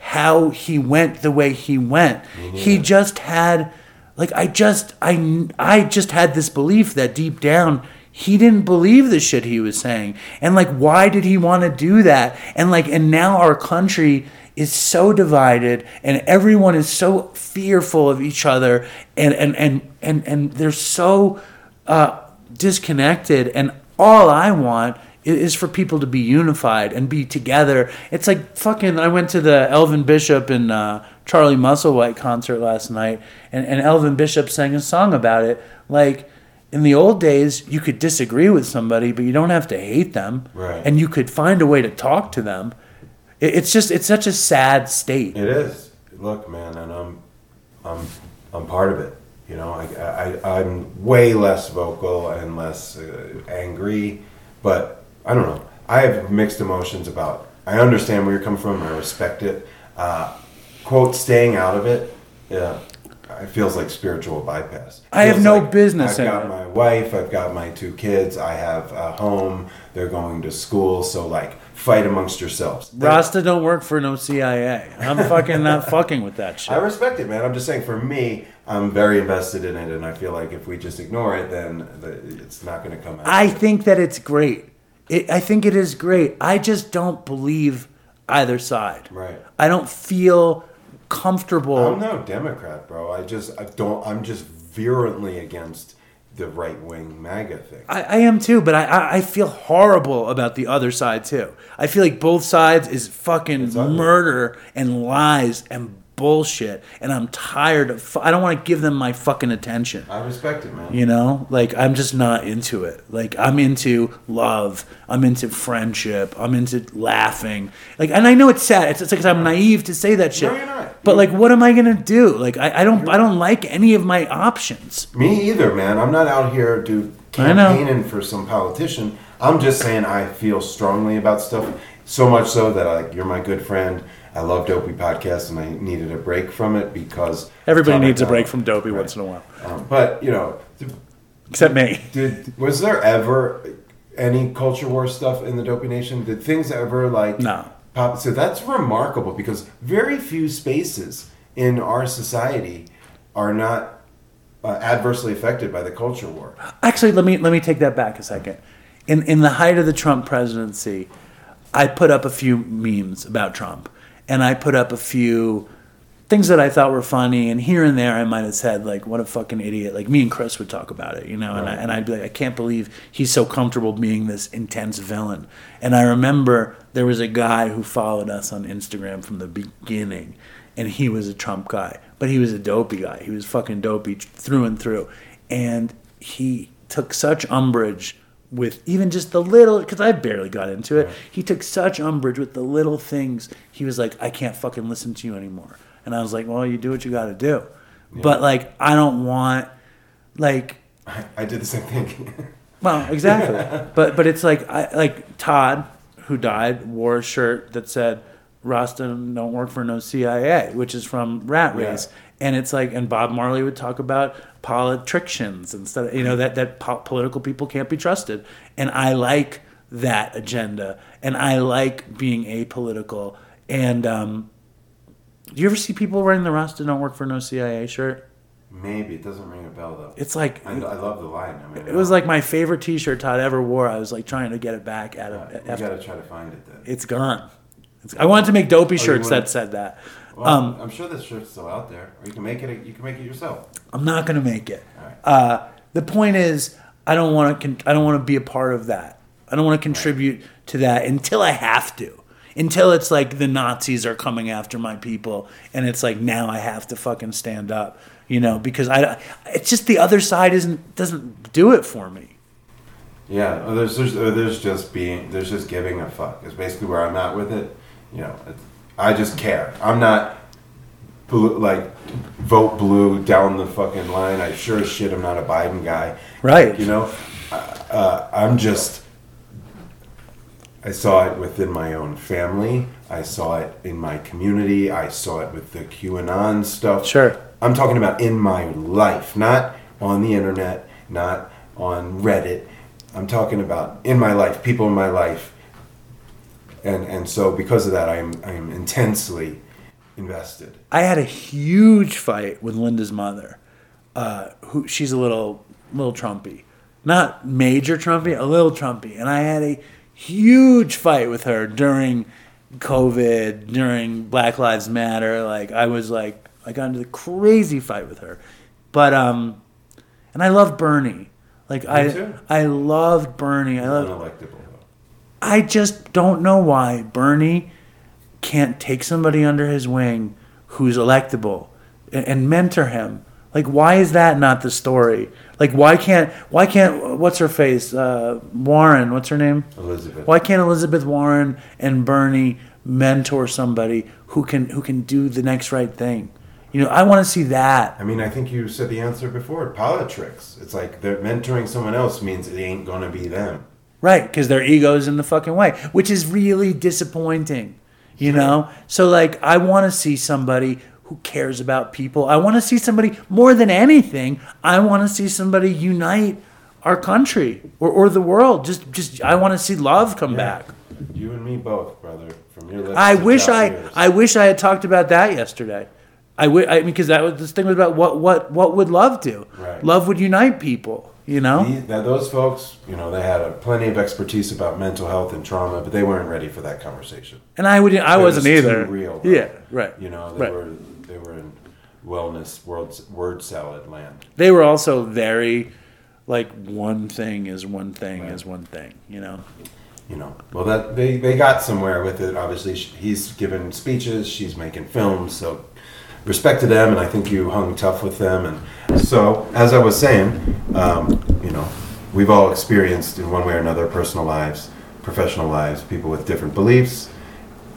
how he went the way he went. He just had like I just I I just had this belief that deep down he didn't believe the shit he was saying. And like why did he want to do that? And like and now our country is so divided and everyone is so fearful of each other and and and and, and they're so uh, disconnected and all I want i- is for people to be unified and be together. It's like fucking. I went to the Elvin Bishop and uh, Charlie Musselwhite concert last night, and, and Elvin Bishop sang a song about it. Like in the old days, you could disagree with somebody, but you don't have to hate them, Right. and you could find a way to talk to them. It, it's just it's such a sad state. It is. Look, man, and I'm, I'm, I'm part of it. You know, I, I, I'm way less vocal and less uh, angry, but I don't know. I have mixed emotions about. I understand where you're coming from. I respect it. Uh, quote, staying out of it. Yeah, it feels like spiritual bypass. I have no like business I've got it. my wife. I've got my two kids. I have a home. They're going to school. So like, fight amongst yourselves. Rasta don't work for no CIA. I'm fucking not <laughs> fucking with that shit. I respect it, man. I'm just saying, for me, I'm very invested in it, and I feel like if we just ignore it, then the, it's not going to come out. I think that it's great. It, I think it is great. I just don't believe either side. Right. I don't feel comfortable. I'm no Democrat, bro. I just I don't. I'm just virulently against the right wing MAGA thing. I, I am too, but I, I I feel horrible about the other side too. I feel like both sides is fucking murder and lies and bullshit, and I'm tired of. fu- I don't want to give them my fucking attention. I respect it, man. You know, like I'm just not into it. Like I'm into love. I'm into friendship. I'm into laughing. Like, and I know it's sad. It's, it's like I'm naive to say that shit. No, you're not. But like, what am I gonna do? Like, I, I don't. I don't like any of my options. Me either, man. I'm not out here, know. campaigning for some politician. I'm just saying I feel strongly about stuff. So much so that like you're my good friend. I love Dopey podcast, and I needed a break from it because Everybody needs a break from dopey once in a while, Um, but you know, th- except me. <laughs> Did was there ever any culture war stuff in the Dopey Nation? Did things ever like No. pop? So that's remarkable because very few spaces in our society are not uh, adversely affected by the culture war. Actually, let me let me take that back a second. In in the height of the Trump presidency, I put up a few memes about Trump, and I put up a few things that I thought were funny, and here and there I might have said like, "What a fucking idiot!" Like me and Chris would talk about it, you know, and I, and I'd be like, "I can't believe he's so comfortable being this intense villain." And I remember there was a guy who followed us on Instagram from the beginning, and he was a Trump guy, but he was a dopey guy. He was fucking dopey through and through, and he took such umbrage with even just the little because I barely got into it. He took such umbrage with the little things. He was like, "I can't fucking listen to you anymore," and I was like, "Well, you do what you got to do," but like, I don't want like I, <laughs> I did the same thing. <laughs> well, exactly. but but it's like I like Todd, who died, wore a shirt that said "Rasta don't work for no CIA," which is from Rat Yeah. Race, and it's like and Bob Marley would talk about politicians instead of you know that that po- political people can't be trusted, and I like that agenda, and I like being apolitical. And um, do you ever see people wearing the "Rasta don't work for no CIA" shirt? Maybe it doesn't ring a bell though. It's like I, I love the line. I mean, It was like my favorite T-shirt Todd ever wore. I was like trying to get it back out of. you after- got to try to find it then. it's gone. It's, I wanted to make dopey Oh, shirts that said that. Well, Um, I'm sure this shirt's still out there, or you can make it. You can make it yourself. I'm not gonna make it. Uh, the point is, I don't want to. Con- I don't want to be a part of that. I don't want to contribute to that until I have to. Until it's like the Nazis are coming after my people, and it's like now I have to fucking stand up, you know, because I. It's just the other side isn't doesn't do it for me. Yeah, or there's there's, or there's just being there's just giving a fuck. Is basically where I'm at with it. You know, I just care. I'm not blue, like vote blue down the fucking line. I sure as shit I'm not a Biden guy. Right. You know, uh, I'm just. I saw it within my own family. I saw it in my community. I saw it with the QAnon stuff. Sure. I'm talking about in my life, not on the internet, not on Reddit. I'm talking about in my life, people in my life. And and so because of that I am I am intensely invested. I had a huge fight with Linda's mother. Uh, who she's a little little Trumpy, not major Trumpy, a little Trumpy, and I had a huge fight with her during COVID, during Black Lives Matter. Like I was like I got into a crazy fight with her, but um, and I love Bernie. Like I too. I loved Bernie. I love Unelectable. I just don't know why Bernie can't take somebody under his wing who's electable and, and mentor him. Like, why is that not the story? Like, why can't why can't what's her face uh, Warren? What's her name? Elizabeth. Why can't Elizabeth Warren and Bernie mentor somebody who can who can do the next right thing? You know, I want to see that. I mean, I think you said the answer before. Politics. It's like they're mentoring someone else means it ain't gonna be them. Right, because their ego's in the fucking way, which is really disappointing. You know? So, like, I want to see somebody who cares about people. I want to see somebody, more than anything, I want to see somebody unite our country or, or the world. Just, just, I want to see love come back. You and me both, brother. From your lips. I wish I. I wish I had talked about that yesterday. I wi- I mean, because that was this thing was about what, what, what would love do? Right. Love would unite people. You know? The- Now, those folks, you know, they had a, plenty of expertise about mental health and trauma, but they weren't ready for that conversation. And I would, I It wasn't either. real, yeah, right. You know, they right. were they were in wellness world word salad land. they were also very like one thing is one thing is one thing you know You know, well that they they got somewhere with it. Obviously, he's given speeches, she's making films, so respect to them, and I think you hung tough with them. And so, as I was saying, um, you know, we've all experienced in one way or another personal lives, professional lives, people with different beliefs,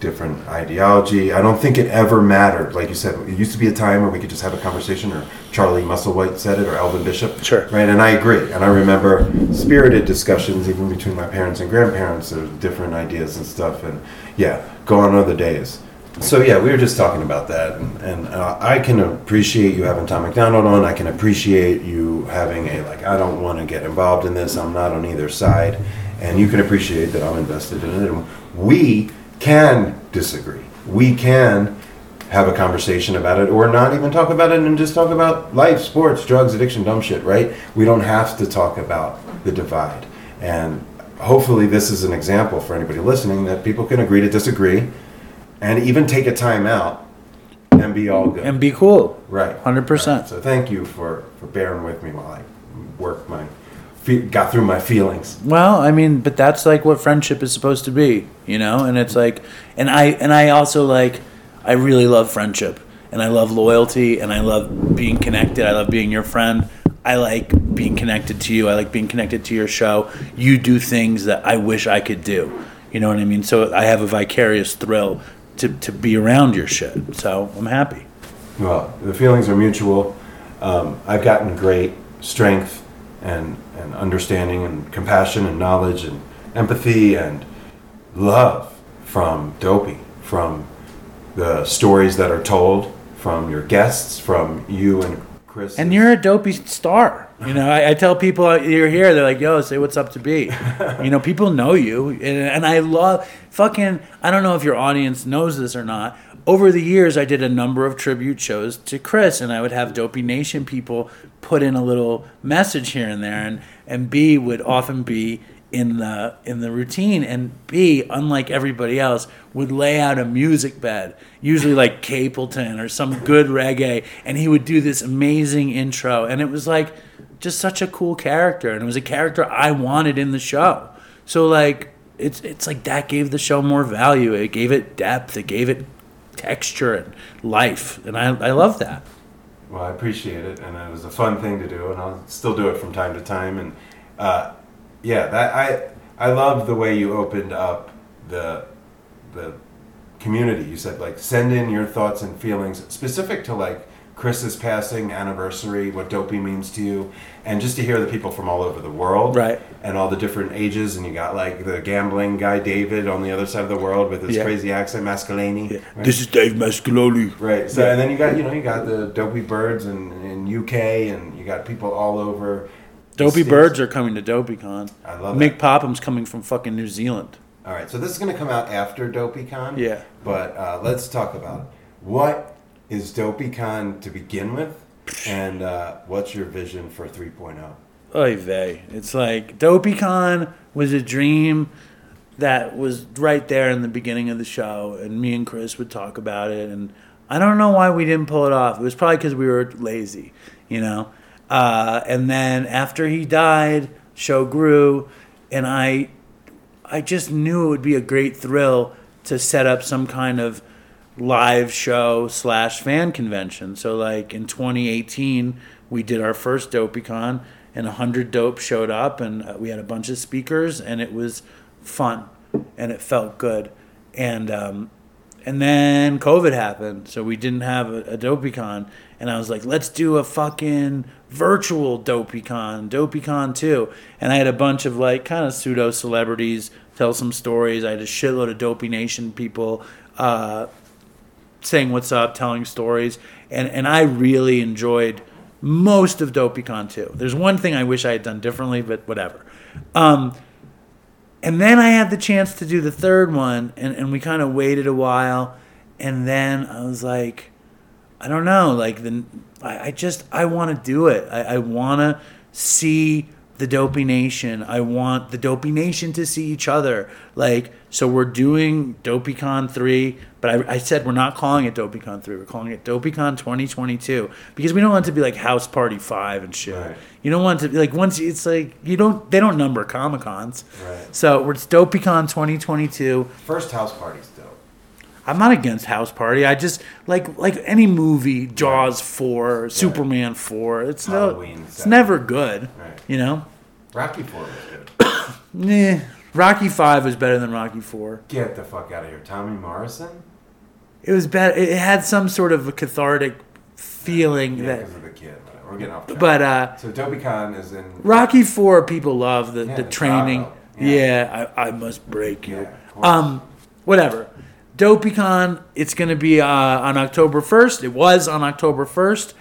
different ideology. I don't think it ever mattered. Like you said, it used to be a time where we could just have a conversation, or Charlie Musselwhite said it, or Elvin Bishop. Sure. Right, and I agree. And I remember spirited discussions, even between my parents and grandparents, of different ideas and stuff. And yeah, go on other days. So yeah, we were just talking about that, and, and uh, I can appreciate you having Tom MacDonald on. I can appreciate you having a like. I don't want to get involved in this. I'm not on either side, and you can appreciate that I'm invested in it. We can disagree. We can have a conversation about it, or not even talk about it, and just talk about life, sports, drugs, addiction, dumb shit. Right? We don't have to talk about the divide, and hopefully, this is an example for anybody listening that people can agree to disagree and even take a time out and be all good. and be cool. Right. 100% So thank you for, for bearing with me while I work my got through my feelings. well i mean but that's like what friendship is supposed to be you know? And it's like and i and i also like i really love friendship. And i love loyalty and i love being connected. I love being your friend. I like being connected to you. I like being connected to your show. You do things that i wish i could do. You know what i mean? So i have a vicarious thrill to, to be around your shit so i'm happy Well, the feelings are mutual. Um, I've gotten great strength and, and understanding and compassion and knowledge and empathy and love from Dopey, from the stories that are told, from your guests, from you and Chris. And you're a dopey star. You know, I, I tell people uh, you're here, they're like, yo, say what's up to be. <laughs> you know, people know you. And, and I love fucking, I don't know if your audience knows this or not. Over the years, I did a number of tribute shows to Chris, and I would have Dopey Nation people put in a little message here and there. And, and B would often be in the in the routine and B unlike everybody else would lay out a music bed usually like Capleton or some good reggae and he would do this amazing intro and it was like just such a cool character and it was a character I wanted in the show so like it's it's like that gave the show more value it gave it depth it gave it texture and life and I I love that Well, I appreciate it, and it was a fun thing to do, and I'll still do it from time to time. And uh, yeah, that I I love the way you opened up the the community. You said like send in your thoughts and feelings specific to like Chris's passing anniversary, what dopey means to you, and just to hear the people from all over the world, Right. And all the different ages, and you got like the gambling guy David on the other side of the world with his Yeah. crazy accent, Mascaleni. right? this is Dave Mascaloni Right. So Yeah. and then you got you know you got the Dopey Birds in, in UK and you got people all over. Dopey Birds are coming to DopeyCon I love Mick that. Popham's coming from fucking New Zealand All right. So this is going to come out after DopeyCon. Yeah. But uh, let's talk about what is DopeyCon to begin with, and uh, what's your vision for oh? 3.0? Oy vey. It's like DopeyCon was a dream that was right there in the beginning of the show, and me and Chris would talk about it. And I don't know why we didn't pull it off. It was probably because we were lazy, you know. Uh, and then after he died, show grew, and I, I just knew it would be a great thrill to set up some kind of live show slash fan convention. So like in 2018, we did our first DopeyCon, and hundred dope showed up, and uh, we had a bunch of speakers, and it was fun, and it felt good, and um, and then COVID happened, so we didn't have a, a DopeyCon, and I was like, let's do a fucking virtual DopeyCon, DopeyCon too, and I had a bunch of like kind of pseudo celebrities tell some stories. I had a shitload of Dopey Nation people. Uh, saying what's up, telling stories, and and I really enjoyed most of DopeyCon too. There's one thing I wish I had done differently, but whatever. Um, and then I had the chance to do the third one, and, and we kind of waited a while, and then I was like, I don't know, like the I, I just I want to do it. I, I want to see the Dopey Nation. I want the Dopey Nation to see each other. Like, so we're doing DopeyCon 3, but I, I said we're not calling it DopeyCon 3. We're calling it DopeyCon 2022 because we don't want it to be like House Party 5 and shit. You don't want it to be like, once it's like, you don't, they don't number Comic Cons. Right. So it's DopeyCon 2022. First house dope. I'm not against House Party. I just like like any movie, Jaws four, Superman four. It's no, it's seven. never good. Right. You know. Rocky Four was good. <coughs> Nah, Rocky Five was better than Rocky Four. Get the fuck out of here, Tommy Morrison. It was better. It had some sort of a cathartic feeling Yeah, that. because of the kid. We're getting off. Track. But uh, so DopeyCon is in Rocky Four, people love the, Yeah, the the training. Drago. Yeah, I, I must break you. Yeah, um, whatever. DopeyCon, it's going to be uh, on October 1st. It was on October 1st.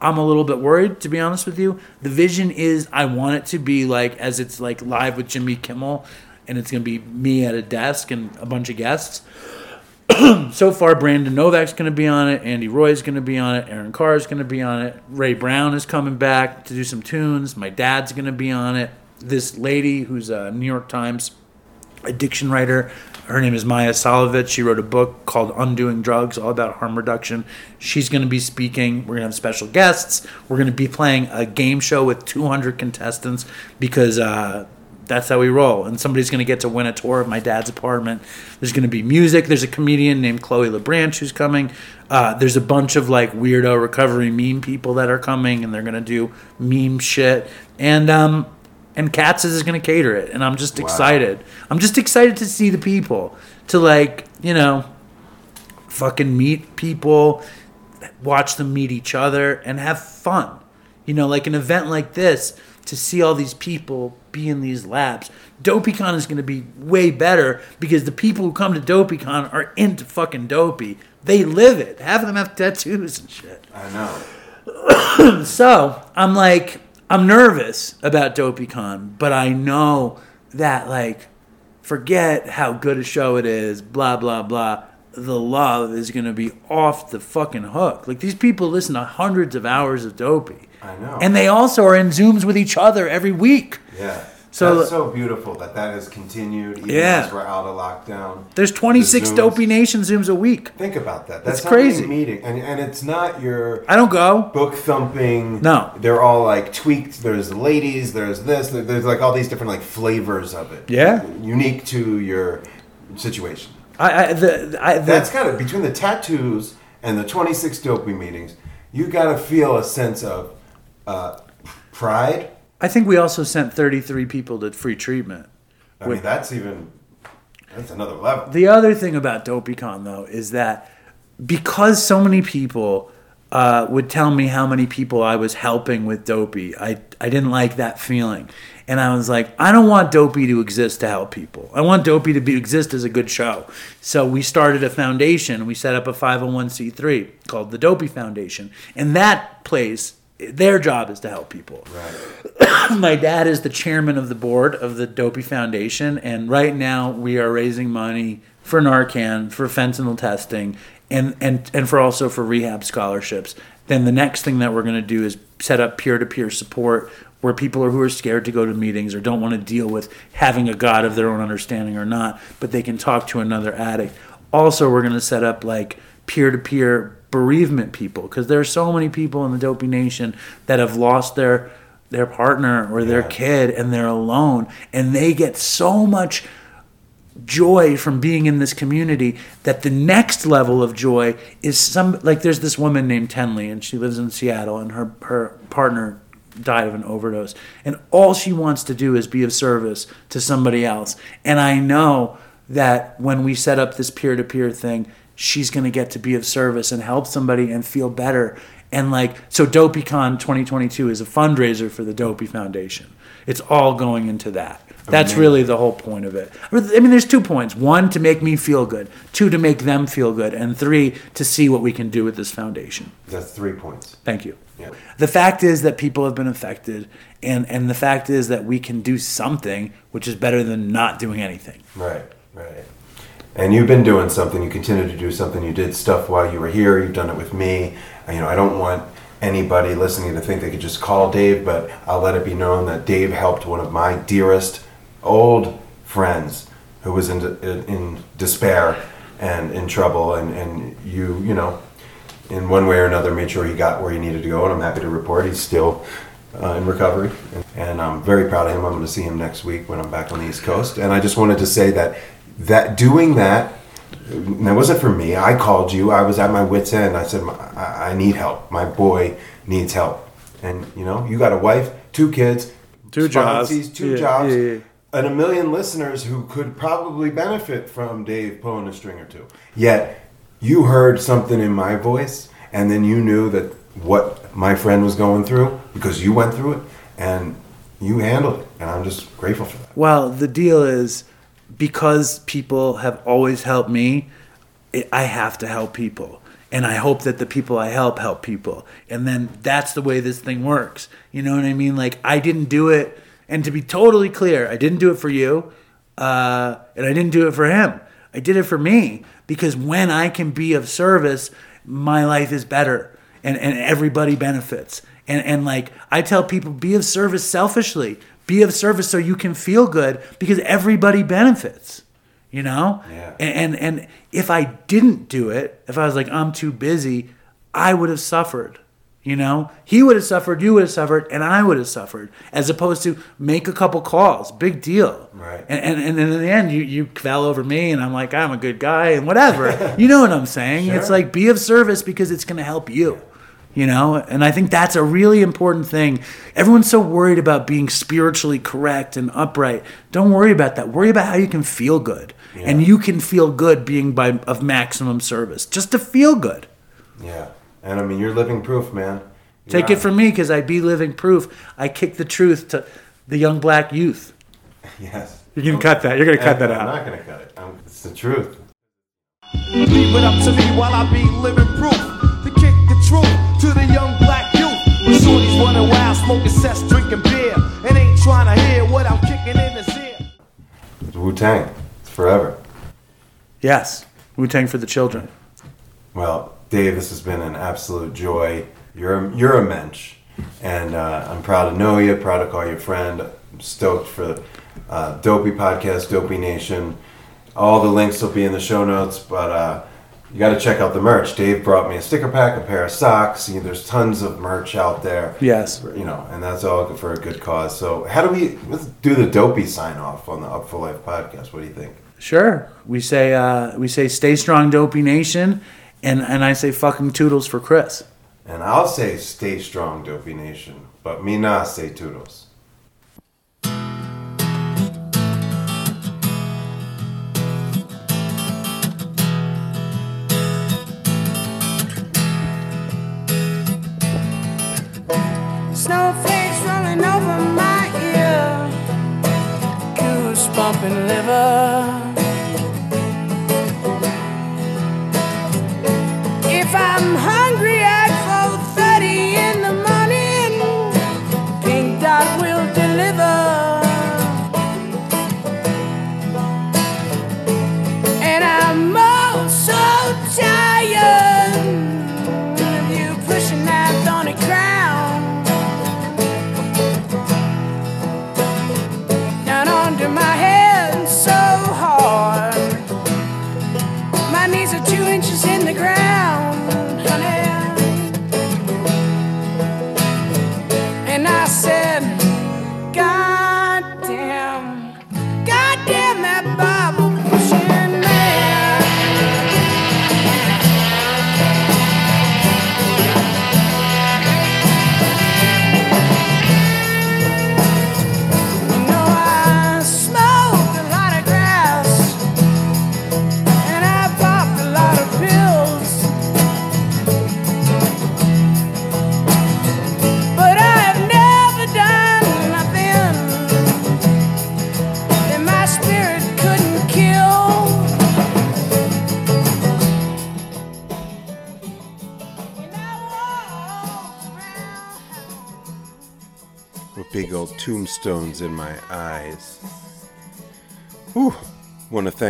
I'm a little bit worried, to be honest with you. The vision is I want it to be like, as it's like live with Jimmy Kimmel, and it's going to be me at a desk and a bunch of guests. <clears throat> so far, Brandon Novak's going to be on it. Andy Roy's going to be on it. Aaron Carr is going to be on it. Ray Brown is coming back to do some tunes. My dad's going to be on it. This lady who's a New York Times addiction writer. Her name is Maia Szalavitz. She wrote a book called Undoing Drugs, all about harm reduction. She's going to be speaking. We're going to have special guests. We're going to be playing a game show with 200 contestants because uh, that's how we roll. And somebody's going to get to win a tour of my dad's apartment. There's going to be music. There's a comedian named Chloe LeBranch who's coming. Uh, there's a bunch of like weirdo recovery meme people that are coming, and they're going to do meme shit. And um, and Katz's is going to cater it, and I'm just excited. I'm just excited to see the people, to like you know, fucking meet people, watch them meet each other, and have fun. You know, like an event like this, to see all these people be in these labs. DopeyCon is going to be way better because the people who come to DopeyCon are into fucking dopey. They live it. Half of them have tattoos and shit. I know. <coughs> so I'm like, I'm nervous about DopeyCon, but I know that like, forget how good a show it is, blah blah blah. The love is gonna be off the fucking hook. Like these people listen to hundreds of hours of Dopey, I know. and they also are in zooms with each other every week. Yeah. So- that's so beautiful that that has continued even Yeah. as we're out of lockdown. There's 26 The Dopey Nation zooms a week. Think about that. That's That's crazy. Meeting and and it's not your I don't go. book thumping. No. they're all like tweaked. There's ladies. There's this. There's like all these different like flavors of it. Yeah. unique to your situation. I, I the, I, the That's kind of between the tattoos and the 26 dopey meetings. You got to feel a sense of uh, pride. I think we also sent 33 people to free treatment. I mean, that's even that's another level. The other thing about DopeyCon though is that because so many people uh, would tell me how many people I was helping with Dopey, I I didn't like that feeling, and I was like, I don't want Dopey to exist to help people. I want Dopey to be exist as a good show. So we started a foundation. We set up a 501c3 called the Dopey Foundation, and that place. Their job is to help people. <coughs> my dad is the chairman of the board of the Dopey Foundation, and right now we are raising money for Narcan, for fentanyl testing, and and and for also for rehab scholarships. Then the next thing that we're going to do is set up peer-to-peer support where people are who are scared to go to meetings or don't want to deal with having a God of their own understanding or not, but they can talk to another addict. Also, we're going to set up like peer-to-peer bereavement people because there are so many people in the dopey nation that have lost their their partner or their kid and they're alone and they get so much joy from being in this community that the next level of joy is some like there's this woman named Tenley and she lives in Seattle and her her partner died of an overdose and all she wants to do is be of service to somebody else. And I know that when we set up this peer-to-peer thing she's going to get to be of service and help somebody and feel better and like so DopeyCon 2022 is a fundraiser for the Dopey Foundation it's all going into that that's Amazing. really the whole point of it. I mean, there's two points. One, to make me feel good. Two, to make them feel good. And three, to see what we can do with this foundation. That's three points. Thank you. Yeah. The fact is that people have been affected, and, and the fact is that we can do something, which is better than not doing anything. Right, right. And you've been doing something. You continue to do something. You did stuff while you were here. You've done it with me. You know, I don't want anybody listening to think they could just call Dave, but I'll let it be known that Dave helped one of my dearest old friends who was in in despair and in trouble, and and you you know, in one way or another, made sure he got where he needed to go. And I'm happy to report he's still. Uh, in recovery, and I'm very proud of him. I'm going to see him next week when I'm back on the East Coast. And I just wanted to say that that doing that that wasn't for me. I called you. I was at my wits' end. I said, I, need help. My boy needs help. And you know, you got a wife, two kids, Two jobs. two Yeah, jobs, yeah, yeah. and a million listeners who could probably benefit from Dave pulling a string or two. Yet you heard something in my voice, and then you knew that what my friend was going through because you went through it, and you handled it. And I'm just grateful for that. Well, the deal is because people have always helped me, I- have to help people. And I hope that the people I help help people. And then that's the way this thing works. You know what I mean? Like, I didn't do it. And to be totally clear, I didn't do it for you. Uh, and I didn't do it for him. I did it for me because when I can be of service, my life is better and, and everybody benefits. And, and like I tell people, be of service selfishly, be of service so you can feel good because everybody benefits, you know? Yeah. And, and, and if I didn't do it, if I was like, I'm too busy, I would have suffered. You know, he would have suffered, you would have suffered, and I would have suffered, as opposed to make a couple calls. Big deal. Right. And, and, and in the end, you, you fell over me, and I'm like, I'm a good guy, and whatever. <laughs> you know what I'm saying? Sure. It's like, be of service because it's going to help you. You know, and I think that's a really important thing. Everyone's so worried about being spiritually correct and upright. Don't worry about that. Worry about how you can feel good. And you can feel good being by of maximum service, just to feel good. Yeah. And I mean, you're living proof, man. Take You're it from me because I be living proof. I kick the truth to the young black youth. <laughs> Yes. You can cut that. You're gonna cut that out. I'm not gonna cut it. Um, it's the truth. Leave it up to me while I be living proof. To the young black youth. When shorties running wild, smoking cess, drinking beer. And ain't trying to hear what I'm kicking in his ear. Wu Tang. It's forever. Yes, Wu Tang for the children. Well, Dave, this has been an absolute joy. You're a, you're a mensch, and uh, I'm proud to know you. Proud to call you a friend. I'm stoked for uh, Dopey Podcast, Dopey Nation. All the links will be in the show notes, but uh, you got to check out the merch. Dave brought me a sticker pack, a pair of socks. You know, there's tons of merch out there. Yes. you know, and that's all for a good cause. So, how do we let's do the Dopey sign off on the Upful Life podcast? What do you think? Sure. We say uh, we say stay strong, dopey nation, and and I say fucking toodles for Chris. And I'll say stay strong, Dopey Nation, but me not say toodles. Bumping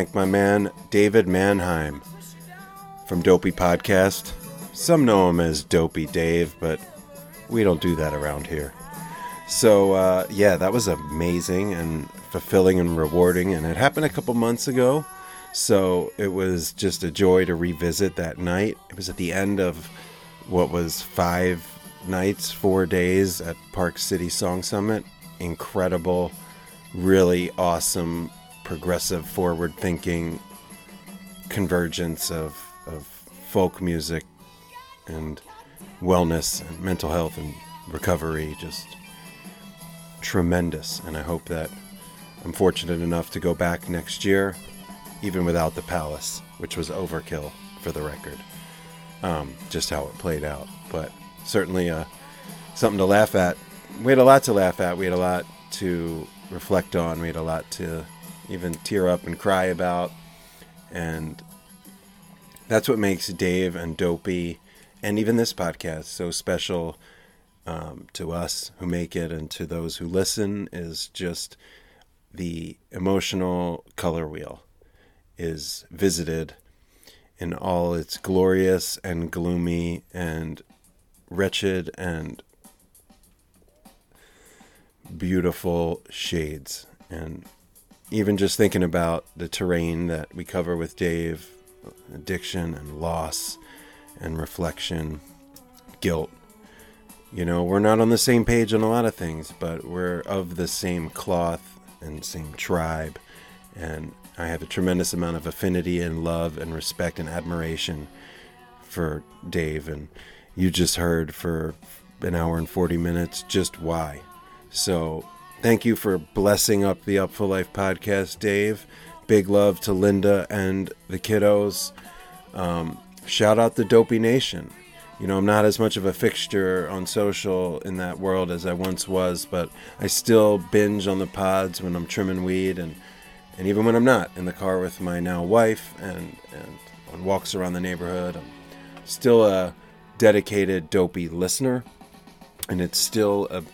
thank my man David Manheim from Dopey Podcast. Some know him as Dopey Dave, but we don't do that around here. So uh, yeah, that was amazing and fulfilling and rewarding, and it happened a couple months ago. So it was just a joy to revisit that night. It was at the end of what was five nights, four days at Park City Song Summit. Incredible, really awesome, progressive, forward thinking convergence of, of folk music and wellness and mental health and recovery. Just tremendous. And I hope that I'm fortunate enough to go back next year, even without the palace, which was overkill for the record. Um, just how it played out. But certainly uh, something to laugh at. We had a lot to laugh at. We had a lot to reflect on. We had a lot to even tear up and cry about. And that's what makes Dave and Dopey and even this podcast so special um, to us who make it and to those who listen is just the emotional color wheel is visited in all its glorious and gloomy and wretched and beautiful shades. And even just thinking about the terrain that we cover with Dave addiction and loss and reflection, guilt. You know, we're not on the same page on a lot of things, but we're of the same cloth and same tribe. And I have a tremendous amount of affinity and love and respect and admiration for Dave. And you just heard for an hour and 40 minutes just why. So thank you for blessing up the Upful Life podcast, Dave. Big love to Linda and the kiddos. Um, shout out the Dopey Nation. You know, I'm not as much of a fixture on social in that world as I once was, but I still binge on the pods when I'm trimming weed and, and even when I'm not in the car with my now wife and, and on walks around the neighborhood. I'm still a dedicated dopey listener, and it's still a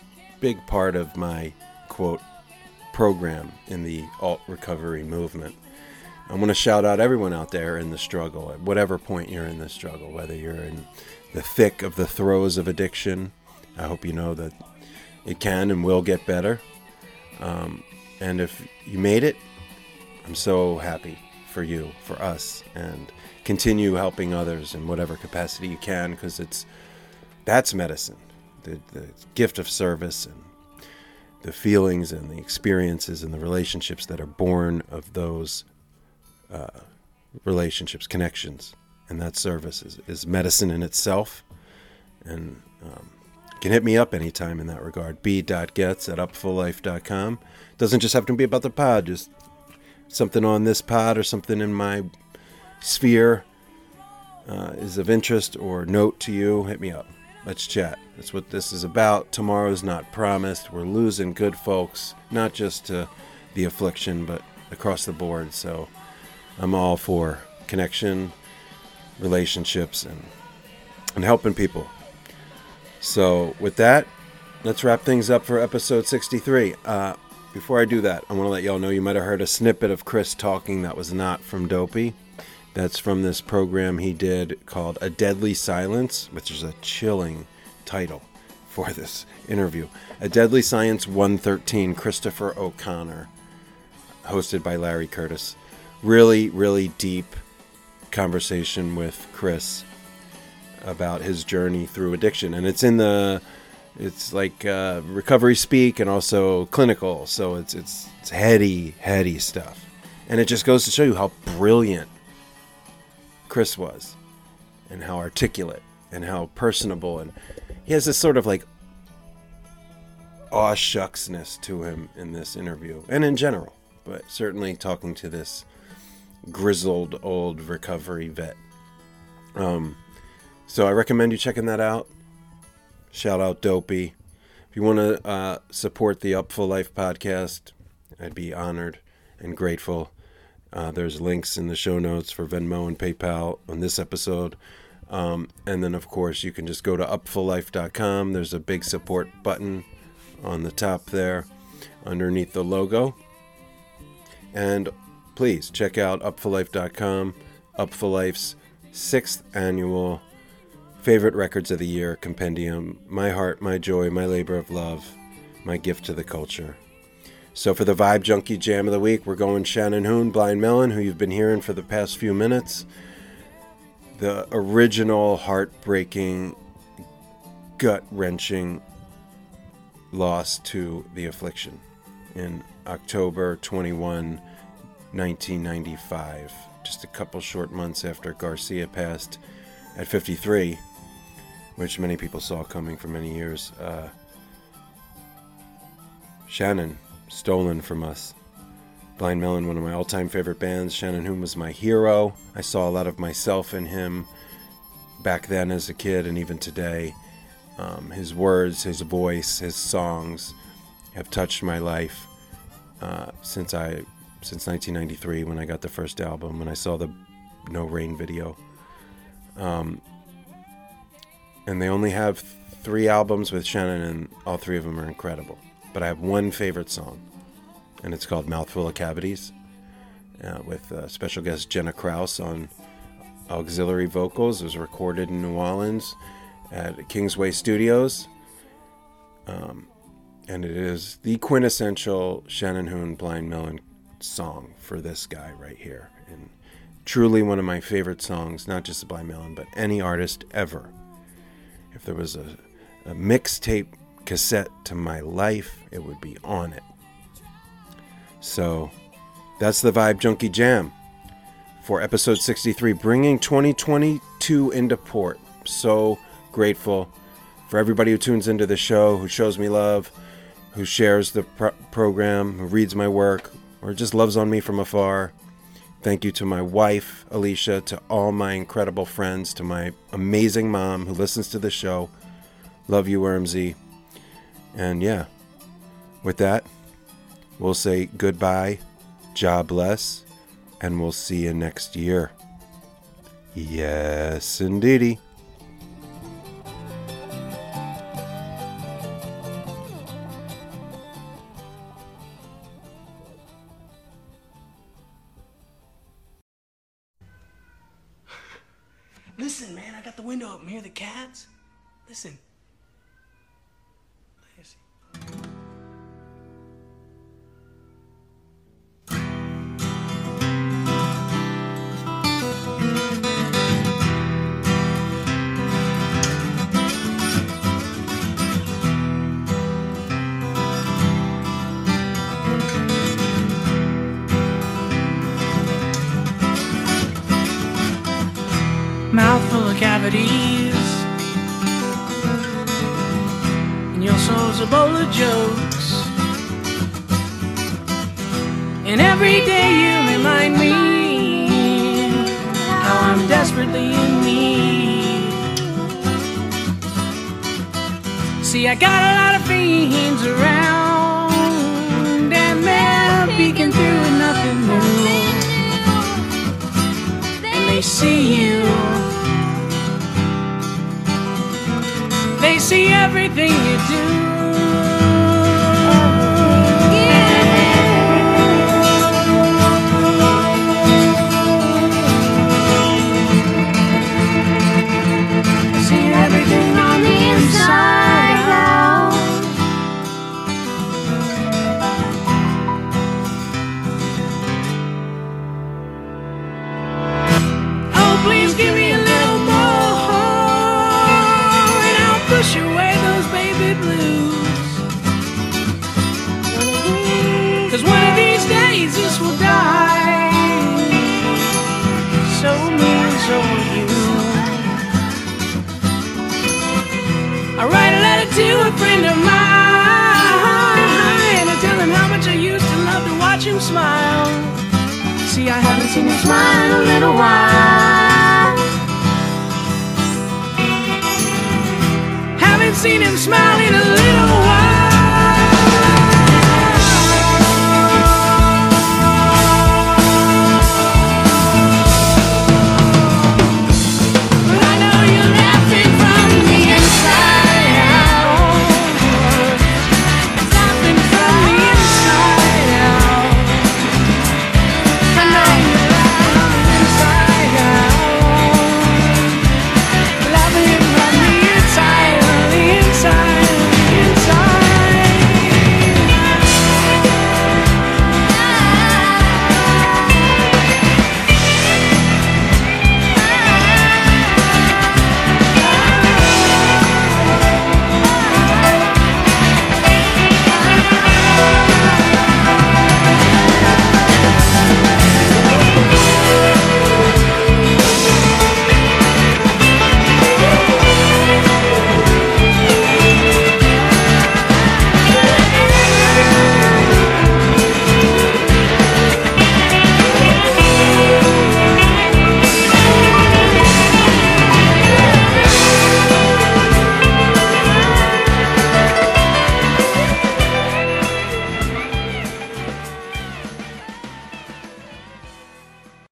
big part of my quote program in the alt recovery movement. I want to shout out everyone out there in the struggle, at whatever point you're in the struggle, whether you're in the thick of the throes of addiction. I hope you know that it can and will get better. Um, and if you made it, I'm so happy for you, for us, and continue helping others in whatever capacity you can because it's that's medicine. The, the gift of service and the feelings and the experiences and the relationships that are born of those uh, relationships, connections, and that service is, is medicine in itself. And um, can hit me up anytime in that regard. b.getz at upfullife.com. Doesn't just have to be about the pod, just something on this pod or something in my sphere uh, is of interest or note to you, hit me up. Let's chat. That's what this is about. Tomorrow's not promised. We're losing good folks, not just to the affliction, but across the board. So I'm all for connection, relationships, and and helping people. So with that, let's wrap things up for episode 63. Uh, before I do that, I want to let y'all know you might have heard a snippet of Chris talking that was not from Dopey. That's from this program he did called A Deadly Silence, which is a chilling title for this interview. A Deadly Silence 113, Christopher O'Connor, hosted by Larry Curtis. Really, really deep, conversation with Chris about his journey through addiction, and it's in the it's like uh, recovery speak and also clinical, so it's it's it's heady, heady stuff, and it just goes to show you how brilliant Chris was, and how articulate and how personable, and he has this sort of like aw shucksness to him in this interview and in general, but certainly talking to this grizzled old recovery vet. Um, so I recommend you checking that out. Shout out Dopey. If you want to uh, support the Upful Life podcast, I'd be honored and grateful. Uh, there's links in the show notes for Venmo and PayPal on this episode. Um, and then, of course, you can just go to upfullife.com. There's a big support button on the top there underneath the logo. And please check out upfullife.com, Upfullife's sixth annual favorite records of the year compendium My Heart, My Joy, My Labor of Love, My Gift to the Culture. So for the Vibe Junkie Jam of the Week, we're going Shannon Hoon, Blind Melon, who you've been hearing for the past few minutes. The original heartbreaking, gut wrenching loss to the affliction in October 21, 1995, just a couple short months after Garcia passed at 53, which many people saw coming for many years. Uh, Shannon, stolen from us. Blind Melon, one of my all time favorite bands. Shannon Hoon was my hero. I saw a lot of myself in him back then as a kid and even today. Um, his words, his voice, his songs have touched my life uh, since I since 1993 when I got the first album when I saw the No Rain video. Um, and they only have three albums with Shannon, and all three of them are incredible. But I have one favorite song, and it's called "Mouthful of Cavities," uh, with uh, special guest Jena Kraus on auxiliary vocals. It was recorded in New Orleans at Kingsway Studios. Um, and it is the quintessential Shannon Hoon Blind Melon song for this guy right here. And truly one of my favorite songs, not just Blind Melon, but any artist ever. If there was a, a mixtape cassette to my life, it would be on it. So that's the Vibe Junkie Jam for episode 63, bringing 2022 into port. So grateful for everybody who tunes into the show, who shows me love, who shares the pro- program, who reads my work, or just loves on me from afar. Thank you to my wife, Alicia, to all my incredible friends, to my amazing mom who listens to the show. Love you, Wormsy. And yeah, with that, we'll say goodbye, job bless, and we'll see you next year. Yes, indeedy. Listen, man, I got the window open. Hear the cats? Listen. Mouthful of cavities. And your soul's a bowl of jokes. And every day you remind me how I'm desperately in need. See, I got a lot of fiends around, and they're peeking through nothing new. See you. See everything you do. dancing and smile a little while. Haven't seen him smile in a little while.